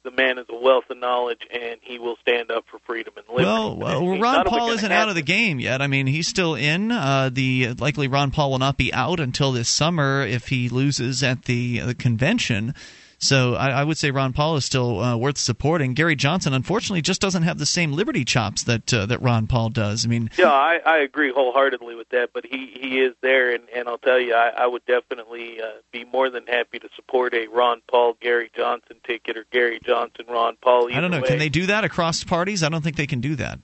the man is a wealth of knowledge, and he will stand up for freedom and liberty. Well, well Ron Paul isn't out of the game yet. I mean, he's still in. Uh, the likely Ron Paul will not be out until this summer if he loses at the, the convention. So I, I would say Ron Paul is still uh, worth supporting. Gary Johnson, unfortunately, just doesn't have the same liberty chops that uh, that Ron Paul does. I mean, Yeah, I, I agree wholeheartedly with that. But he he is there, and and I'll tell you, I, I would definitely uh, be more than happy to support a Ron Paul Gary Johnson ticket or Gary Johnson Ron Paul. I don't know. either Can they do that across parties? I don't think they can do that.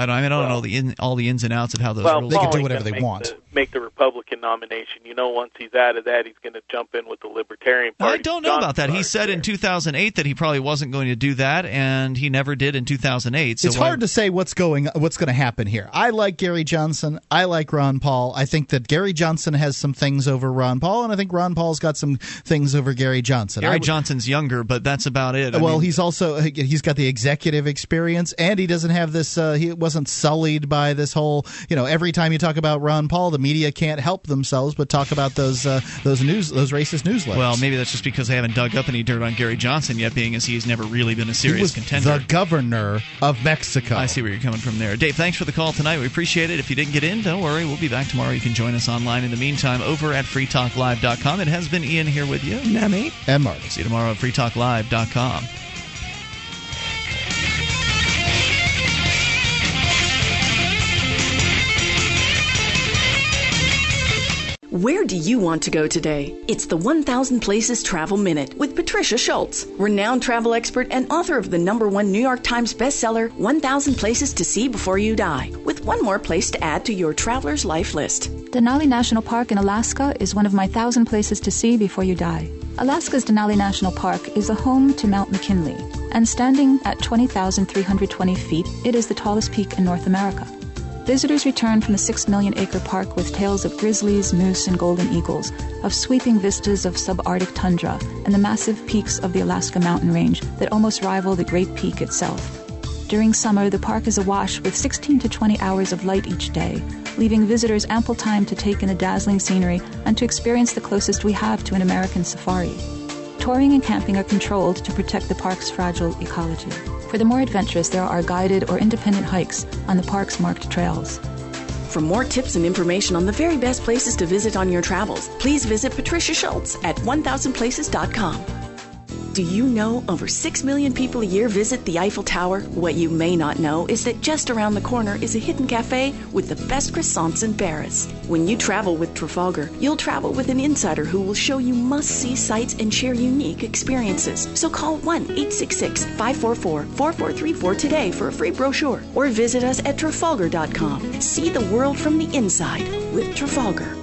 I don't. I, mean, I don't know the in, all the ins and outs of how those well, rules. Paul ain't gonna make The, make the Republican nomination. You know, once he's out of that, he's going to jump in with the Libertarian I don't know about that. He said in 2008 that he probably wasn't going to do that, and he never did in 2008. So it's why- hard to say what's going what's going to happen here. I like Gary Johnson. I like Ron Paul. I think that Gary Johnson has some things over Ron Paul, and I think Ron Paul's got some things over Gary Johnson. Gary I- Johnson's younger, but that's about it. I well, mean, he's also he's got the executive experience, and he doesn't have this. Uh, he wasn't sullied by this whole. You know, every time you talk about Ron Paul, the media can't help themselves but talk about those uh, those news those racist newsletters. well, maybe that's just because they haven't dug up any dirt on Gary Johnson yet, being as he's never really been a he serious was contender. the governor of Mexico. I see where you're coming from there. Dave, thanks for the call tonight. We appreciate it. If you didn't get in, don't worry. We'll be back tomorrow. You can join us online in the meantime over at freetalklive.com. It has been Ian here with you. Nemi. And Mark. See you tomorrow at freetalklive.com. Where do you want to go today? It's the 1000 Places Travel Minute with Patricia Schultz, renowned travel expert and author of the number one New York Times bestseller, 1000 Places to See Before You Die, with one more place to add to your traveler's life list. Denali National Park in Alaska is one of my thousand places to see before you die. Alaska's Denali National Park is a home to Mount McKinley, and standing at 20,320 feet, it is the tallest peak in North America. Visitors return from the 6 million acre park with tales of grizzlies, moose, and golden eagles, of sweeping vistas of subarctic tundra, and the massive peaks of the Alaska mountain range that almost rival the Great Peak itself. During summer, the park is awash with 16 to 20 hours of light each day, leaving visitors ample time to take in the dazzling scenery and to experience the closest we have to an American safari. Touring and camping are controlled to protect the park's fragile ecology. For the more adventurous, there are guided or independent hikes on the park's marked trails. For more tips and information on the very best places to visit on your travels, please visit Patricia Schultz at 1000places.com. Do you know over 6 million people a year visit the Eiffel Tower? What you may not know is that just around the corner is a hidden cafe with the best croissants in Paris. When you travel with Trafalgar, you'll travel with an insider who will show you must see sights and share unique experiences. So call 1 866 544 4434 today for a free brochure or visit us at Trafalgar.com. See the world from the inside with Trafalgar.